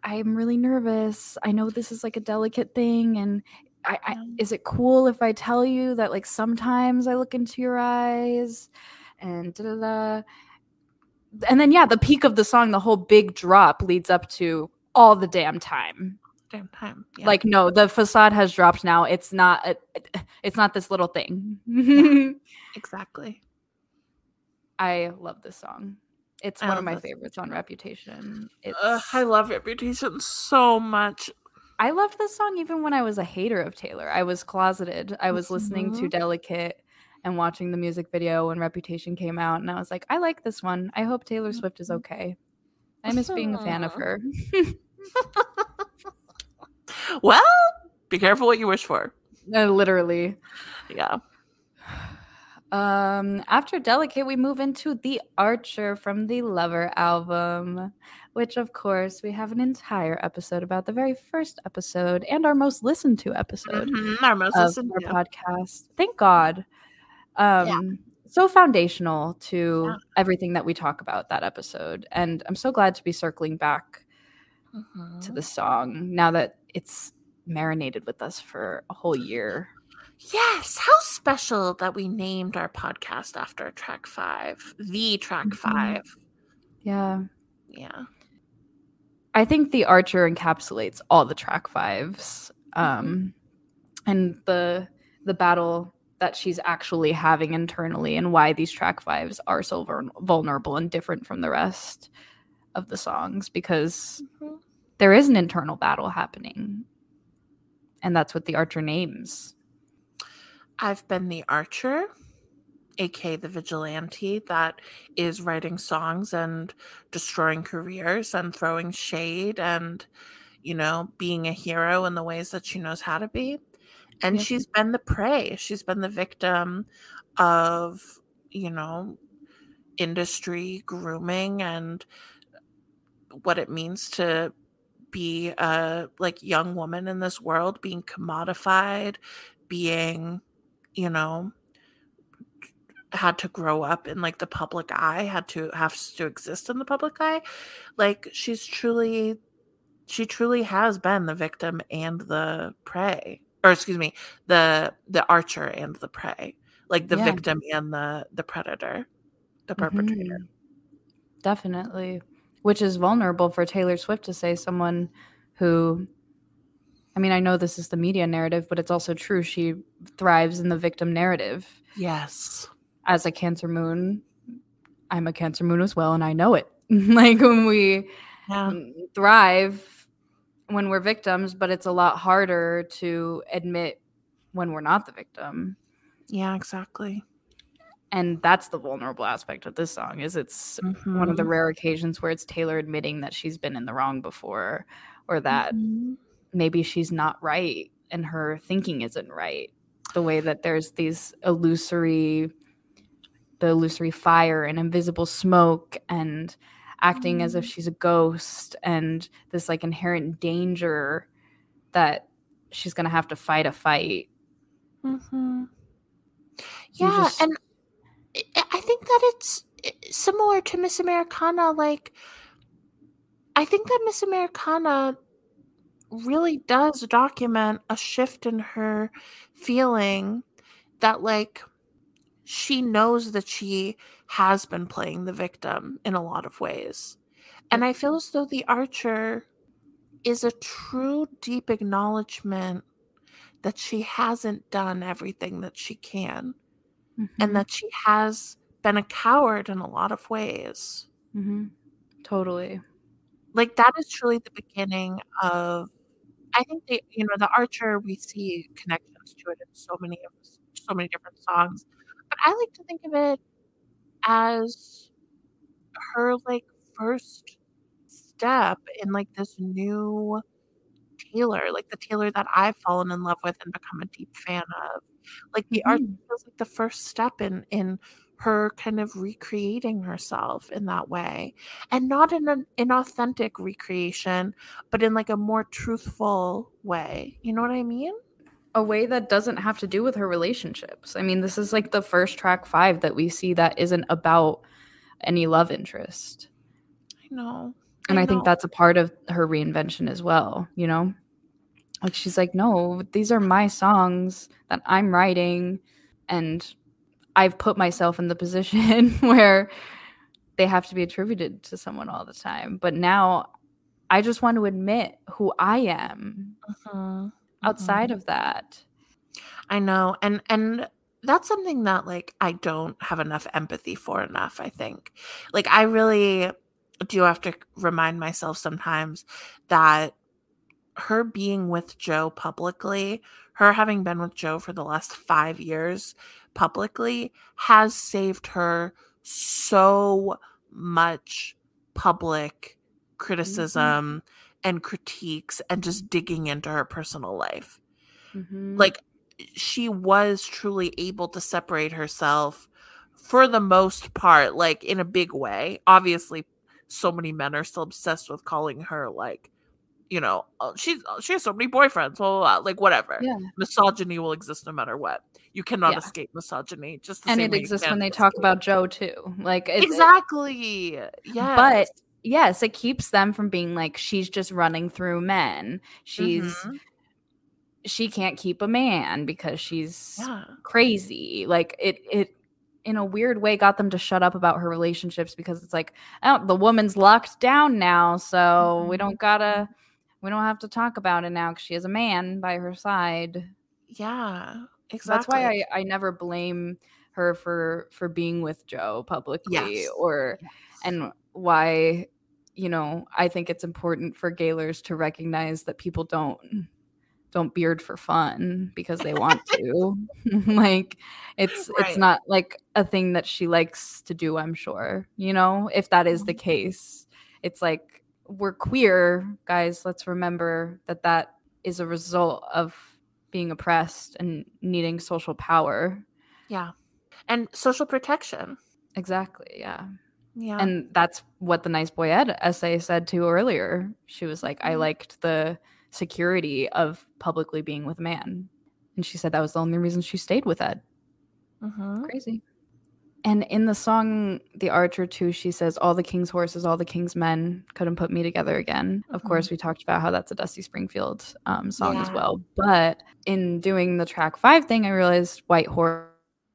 I- am really nervous. I know this is like a delicate thing, and I, I, is it cool if I tell you that like sometimes I look into your eyes and da da da. And then yeah, the peak of the song, the whole big drop leads up to all the damn time. Damn time. Yeah. Like no, the facade has dropped now. It's not. A, it's not this little thing. yeah, exactly. I love this song. It's I one of my favorites song. on Reputation. It's, uh, I love Reputation so much. I loved this song even when I was a hater of Taylor. I was closeted. I was mm-hmm. listening to mm-hmm. Delicate and watching the music video when Reputation came out, and I was like, I like this one. I hope Taylor Swift is mm-hmm. okay. I miss being a fan of her. well, be careful what you wish for. Uh, literally. Yeah. Um, after Delicate, we move into The Archer from the Lover album which of course we have an entire episode about the very first episode and our most listened to episode mm-hmm, our most of listened our to. podcast. Thank God. Um yeah. so foundational to yeah. everything that we talk about that episode. And I'm so glad to be circling back mm-hmm. to the song now that it's marinated with us for a whole year. Yes, how special that we named our podcast after track 5, the track mm-hmm. 5. Yeah. Yeah. I think the Archer encapsulates all the track fives, um, mm-hmm. and the the battle that she's actually having internally, and why these track fives are so vulnerable and different from the rest of the songs, because mm-hmm. there is an internal battle happening, and that's what the Archer names. I've been the Archer aka the vigilante that is writing songs and destroying careers and throwing shade and you know being a hero in the ways that she knows how to be and she's been the prey she's been the victim of you know industry grooming and what it means to be a like young woman in this world being commodified being you know had to grow up in like the public eye, had to have to exist in the public eye. Like she's truly she truly has been the victim and the prey. Or excuse me, the the archer and the prey. Like the yeah. victim and the the predator, the perpetrator. Mm-hmm. Definitely. Which is vulnerable for Taylor Swift to say someone who I mean, I know this is the media narrative, but it's also true. She thrives in the victim narrative. Yes as a Cancer moon, I'm a Cancer moon as well, and I know it. like when we yeah. thrive when we're victims, but it's a lot harder to admit when we're not the victim. Yeah, exactly. And that's the vulnerable aspect of this song is it's mm-hmm. one of the mm-hmm. rare occasions where it's Taylor admitting that she's been in the wrong before or that mm-hmm. maybe she's not right and her thinking isn't right. The way that there's these illusory the illusory fire and invisible smoke and acting as if she's a ghost and this like inherent danger that she's gonna have to fight a fight mm-hmm. yeah just... and i think that it's similar to miss americana like i think that miss americana really does document a shift in her feeling that like she knows that she has been playing the victim in a lot of ways. And I feel as though The Archer is a true, deep acknowledgement that she hasn't done everything that she can mm-hmm. and that she has been a coward in a lot of ways. Mm-hmm. Totally. Like, that is truly the beginning of. I think the you know the Archer we see connections to it in so many of so many different songs but I like to think of it as her like first step in like this new Taylor, like the Taylor that I've fallen in love with and become a deep fan of. Like the mm-hmm. art feels like the first step in in her kind of recreating herself in that way and not in an inauthentic recreation but in like a more truthful way you know what i mean a way that doesn't have to do with her relationships. I mean this is like the first track five that we see that isn't about any love interest. I know. And I, think that's a part of her reinvention as well you know? Like she's like no these are my songs that i'm writing and I've put myself in the position where they have to be attributed to someone all the time. But now I just want to admit who I am. Uh-huh. Outside uh-huh. of that. I know. And and that's something that like I don't have enough empathy for enough, I think. Like I really do have to remind myself sometimes that her being with Joe publicly, her having been with Joe for the last 5 years publicly has saved her so much public criticism mm-hmm. And critiques and just digging into her personal life. Mm-hmm. Like she was truly able to separate herself for the most part, like in a big way. Obviously, so many men are still obsessed with calling her like you know, uh, she's uh, she has so many boyfriends, blah, blah, blah. like whatever. Yeah. Misogyny will exist no matter what. You cannot yeah. escape misogyny. Just and it exists when they talk about Joe too. Like exactly, yeah. But yes, it keeps them from being like she's just running through men. She's mm-hmm. she can't keep a man because she's yeah. crazy. Like it it in a weird way got them to shut up about her relationships because it's like oh the woman's locked down now so mm-hmm. we don't gotta we don't have to talk about it now because she has a man by her side. Yeah, exactly. That's why I, I never blame her for for being with Joe publicly yes. or yes. and why you know I think it's important for Gaylors to recognize that people don't don't beard for fun because they want to. like it's right. it's not like a thing that she likes to do, I'm sure. You know, if that is the mm-hmm. case. It's like we're queer, guys, let's remember that that is a result of being oppressed and needing social power. Yeah. And social protection. Exactly. Yeah. Yeah. And that's what the Niceboy Ed essay said too earlier. She was like, I mm-hmm. liked the security of publicly being with a man. And she said that was the only reason she stayed with Ed. Mm-hmm. Crazy. And in the song The Archer too, she says, All the king's horses, all the king's men couldn't put me together again. Mm-hmm. Of course, we talked about how that's a Dusty Springfield um, song yeah. as well. But in doing the track five thing, I realized White Horse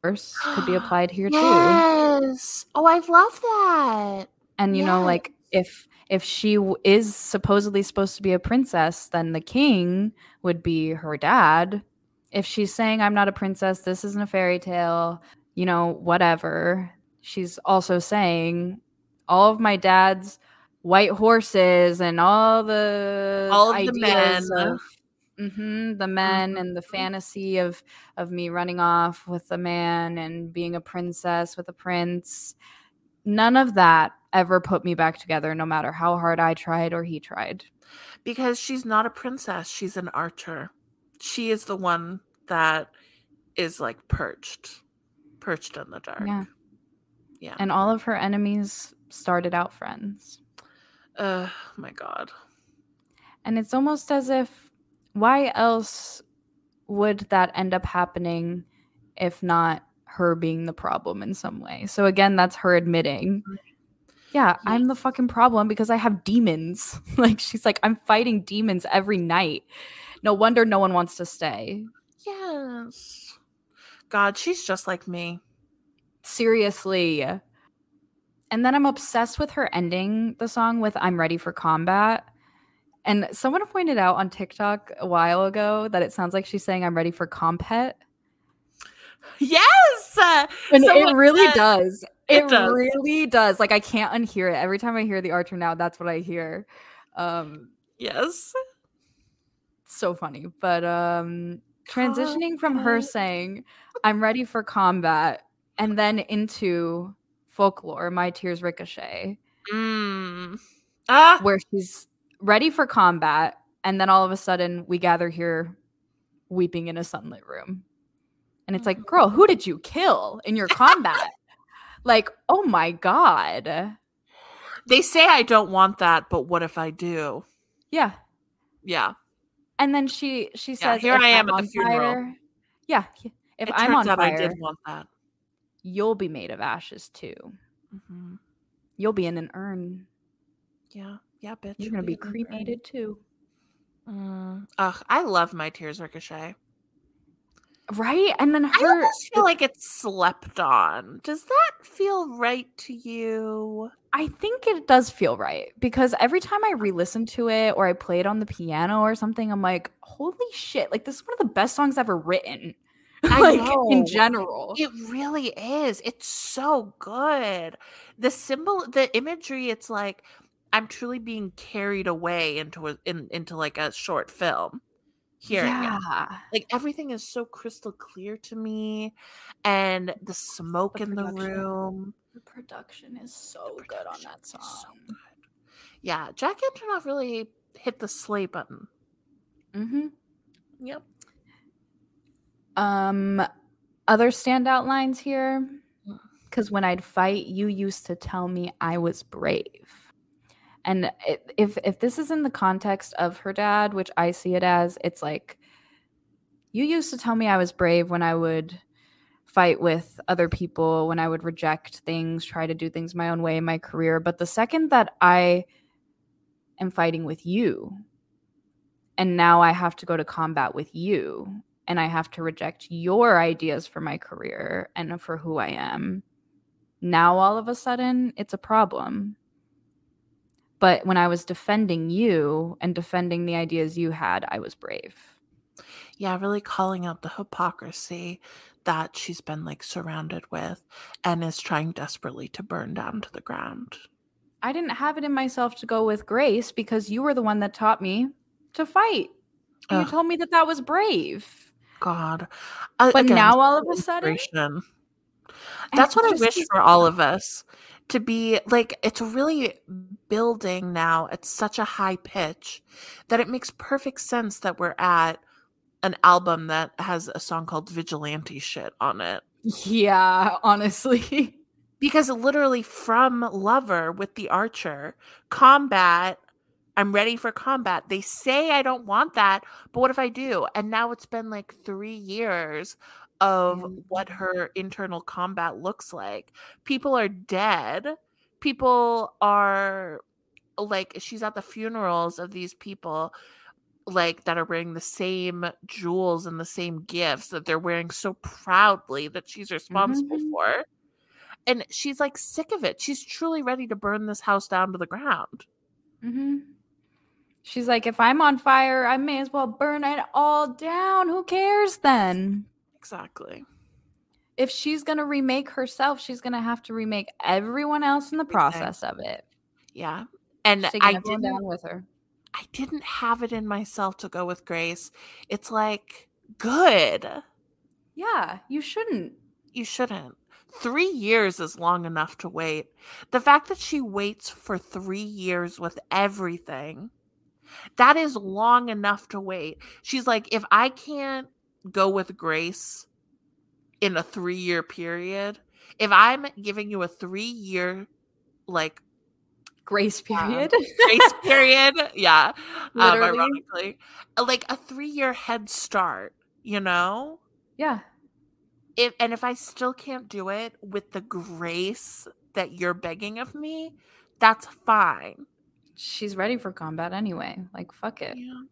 could be applied here yes. too. Yes. Oh, I love that. And you yes. know, like if if she w- is supposedly supposed to be a princess, then the king would be her dad. If she's saying, I'm not a princess, this isn't a fairy tale, you know, whatever. She's also saying all of my dad's white horses and all the all the men. of mm-hmm, the men mm-hmm. and the fantasy of of me running off with a man and being a princess with a prince. None of that ever put me back together, no matter how hard I tried or he tried. Because she's not a princess; she's an archer. She is the one that is like perched perched in the dark. Yeah. Yeah. And all of her enemies started out friends. Oh my god. And it's almost as if why else would that end up happening if not her being the problem in some way? So again, that's her admitting. Yeah, I'm the fucking problem because I have demons. like she's like I'm fighting demons every night. No wonder no one wants to stay. Yes. God, she's just like me. Seriously. And then I'm obsessed with her ending the song with I'm ready for combat. And someone pointed out on TikTok a while ago that it sounds like she's saying I'm ready for comphet. Yes. And it really does. It, it does. really does. Like I can't unhear it. Every time I hear the Archer now, that's what I hear. Um Yes. So funny. But um transitioning from her saying i'm ready for combat and then into folklore my tears ricochet mm. ah. where she's ready for combat and then all of a sudden we gather here weeping in a sunlit room. And it's like, Mhm. girl, who did you kill in your combat? like, oh my god. They say I don't want that, but what if I do? Yeah. Yeah. And then she she Yeah, says, here I am I'm at the funeral." fire- yeah, if it I'm on fire, I did want that. you'll be made of ashes too. Mhm. You'll be in an urn. Yeah. Yeah, bitch. You're gonna be in an urn. cremated too, Mm. Ugh, I love my tears ricochet. right? And then I her, almost feel like it's slept on. Does that feel right to you? I think it does feel right because every time I re-listen to it or I play it on the piano or something, I'm like, holy shit! Like this is one of the best songs ever written. I like know. in general. It really is. It's so good. The symbol, the imagery, it's like I'm truly being carried away into a in, into like a short film. Hearing it. yeah. Like everything is so crystal clear to me, and the smoke The in the room. The production is so good on that so song. good. Yeah, Jack Antonoff really hit the slay button. Mm-hmm. Yep. Um, other standout lines here, Mm. because when I'd fight, you used to tell me I was brave. And if if this is in the context of her dad, which I see it as, it's like you used to tell me I was brave when I would fight with other people, when I would reject things, try to do things my own way in my career. But the second that I am fighting with you, and now I have to go to combat with you, and I have to reject your ideas for my career and for who I am. Now, all of a sudden, it's a problem. But when I was defending you and defending the ideas you had, I was brave. Yeah, really calling out the hypocrisy that she's been like surrounded with and is trying desperately to burn down to the ground. I didn't have it in myself to go with grace because you were the one that taught me to fight. And You Ugh. told me that that was brave. God. Uh, But again, now all of a sudden, That's what I wish for all of us to be like it's really building now at such a high pitch that it makes perfect sense that we're at an album that has a song called Vigilante shit on it. Yeah, honestly. Because literally from Lover with the Archer, combat, I'm ready for combat. They say I don't want that, but what if I do? And now it's been like three years of Mm. what her internal combat looks like. People are dead. People are like, she's at the funerals of these people like that are wearing the same jewels and the same gifts that they're wearing so proudly that she's responsible Mhm. for and she's like sick of it. She's truly ready to burn this house down to the ground. hmm She's like, if I'm on fire, I may as well burn it all down. Who cares then? Exactly. If she's going to remake herself, she's going to have to remake everyone else in the process of it. Yeah. And I didn't down with her. I didn't have it in myself to go with Grace. It's like good. Yeah, you shouldn't. You shouldn't. 3 years is long enough to wait. The fact that she waits for 3 years with everything. That is long enough to wait. She's like if I can't go with Grace in a 3 year period, if I'm giving you a 3 year like Grace Wow. period. grace period. Yeah. Um, ironically. Uh, Like a three year head start, you know? yeah. If and if I still can't do it with the grace that you're begging of me, that's fine. She's ready for combat anyway. Like, fuck it. Yeah.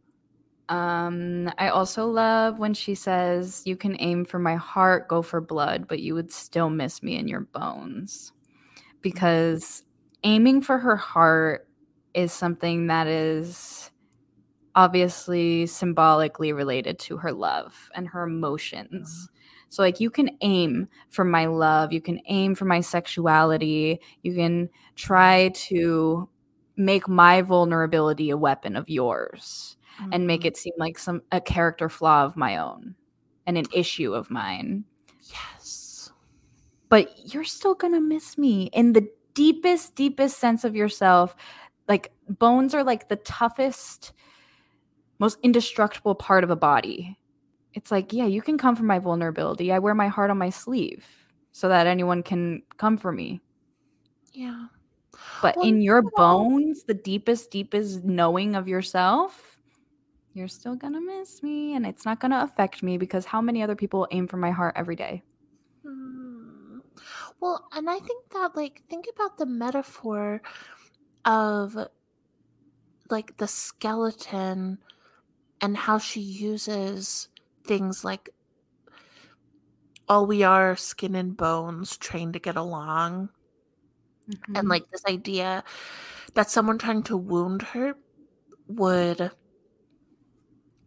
Um, I also love when she says, "You can aim for my heart, go for blood, but you would still miss me in your bones." Because aiming for her heart is something that is obviously symbolically related to her love and her emotions. So like you can aim for my love, you can aim for my sexuality, you can try to make my vulnerability a weapon of yours and make Mhm. it seem like some a character flaw of my own and an issue of mine Yes. but you're still gonna miss me in the deepest deepest sense of yourself like bones are like the toughest most indestructible part of a body. It's like, yeah, you can come from my vulnerability. I wear my heart on my sleeve so that anyone can come for me. Yeah. But well, in your bones, the deepest, deepest knowing of yourself, you're still gonna miss me and it's not gonna affect me because how many other people aim for my heart every day? Hmm. Well, and I think that, like, think about the metaphor of like the skeleton and how she uses things like all we are skin and bones trained to get along mm-hmm. and like this idea that someone trying to wound her would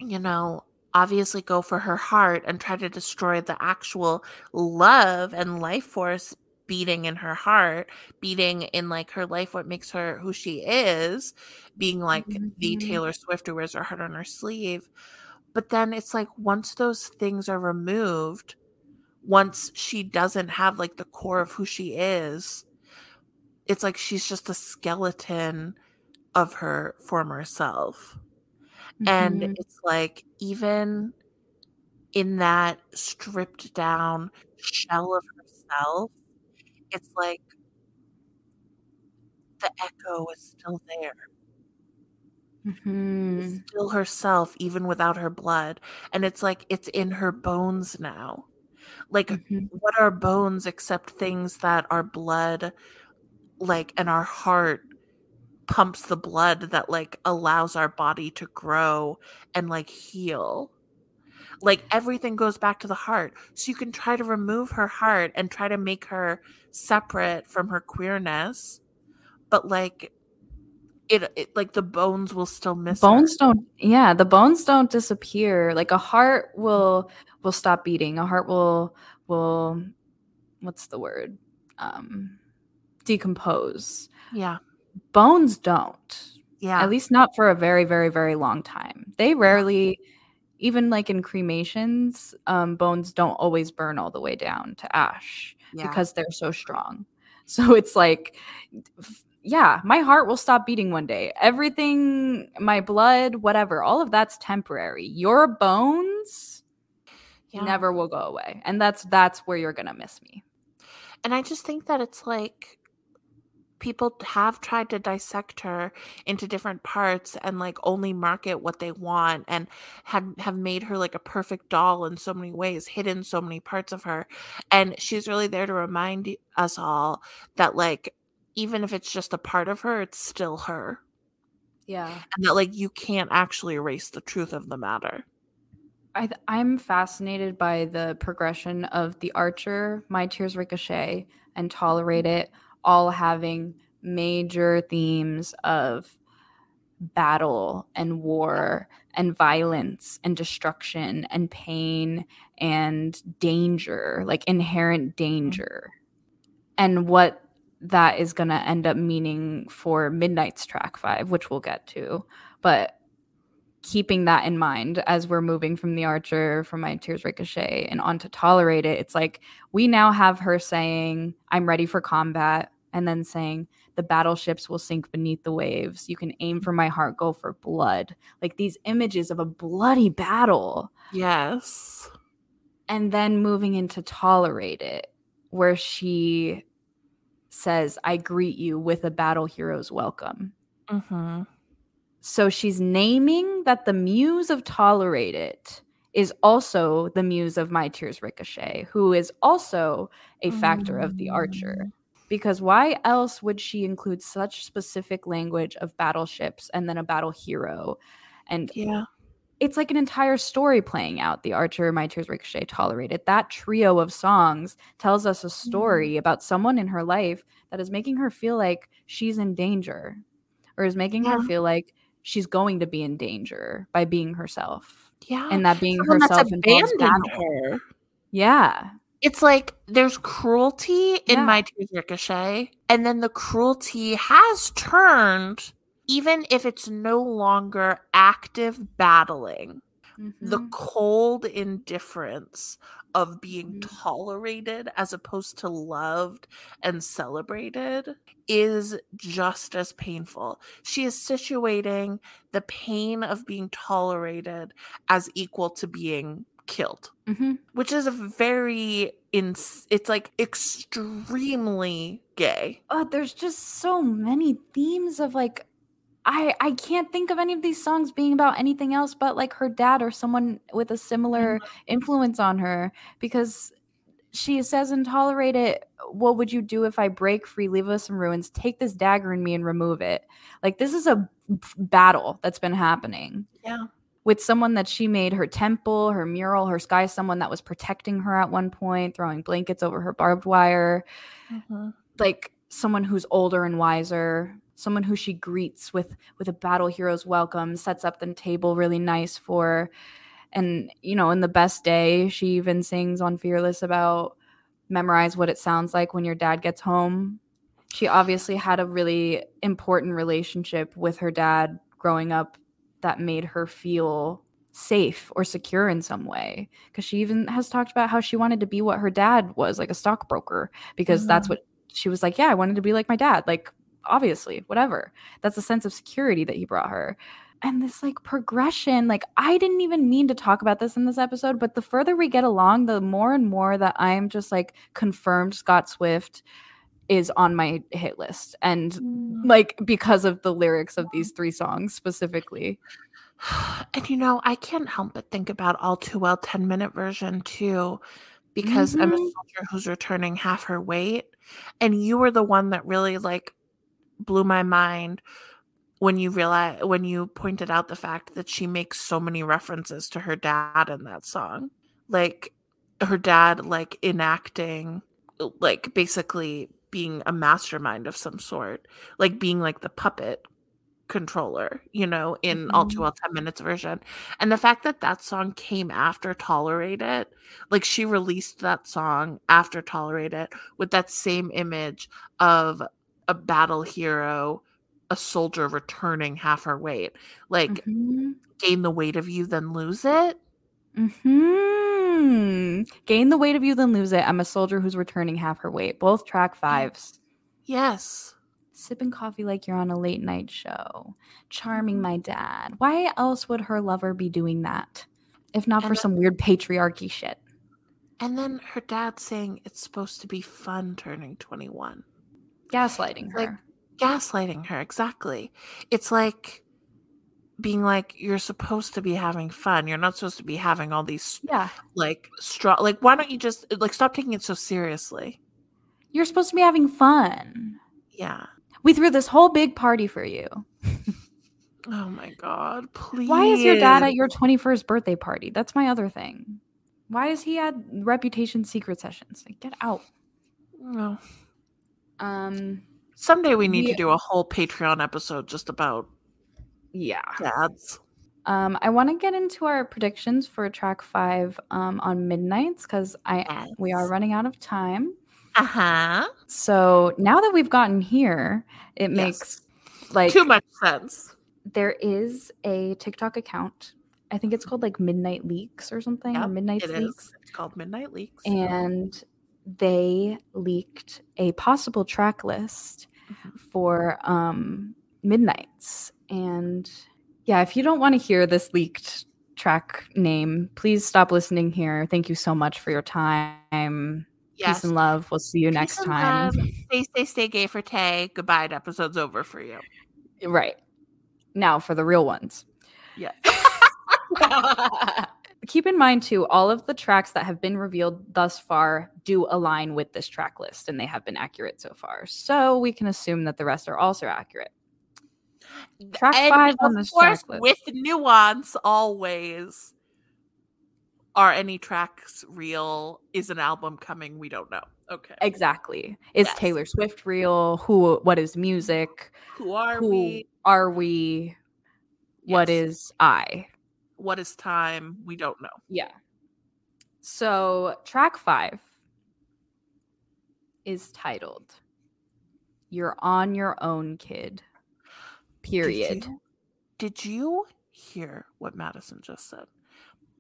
you know obviously go for her heart and try to destroy the actual love and life force beating in her heart, beating in like her life, what makes her who she is, being like mm-hmm. the Taylor Swift who wears her heart on her sleeve. But then it's like once those things are removed, once she doesn't have like the core of who she is, it's like she's just a skeleton of her former self. Mm-hmm. And it's like even in that stripped down shell of herself, it's like the echo is still there. Mm-hmm. Still herself, even without her blood. And it's like it's in her bones now. Like, mm-hmm. what are bones except things that our blood, like, and our heart pumps the blood that, like, allows our body to grow and, like, heal? like everything goes back to the heart. So you can try to remove her heart and try to make her separate from her queerness but like it, it like the bones will still miss bones her. don't yeah the bones don't disappear. Like a heart will will stop beating. A heart will will what's the word? Um decompose. Yeah bones don't yeah at least not for a very very very long time they rarely even like in cremations, um, bones don't always burn all the way down to ash yeah. because they're so strong. So it's like, yeah, my heart will stop beating one day. Everything, my blood, whatever, all of that's temporary. Your bones yeah. never will go away. And that's that's where you're gonna miss me. And I just think that it's like people have tried to dissect her into different parts and like only market what they want and have have made her like a perfect doll in so many ways hidden so many parts of her. And she's really there to remind us all that like even if it's just a part of her it's still her. Yeah. And that like you can't actually erase the truth of the matter. I, I'm fascinated by the progression of the Archer, My Tears Ricochet, and Tolerate It all having major themes of battle and war and violence and destruction and pain and danger, like inherent danger. And what that is going to end up meaning for Midnight's track five, which we'll get to. But keeping that in mind as we're moving from the archer from my tears ricochet and on to tolerate it it's like we now have her saying i'm ready for combat and then saying the battleships will sink beneath the waves. You can aim for my heart go for blood. Like these images of a bloody battle. Yes. And then moving into tolerate it where she says i greet you with a battle hero's welcome. Mm-hmm. so she's naming that the muse of tolerate it is also the muse of my tears ricochet who is also a factor mm-hmm. of the archer. Mm because why else would she include such specific language of battleships and then a battle hero? And yeah. it's like an entire story playing out. The archer my tears ricochet tolerate it. That trio of songs tells us a story mm. about someone in her life that is making her feel like she's in danger or is making yeah. her feel like she's going to be in danger by being herself yeah. and that being Someone herself abandoned her. Yeah it's like there's cruelty in yeah. my tears ricochet and then the cruelty has turned even if it's no longer active battling mm-hmm. the cold indifference of being mm-hmm. tolerated as opposed to loved and celebrated is just as painful. She is situating the pain of being tolerated as equal to being killed, mm-hmm. which is a very in it's like extremely gay. Oh, there's just so many themes of like I I can't think of any of these songs being about anything else but like her dad or someone with a similar mm-hmm. influence on her because she says and tolerate it what would you do if i break free leave us some ruins take this dagger in me and remove it like this is a battle that's been happening yeah with someone that she made her temple her mural her sky someone that was protecting her at one point throwing blankets over her barbed wire. Mm-hmm. like someone who's older and wiser someone who she greets with with a battle hero's welcome sets up the table really nice for. And you know in the best day she even sings on fearless about memorize what it sounds like when your dad gets home. She obviously had a really important relationship with her dad growing up that made her feel safe or secure in some way because she even has talked about how she wanted to be what her dad was like a stockbroker because mm-hmm. that's what she was like yeah i wanted to be like my dad like obviously, whatever. That's a sense of security that he brought her. And this like progression, like I didn't even mean to talk about this in this episode, but the further we get along, the more and more that I'm just like confirmed Scott Swift is on my hit list. And mm. like because of the lyrics of these three songs specifically. And you know, I can't help but think about All Too Well 10 minute version too, because mm-hmm. I'm a mm-hmm. soldier who's returning half her weight. And you were the one that really like blew my mind when you realize when you pointed out the fact that she makes so many references to her dad in that song like her dad like enacting like basically being a mastermind of some sort like being like the puppet controller you know in mm-hmm. all too well 10 minutes version and the fact that that song came after tolerate it like she released that song after tolerate it with that same image of a battle hero, a soldier returning half her weight. Like mm-hmm. gain the weight of you, then lose it. Hmm. Gain the weight of you, then lose it. I'm a soldier who's returning half her weight. Both track fives. Yes. Sipping coffee like you're on a late night show. Charming my dad. Why else would her lover be doing that? If not and for then, some weird patriarchy shit. And then her dad saying it's supposed to be fun turning 21 gaslighting her. Like gaslighting her, exactly. It's like being like you're supposed to be having fun. You're not supposed to be having all these yeah like straw. Like why don't you just like stop taking it so seriously? You're supposed to be having fun. Yeah. We threw this whole big party for you. oh my god, please. Why is your dad at your 21st birthday party? That's my other thing. Why is he at reputation secret sessions? Like, get out. No. Um, someday we need we, to do a whole Patreon episode just about yeah dads. Um, I want to get into our predictions for track five um, on midnights because I yes. we are running out of time. Uh huh. So now that we've gotten here, it yes. makes like too much sense. There is a TikTok account. I think it's called like Midnight Leaks or something. Yep, or Midnight Leaks. Is. It's called Midnight Leaks. And they leaked a possible track list mm-hmm. for um, Midnights. And yeah, if you don't want to hear this leaked track name, please stop listening here. Thank you so much for your time. Yes. Peace and love. We'll see you Peace next time. Love. Stay, stay, stay gay for Tay. Goodbye. The episode's over for you. Right. Now for the real ones. Yes. keep in mind too all of the tracks that have been revealed thus far do align with this track list and they have been accurate so far so we can assume that the rest are also accurate track and five on this course, with nuance always are any tracks real is an album coming we don't know okay exactly is yes. taylor swift real who what is music who are who we are we yes. what is i what is time? We don't know. Yeah. So, track five is titled You're on Your Own, Kid. Period. Did you, did you hear what Madyson just said.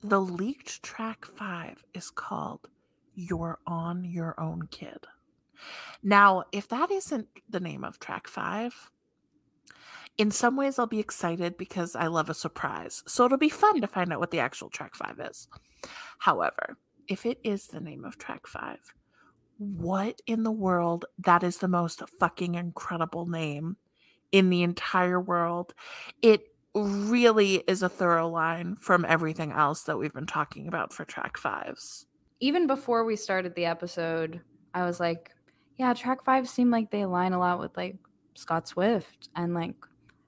The leaked track five is called You're on Your Own Kid. Now, if that isn't the name of track five, in some ways I'll be excited because I love a surprise. So it'll be fun to find out what the actual track five is. However, if it is the name of track five, what in the world? That is the most fucking incredible name in the entire world. It really is a thorough line from everything else that we've been talking about for track fives. Even before we started the episode, I was like, yeah, track five seem like they align a lot with like Scott Swift and like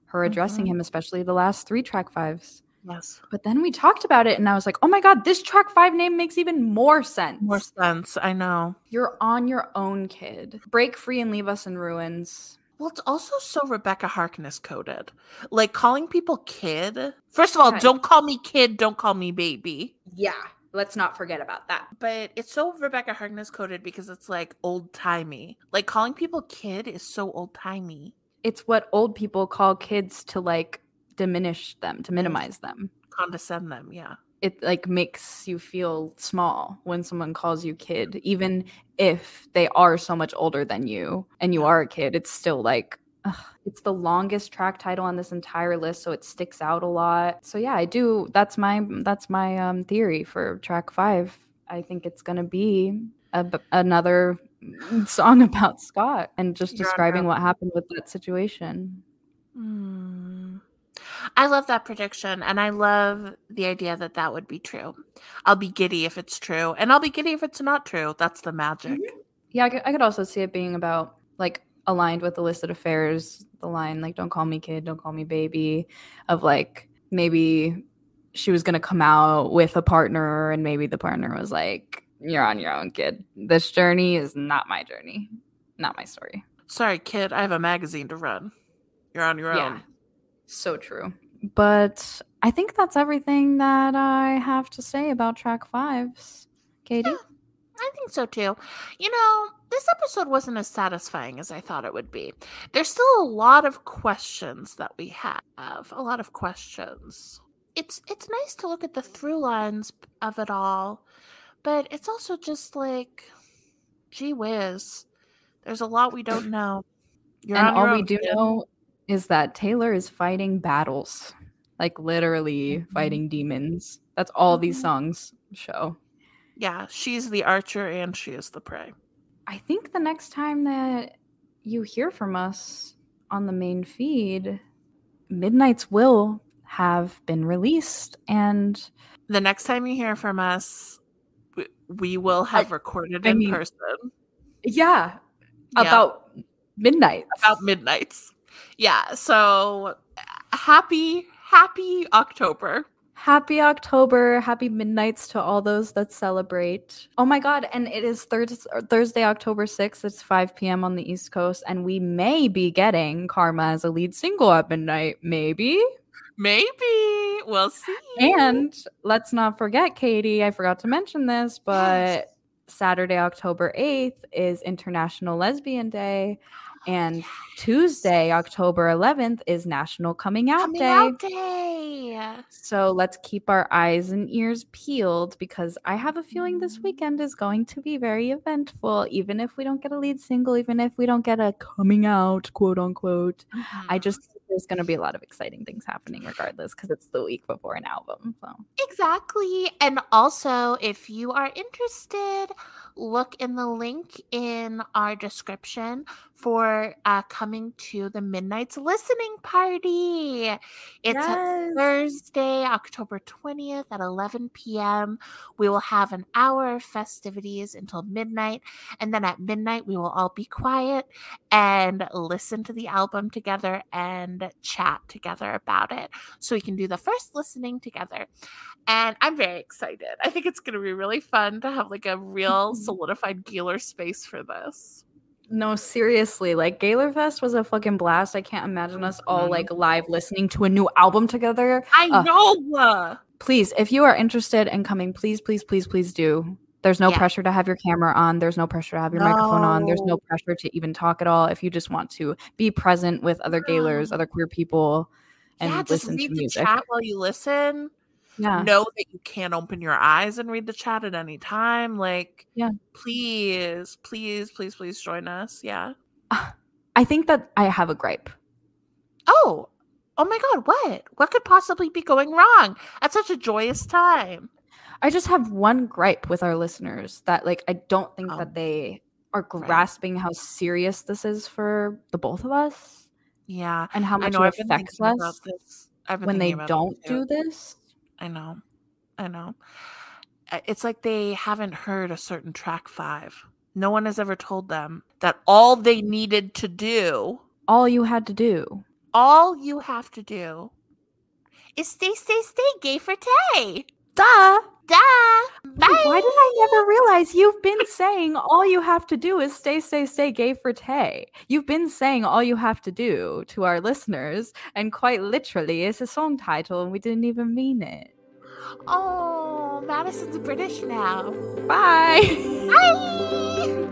her addressing mm-hmm. him, especially the last three track fives. Yes. But then we talked about it and I was like, oh my God, this track five name makes even more sense. More sense. I know. You're on your own, kid. Break free and leave us in ruins. Well, it's also so Rebekah Harkness coded. Like calling people kid. First of all, don't call me kid, don't call me baby. Yeah. Let's not forget about that. But it's so Rebekah Harkness coded because it's like old timey. Like calling people kid is so old timey. It's what old people call kids to like diminish them, to minimize them, condescend them. Yeah. It like makes you feel small when someone calls you kid, even if they are so much older than you and you are a kid. It's still like, ugh, it's the longest track title on this entire list, so it sticks out a lot. So yeah, I do. That's my that's my um, theory for track five. I think it's gonna be a, another song about Scott and just describing what happened with that situation. Mm. I love that prediction, and I love the idea that that would be true. I'll be giddy if it's true, and I'll be giddy if it's not true. That's the magic. Mm-hmm. Yeah, I could, I could also see it being about like aligned with illicit affairs. The line like "Don't call me kid, don't call me baby," of like maybe she was gonna come out with a partner, and maybe the partner was like, "You're on your own, kid. This journey is not my journey, not my story." Sorry, kid. I have a magazine to run. You're on your yeah. own. So true. But I think that's everything that I have to say about track fives. Katie? Yeah, I think so too. You know, this episode wasn't as satisfying as I thought it would be. There's still a lot of questions that we have. A lot of questions. It's it's nice to look at the through lines of it all, but it's also just like gee whiz. There's a lot we don't know. You're and all we do know is that Taylor is fighting battles, like literally mm-hmm. fighting demons. That's all mm-hmm. these songs show. Yeah, she's the archer and she is the prey. I think the next time that you hear from us on the main feed, Midnights will have been released. And the next time you hear from us, we will have I, recorded I in mean, person. Yeah, yeah, about midnight. About midnights yeah so happy happy october. Happy october. Happy midnights to all those that celebrate. Oh my god and it is Thurs- thursday october 6th it's 5 p.m on the east coast and we may be getting karma as a lead single at midnight maybe? Maybe. We'll see. And let's not forget katie i forgot to mention this but yes. saturday october 8th is international lesbian day and yes. Tuesday, October 11th, is National Coming Out Coming Day. Out Day. So let's keep our eyes and ears peeled because I have a feeling this weekend is going to be very eventful. Even if we don't get a lead single, even if we don't get a coming out, quote unquote, mm-hmm. I just there's going to be a lot of exciting things happening regardless because it's the week before an album. So exactly, and also if you are interested, look in the link in our description for uh, coming to the Midnight's listening party. It's yes. Thursday, October 20th at 11 p.m. We will have an hour of festivities until midnight. And then at midnight, we will all be quiet and listen to the album together and chat together about it. So we can do the first listening together. And I'm very excited. I think it's going to be really fun to have like a real solidified Gaylor space for this. No, seriously, like Gaylor Fest was a fucking blast. I can't imagine us all mm-hmm. like live listening to a new album together. I uh, know. Please, if you are interested in coming, please, please, please, please do. There's no yeah. pressure to have your camera on. There's no pressure to have your no. microphone on. There's no pressure to even talk at all. If you just want to be present with other Gaylors, other queer people, and yeah, listen to the music. chat while you listen. Yeah. Know that you can't open your eyes and read the chat at any time. Like, Yeah. please, please, please, please join us. Yeah. Ah, I think that I have a gripe. Oh, oh my God, what? What could possibly be going wrong at such a joyous time? I just have one gripe with our listeners that like I don't think Oh. that they are Right. grasping how serious this is for the both of us Yeah. and how much it affects us. When they don't do this. I know. I know. It's like they haven't heard a certain track five. No one has ever told them that all they needed to do, All you had to do. all you have to do, is stay, stay, stay gay for Tay. Duh. Duh. Bye. Why did I never realize you've been saying all you have to do is stay, stay, stay gay for Tay? You've been saying all you have to do to our listeners, and quite literally, it's a song title, and we didn't even mean it. Oh, Madyson's British now. Bye. Bye.